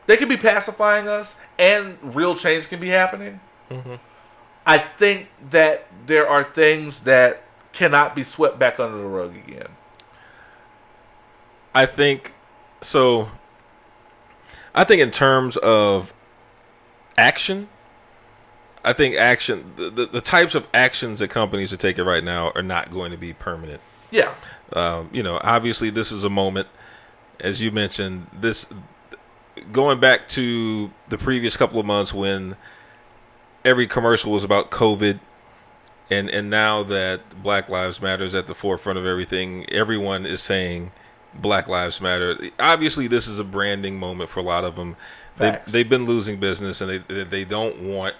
They can be pacifying us, and real change can be happening. I think that there are things that cannot be swept back under the rug again. I think so. I think in terms of action, I think action the, the, the types of actions that companies are taking right now are not going to be permanent. Yeah, Um, you know, obviously this is a moment, as you mentioned, this going back to the previous couple of months when every commercial was about COVID, and and now that Black Lives Matter is at the forefront of everything, everyone is saying Black Lives Matter. Obviously, this is a branding moment for a lot of them. They, they've been losing business, and they they don't want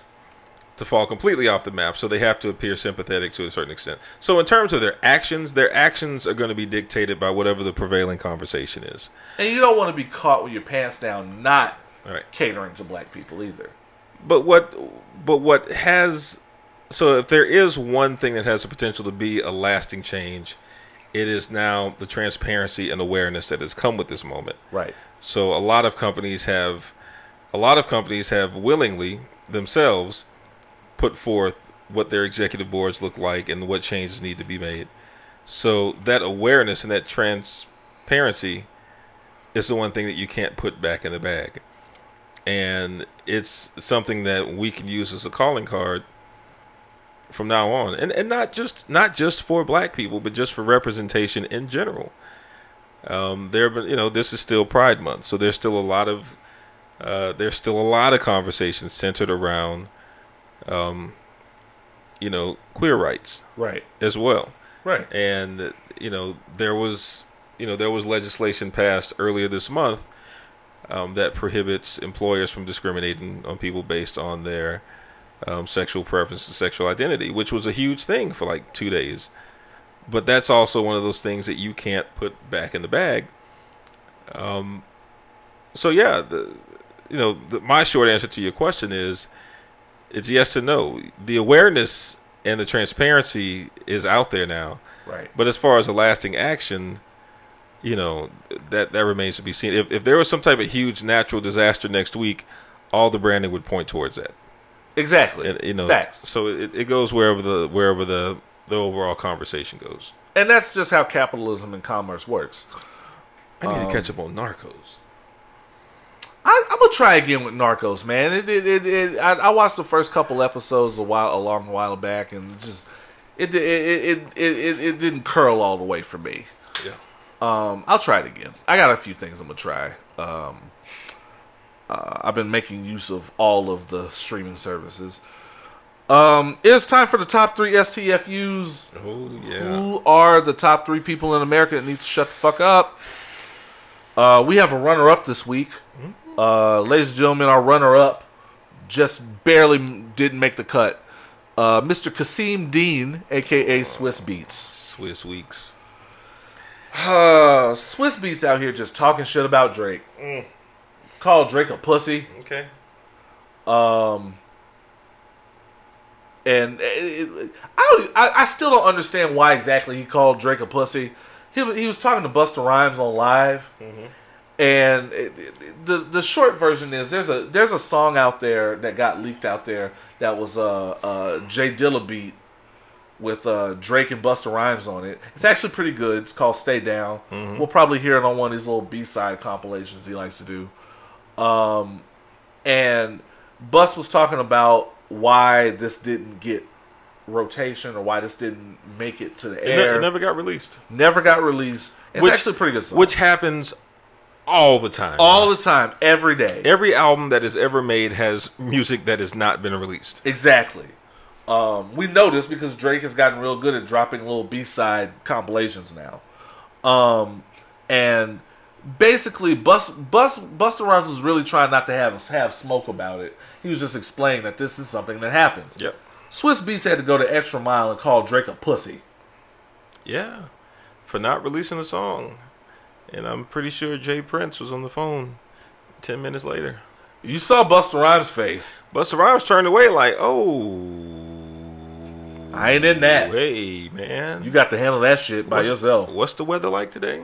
to fall completely off the map, so they have to appear sympathetic to a certain extent. So, in terms of their actions, their actions are going to be dictated by whatever the prevailing conversation is. and you don't want to be caught with your pants down, not right. catering to black people either. But what, but what has, so if there is one thing that has the potential to be a lasting change, it is now the transparency and awareness that has come with this moment. Right. So a lot of companies have, a lot of companies have willingly themselves put forth what their executive boards look like and what changes need to be made. So that awareness and that transparency is the one thing that you can't put back in the bag. And it's something that we can use as a calling card from now on, and and not just not just for black people, but just for representation in general. Um, there, have been you know, this is still Pride Month, so there's still a lot of uh, there's still a lot of conversations centered around, um, you know, queer rights Right. as well. Right. And you know, there was you know there was legislation passed earlier this month um, that prohibits employers from discriminating on people based on their um, sexual preference and sexual identity, which was a huge thing for like two days. But that's also one of those things that you can't put back in the bag. Um, so yeah, the, you know, the, my short answer to your question is, it's yes to no. The awareness and the transparency is out there now. Right. But as far as a lasting action, you know, that that remains to be seen. If if there was some type of huge natural disaster next week, all the branding would point towards that. Exactly. And, you know, Facts. so it, it goes wherever the wherever the the overall conversation goes. And that's just how capitalism and commerce works. I need Um, to catch up on Narcos. I, I'm gonna try again with Narcos, man. It, it, it, it I, I watched the first couple episodes a while, a long while back, and just it, it, it, it, it, it, it didn't curl all the way for me. Yeah. Um, I'll try it again. I got a few things I'm gonna try. Um, uh, I've been making use of all of the streaming services. Um, it's time for the top three STFUs. Oh yeah. Who are the top three people in America that need to shut the fuck up? Uh, we have a runner up this week. Uh, ladies and gentlemen, our runner up just barely didn't make the cut. Uh, Mr. Kasseem Dean, aka Swizz Beatz. Swiss weeks. Uh, Swizz Beatz out here just talking shit about Drake. Call Drake a pussy. Okay. Um, and it, it- I, don't, I I still don't understand why exactly he called Drake a pussy. He he was talking to Busta Rhymes on live, and it, it- the the short version is there's a there's a song out there that got leaked out there that was uh uh J Dilla beat with uh Drake and Busta Rhymes on it. It's actually pretty good. It's called Stay Down. We'll probably hear it on one of these little B side compilations he likes to do. Um, and Bus was talking about why this didn't get rotation or why this didn't make it to the It, ne- air. it never got released. Never got released. It's Which- actually a pretty good song. Which happens all the time. all the time, every day. Every album that is ever made has music that has not been released. Exactly. Um, we know this because Drake has gotten real good at dropping little B side compilations now. Um, and basically, Bus Bus Busta Rhymes was really trying not to have have smoke about it. He was just explaining that this is something that happens. Yep. Swizz Beatz had to go the extra mile and call Drake a pussy. Yeah. For not releasing the song. And I'm pretty sure J. Prince was on the phone 10 minutes later. You saw Busta Rhymes' face. Busta Rhymes turned away like, oh. I ain't in that. Hey, man. You got to handle that shit by What's- yourself. What's the weather like today?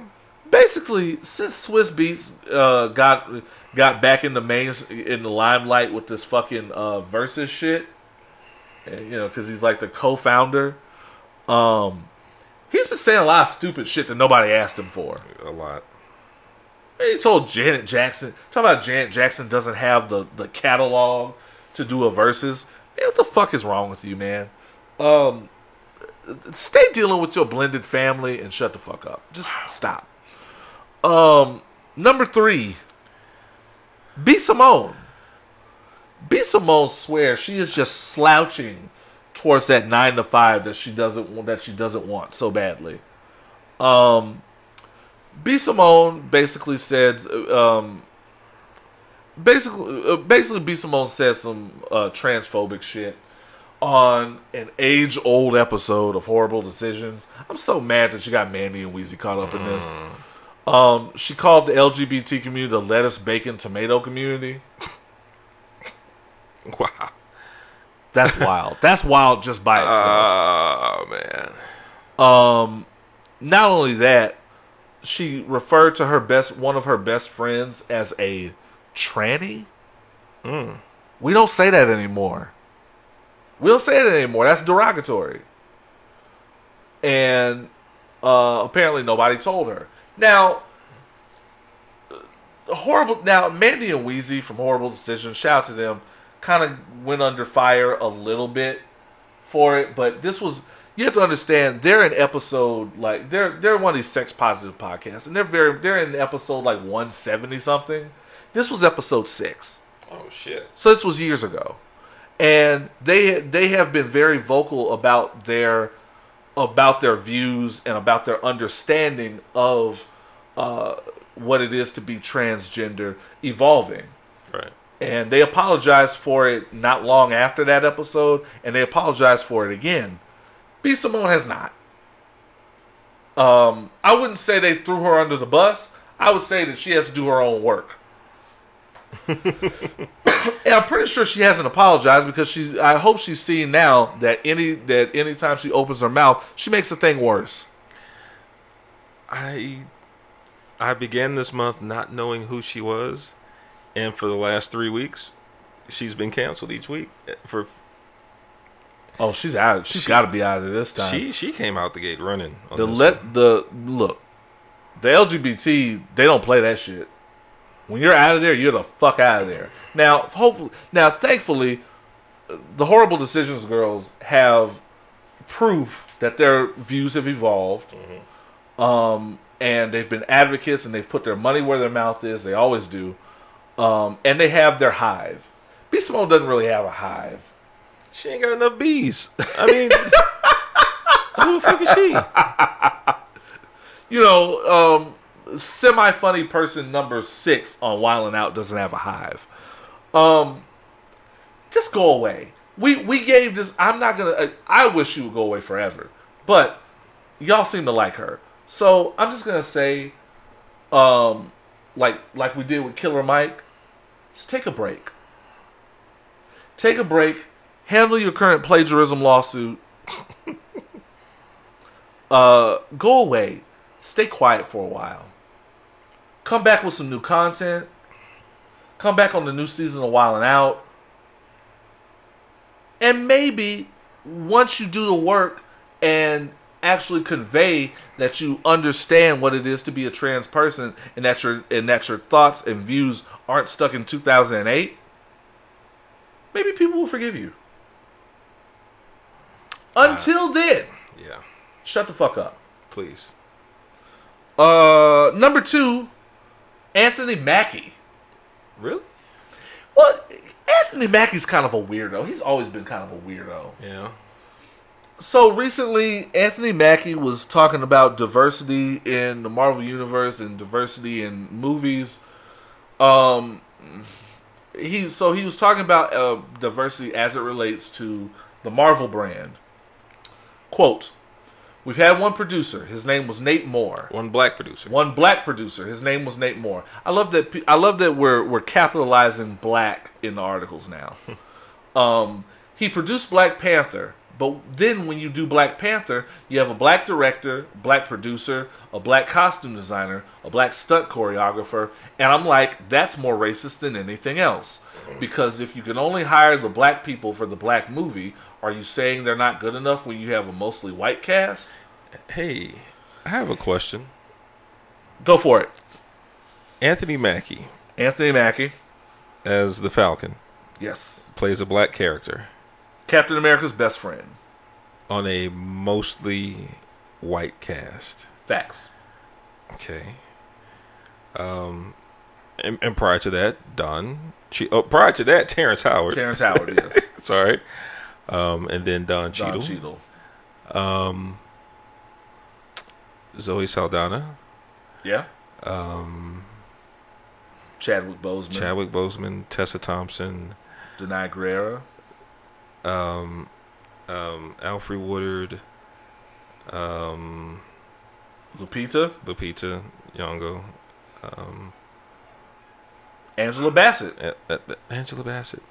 basically since Swizz Beatz uh, got got back in the main in the limelight with this fucking uh, versus shit, and, you know, because he's like the co-founder. Um, he's been saying a lot of stupid shit that nobody asked him for. A lot. He told Janet Jackson, talk about Janet Jackson doesn't have the the catalog to do a versus. Man, what the fuck is wrong with you, man? Um, stay dealing with your blended family and shut the fuck up. Just stop. Um, number three, B Simone. B Simone swears she is just slouching towards that nine to five that she doesn't want that she doesn't want so badly. Um, B Simone basically said, um, basically, uh, basically B Simone said some uh, transphobic shit on an age-old episode of Horrible Decisions. I'm so mad that she got Mandy and Weezy caught up in this. Um, she called the LGBT community the lettuce, bacon, tomato community. Wow. That's wild. That's wild just by itself. Oh, man. Um, not only that, she referred to her best one of her best friends as a tranny. We don't say that anymore. We don't say that anymore. That's derogatory. And uh, apparently nobody told her. Now, horrible. Now, Mandy and Weezy from Horrible Decisions, shout out to them, kind of went under fire a little bit for it, but this was you have to understand they're in episode like they're they're one of these sex positive podcasts, and they're very they're in episode like one seventy something. This was episode six. Oh shit. So this was years ago, and they they have been very vocal about their about their views and about their understanding of uh, what it is to be transgender evolving. Right. And they apologized for it not long after that episode, and they apologized for it again. B Simone has not. Um, I wouldn't say they threw her under the bus. I would say that she has to do her own work. and I'm pretty sure she hasn't apologized because she. I hope she's seeing now that any that anytime she opens her mouth, she makes the thing worse. I I began this month not knowing who she was, and for the last three weeks, she's been canceled each week. For Oh, she's out. She's She- got to be out of this time. she she came out the gate running. On the let one. the look, the LGBT they don't play that shit. When you're out of there, you're the fuck out of there. Now, hopefully, now thankfully, the horrible decisions girls have proof that their views have evolved, um, and they've been advocates and they've put their money where their mouth is. They always do, um, and they have their hive. B Simone doesn't really have a hive. she ain't got enough bees. I mean, who the fuck is she? you know, um, semi funny person number six on Wildin' Out doesn't have a hive. Um, just go away. We we gave this. I'm not gonna. I wish she would go away forever, but y'all seem to like her, so I'm just gonna say, um, like like we did with Killer Mike, just take a break. Take a break. Handle your current plagiarism lawsuit. uh, go away. Stay quiet for a while. Come back with some new content. Come back on the new season of Wild and Out. And maybe once you do the work and actually convey that you understand what it is to be a trans person and that your and that your thoughts and views aren't stuck in 2008, maybe people will forgive you. Until then, Yeah, shut the fuck up. please. Uh, number two, Anthony Mackie. Really? Well, Anthony Mackie's kind of a weirdo. He's always been kind of a weirdo. Yeah. So recently, Anthony Mackie was talking about diversity in the Marvel Universe and diversity in movies. Um, he so he was talking about uh, diversity as it relates to the Marvel brand. Quote: We've had one producer. His name was Nate Moore. One black producer. One black producer. His name was Nate Moore. I love that. I love that we're we're capitalizing black in the articles now. um, he produced Black Panther, but then when you do Black Panther, you have a black director, black producer, a black costume designer, a black stunt choreographer, and I'm like, that's more racist than anything else. Because if you can only hire the black people for the black movie, are you saying they're not good enough when you have a mostly white cast? Hey, I have a question. Go for it, Anthony Mackie Anthony Mackie. as the Falcon Yes. plays a black character Captain America's best friend. on a mostly white cast. Facts. Okay. Um, and, and prior to that, Don. Che- oh, prior to that, Terrence Howard. Terrence Howard, yes. Sorry. Um, and then Don Cheadle. Don Cheadle. Cheadle. Um, Zoe Saldana. Yeah. Um, Chadwick Boseman. Chadwick Boseman, Tessa Thompson, Danai Gurira. Um, um, Alfre Woodard, um, Lupita. Lupita Nyong'o, um, Angela Bassett. A- A- Angela Bassett.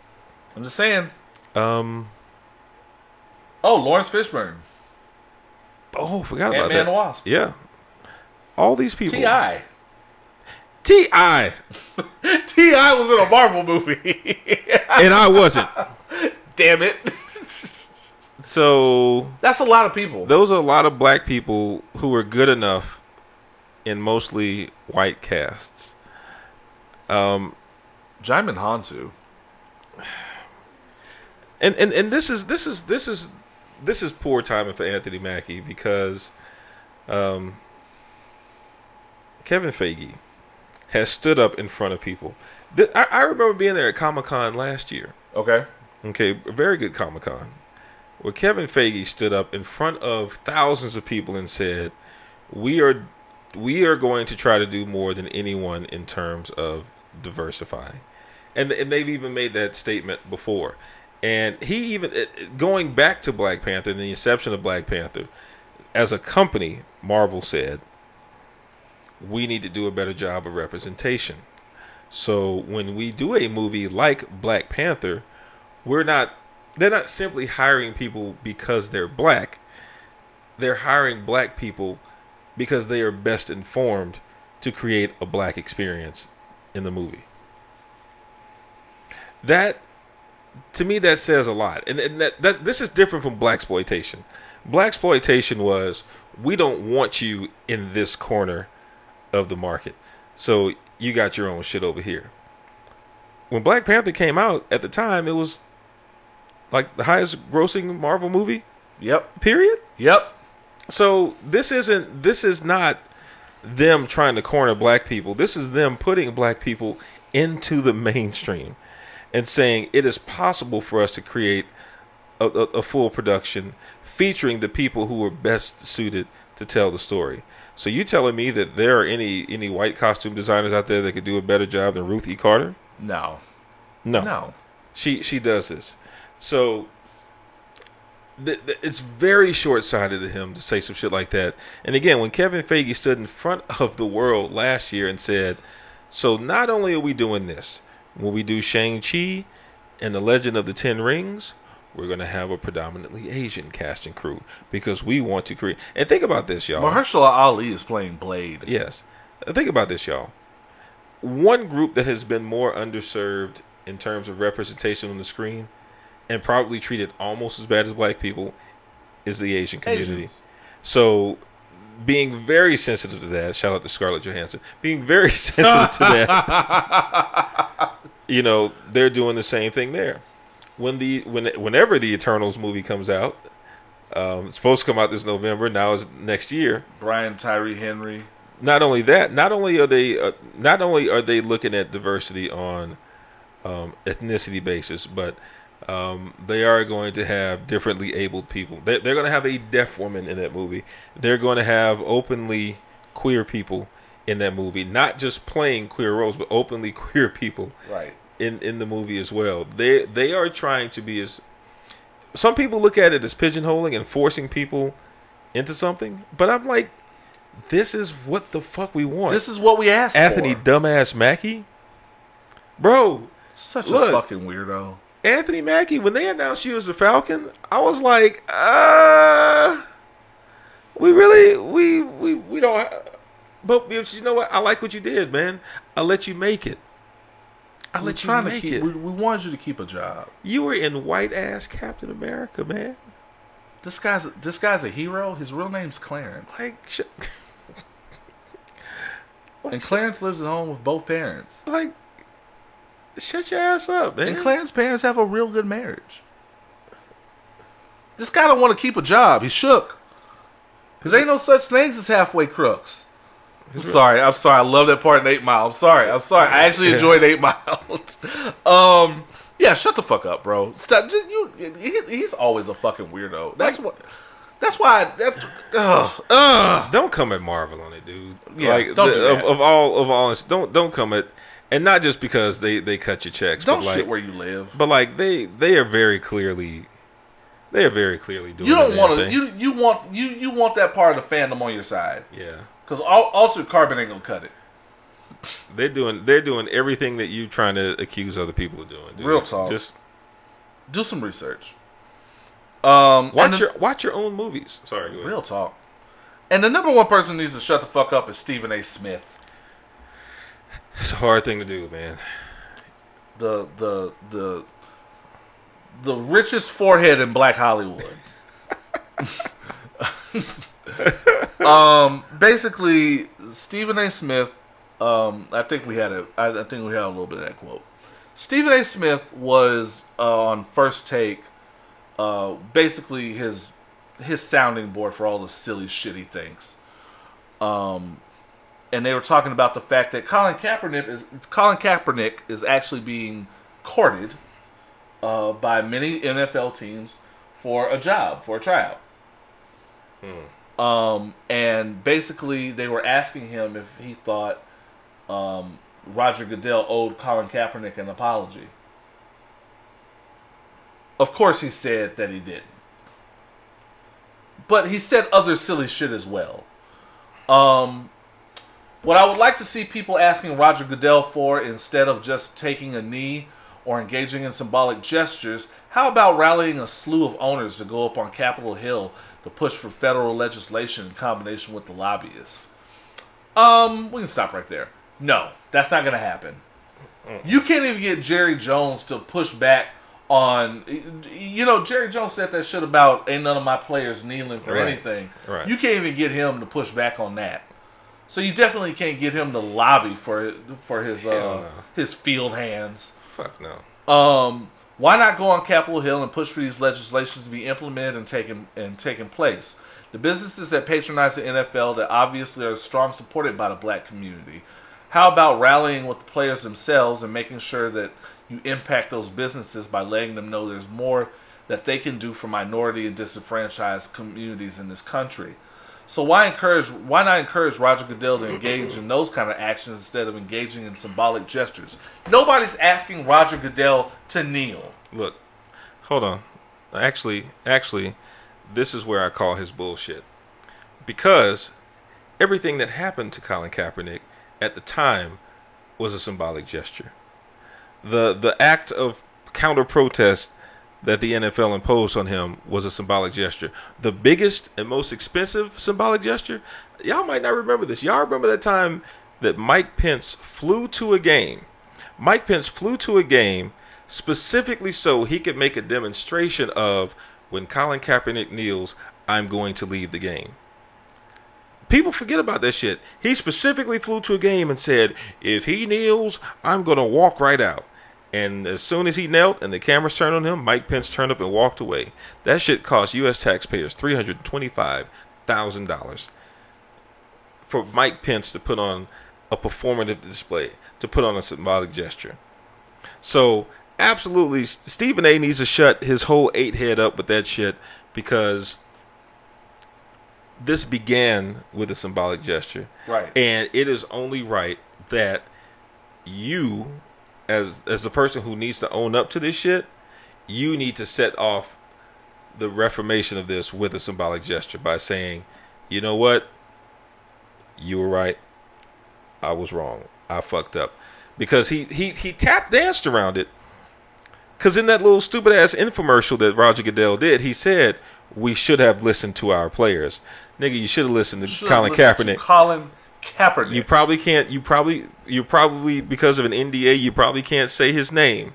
I'm just saying. Um, Oh, Laurence Fishburne. oh, forgot about Ant-Man that. and Wasp. Yeah, all these people. T.I. T.I. T.I. was in a Marvel movie. and I wasn't. Damn it. So That's a lot of people. those are a lot of black people who were good enough in mostly white casts. Um, Djimon Hounsou. and, and and this is this is this is this is poor timing for Anthony Mackie because um, Kevin Feige has stood up in front of people. I, I remember being there at Comic Con last year. Okay. Okay, very good Comic Con, where Kevin Feige stood up in front of thousands of people and said, "We are, we are going to try to do more than anyone in terms of diversifying," and and they've even made that statement before. And he even going back to Black Panther and the inception of Black Panther, as a company, Marvel said, "We need to do a better job of representation." So when we do a movie like Black Panther, we're not they're not simply hiring people because they're black. They're hiring black people because they are best informed to create a black experience in the movie. That to me that says a lot. And, and that, that this is different from black exploitation. Black exploitation was we don't want you in this corner of the market. So you got your own shit over here. When Black Panther came out at the time, it was like the highest grossing Marvel movie, Yep. period. Yep. So this isn't this is not them trying to corner black people. This is them putting black people into the mainstream and saying it is possible for us to create a, a, a full production featuring the people who are best suited to tell the story. So you telling me that there are any any white costume designers out there that could do a better job than Ruth E. Carter? No. No. No. She she does this. So th- th- it's very short-sighted of him to say some shit like that. And again, when Kevin Feige stood in front of the world last year and said, "So not only are we doing this, when we do Shang-Chi and the Legend of the Ten Rings, we're going to have a predominantly Asian cast and crew because we want to create." And think about this, y'all. Mahershala Ali is playing Blade. Yes. Think about this, y'all. One group that has been more underserved in terms of representation on the screen and probably treated almost as bad as black people is the Asian community. Asians. So being very sensitive to that, shout out to Scarlett Johansson, being very sensitive to that, you know, they're doing the same thing there. When the when whenever the Eternals movie comes out, um, it's supposed to come out this November. Now is next year Brian Tyree Henry. not only that, not only are they uh, not only are they looking at diversity on um, ethnicity basis, but um, they are going to have differently abled people. They, they're going to have a deaf woman in that movie. They're going to have openly queer people in that movie, not just playing queer roles, but openly queer people Right. in in the movie as well. They they are trying to be as some people look at it as pigeonholing and forcing people into something, but I'm like, this is what the fuck we want. This is what we asked Anthony for. dumbass Mackie, bro. Such Look. a fucking weirdo. Anthony Mackie. When they announced you as the Falcon, I was like, uh, we really we we we don't. But you know what? I like what you did, man. I let you make it. I We're let you make keep. it. We, we wanted you to keep a job. You were in white ass Captain America, man. This guy's this guy's a hero. His real name's Clarence, Like, sh- and Clarence lives at home with both parents. like, shut your ass up, man. And Clarence's parents have a real good marriage. This guy don't want to keep a job. He's shook. Cause ain't no such things as halfway crooks. I'm sorry. I'm sorry. I love that part in Eight Mile. I'm sorry. I'm sorry. I actually enjoyed Eight Mile. um, yeah. Shut the fuck up, bro. Stop. Just you. He, he's always a fucking weirdo. That's what. That's why. That's. Ugh. Ugh. don't come at Marvel on it, dude. Yeah, like, the- do of, of all of all, don't don't come at, and not just because they they cut your checks, Don't but like, shit where you live. but like they they are very clearly, they are very clearly doing. You don't want to. You you want you you want that part of the fandom on your side. yeah. Because Altered Carbon ain't gonna cut it. They're doing they're doing everything that you trying to accuse other people of doing. Dude. Real talk. Just Do some research. Um, watch the- your watch your own movies. Sorry, go ahead. real talk. And the number one person who needs to shut the fuck up is Stephen A. Smith, It's a hard thing to do, man. the the the the richest forehead in Black Hollywood. um, basically, Stephen A. Smith. Um, I think we had a. I, I think we had a little bit of that quote. Stephen A. Smith was uh, on First Take uh, basically his his sounding board for all the silly shit he thinks. Um, and they were talking about the fact that Colin Kaepernick is Colin Kaepernick is actually being courted uh, by many NFL teams for a job for a tryout. Um, and basically, they were asking him if he thought um, Roger Goodell owed Colin Kaepernick an apology. Of course, he said that he didn't. But he said other silly shit as well. Um, what I would like to see people asking Roger Goodell for instead of just taking a knee or engaging in symbolic gestures, how about rallying a slew of owners to go up on Capitol Hill to push for federal legislation in combination with the lobbyists? Um, we can stop right there. No, that's not going to happen. You can't even get Jerry Jones to push back on. You know, Jerry Jones said that shit about ain't none of my players kneeling for Right. anything. Right. You can't even get him to push back on that. So you definitely can't get him to lobby for for his uh no. his field hands. Fuck no. Um, why not go on Capitol Hill and push for these legislations to be implemented and taken and taken place? The businesses that patronize the NFL that obviously are strong supported by the black community. How about rallying with the players themselves and making sure that you impact those businesses by letting them know there's more that they can do for minority and disenfranchised communities in this country? So why encourage? Why not encourage Roger Goodell to engage in those kind of actions instead of engaging in symbolic gestures? Nobody's asking Roger Goodell to kneel. Look, hold on. Actually, actually, this is where I call his bullshit. Because everything that happened to Colin Kaepernick at the time was a symbolic gesture. The the act of counter protest that the NFL imposed on him was a symbolic gesture. The biggest and most expensive symbolic gesture, y'all might not remember this. Y'all remember that time that Mike Pence flew to a game. Mike Pence flew to a game specifically so he could make a demonstration of when Colin Kaepernick kneels, I'm going to leave the game. People forget about that shit. He specifically flew to a game and said, if he kneels, I'm going to walk right out. And as soon as he knelt and the cameras turned on him, Mike Pence turned up and walked away. That shit cost U.S. taxpayers $325,000 for Mike Pence to put on a performative display, to put on a symbolic gesture. So, absolutely, Stephen A needs to shut his whole eight head up with that shit because this began with a symbolic gesture. Right. And it is only right that you, as as the person who needs to own up to this shit, you need to set off the reformation of this with a symbolic gesture by saying, you know what? You were right. I was wrong. I fucked up. Because he he he tap danced around it. Cause in that little stupid ass infomercial that Roger Goodell did, he said we should have listened to our players. Nigga, you should have listened to Should've Colin listened to Kaepernick. Colin Kaepernick. You probably can't. You probably. You probably because of an NDA. You probably can't say his name.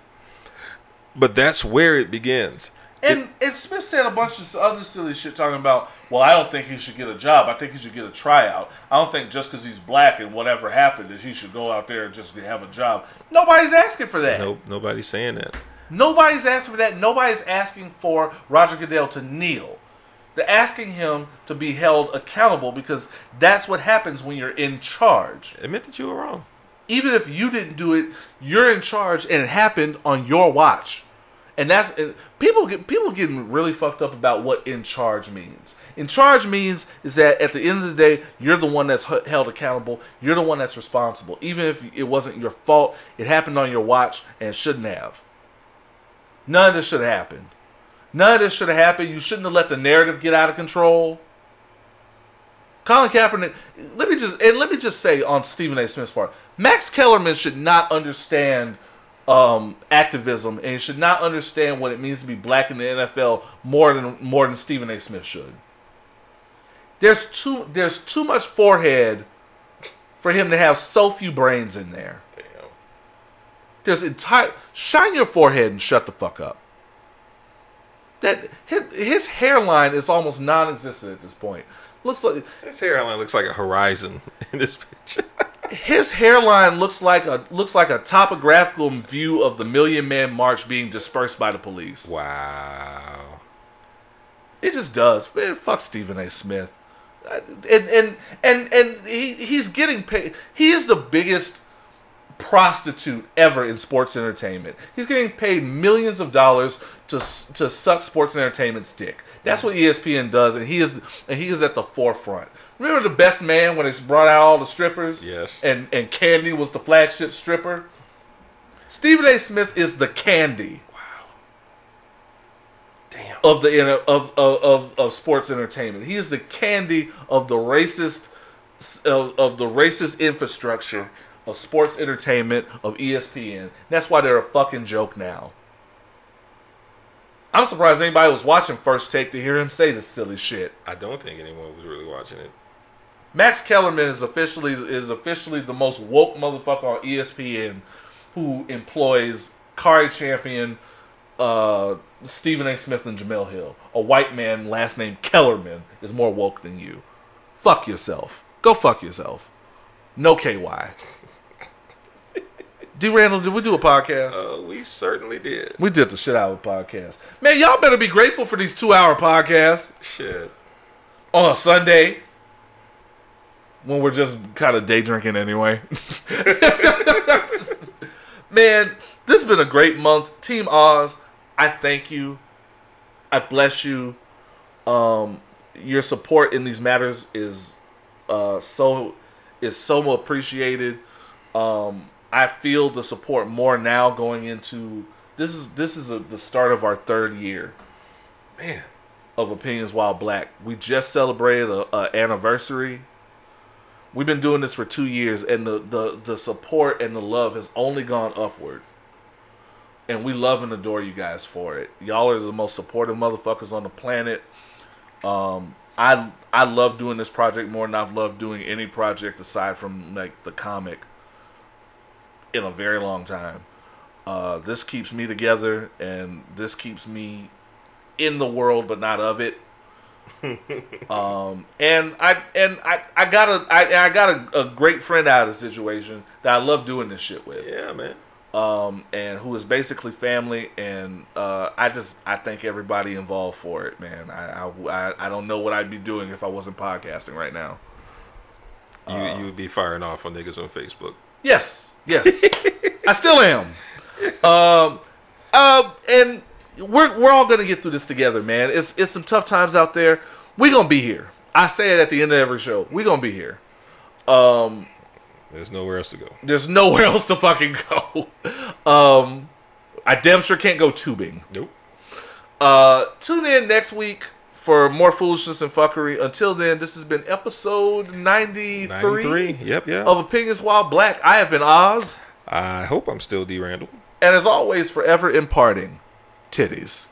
But that's where it begins. and and Smith said a bunch of other silly shit talking about. Well, I don't think he should get a job. I think he should get a tryout. I don't think just because he's black and whatever happened is he should go out there and just have a job. Nobody's asking for that. Nope. Nobody's saying that. Nobody's asking for that. Nobody's asking for Roger Goodell to kneel. They're asking him to be held accountable because that's what happens when you're in charge. Admit that you were wrong. Even if you didn't do it, you're in charge and it happened on your watch. And that's and people get people getting really fucked up about what in charge means. In charge means is that at the end of the day, you're the one that's held accountable. You're the one that's responsible, even if it wasn't your fault. It happened on your watch and shouldn't have. None of this should have happened. None of this should have happened. You shouldn't have let the narrative get out of control. Colin Kaepernick. Let me just and let me just say on Stephen A. Smith's part, Max Kellerman should not understand um, activism and should not understand what it means to be black in the NFL more than more than Stephen A. Smith should. There's too there's too much forehead for him to have so few brains in there. Damn. There's entire shine your forehead and shut the fuck up. That his his hairline is almost non-existent at this point. Looks like His hairline looks like a horizon in this picture. his hairline looks like a looks like a topographical view of the Million Man March being dispersed by the police. wow. It just does. Man, fuck Stephen A. Smith. And and and and he he's getting paid. He is the biggest prostitute ever in sports entertainment. He's getting paid millions of dollars to to suck sports entertainment's dick. That's what ESPN does, and he is and he is at the forefront. Remember the best man when it's brought out all the strippers? Yes. And and Candy was the flagship stripper. Stephen A. Smith is the Candy Wow. Damn. of the of, of of of sports entertainment. He is the candy of the racist of, of the racist infrastructure of sports entertainment of ESPN. That's why they're a fucking joke now. I'm surprised anybody was watching First Take to hear him say this silly shit. I don't think anyone was really watching it. Max Kellerman is officially is officially the most woke motherfucker on ESPN who employs Cari Champion, uh, Stephen A. Smith, and Jemele Hill. A white man, last name Kellerman, is more woke than you. Fuck yourself. Go fuck yourself. No KY. D. Randle, did we do a podcast? Uh, we certainly did. we did the shit out of a podcast. Man, y'all better be grateful for these two hour podcasts Shit. on a Sunday when we're just kind of day drinking anyway. Man, this has been a great month. Team Oz, I thank you. I bless you. Um, your support in these matters is uh, so is so appreciated. Um, I feel the support more now going into this is this is a, the start of our third year Man. of Opinions While Black. We just celebrated a, a anniversary. We've been doing this for two years, and the, the, the support and the love has only gone upward. And we love and adore you guys for it. Y'all are the most supportive motherfuckers on the planet. Um, I I love doing this project more than I've loved doing any project aside from like the comic in a very long time. Uh, this keeps me together, and this keeps me in the world but not of it. um, and I and I I got a I, I got a, a great friend out of the situation that I love doing this shit with. Yeah, man. Um, and who is basically family, and uh, I just I thank everybody involved for it, man. I, I I I don't know what I'd be doing if I wasn't podcasting right now. You you would be firing off on niggas on Facebook. Yes, yes, I still am. Um, uh, and we're we're all gonna get through this together, man. It's it's some tough times out there. We gonna be here. I say it at the end of every show. We gonna be here. Um, There's nowhere else to go. there's nowhere else to fucking go. Um, I damn sure can't go tubing. Nope. Uh, tune in next week for more foolishness and fuckery. Until then, this has been episode 93, 93. Yep, yeah. of Opinions While Black. I have been Oz. I hope I'm still D. Randle. And as always, forever imparting titties.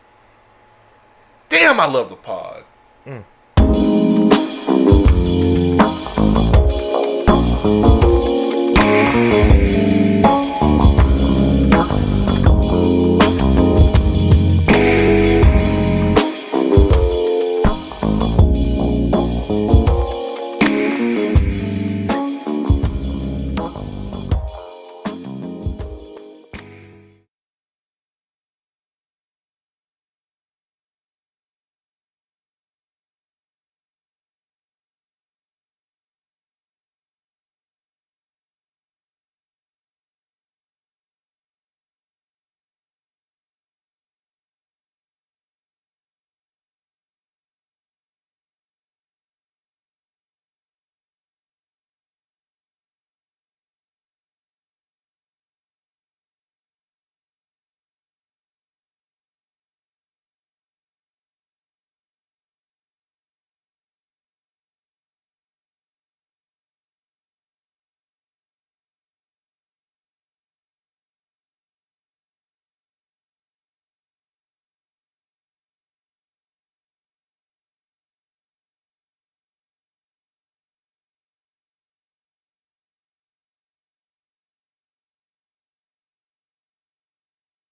Damn, I love the pod. Mm.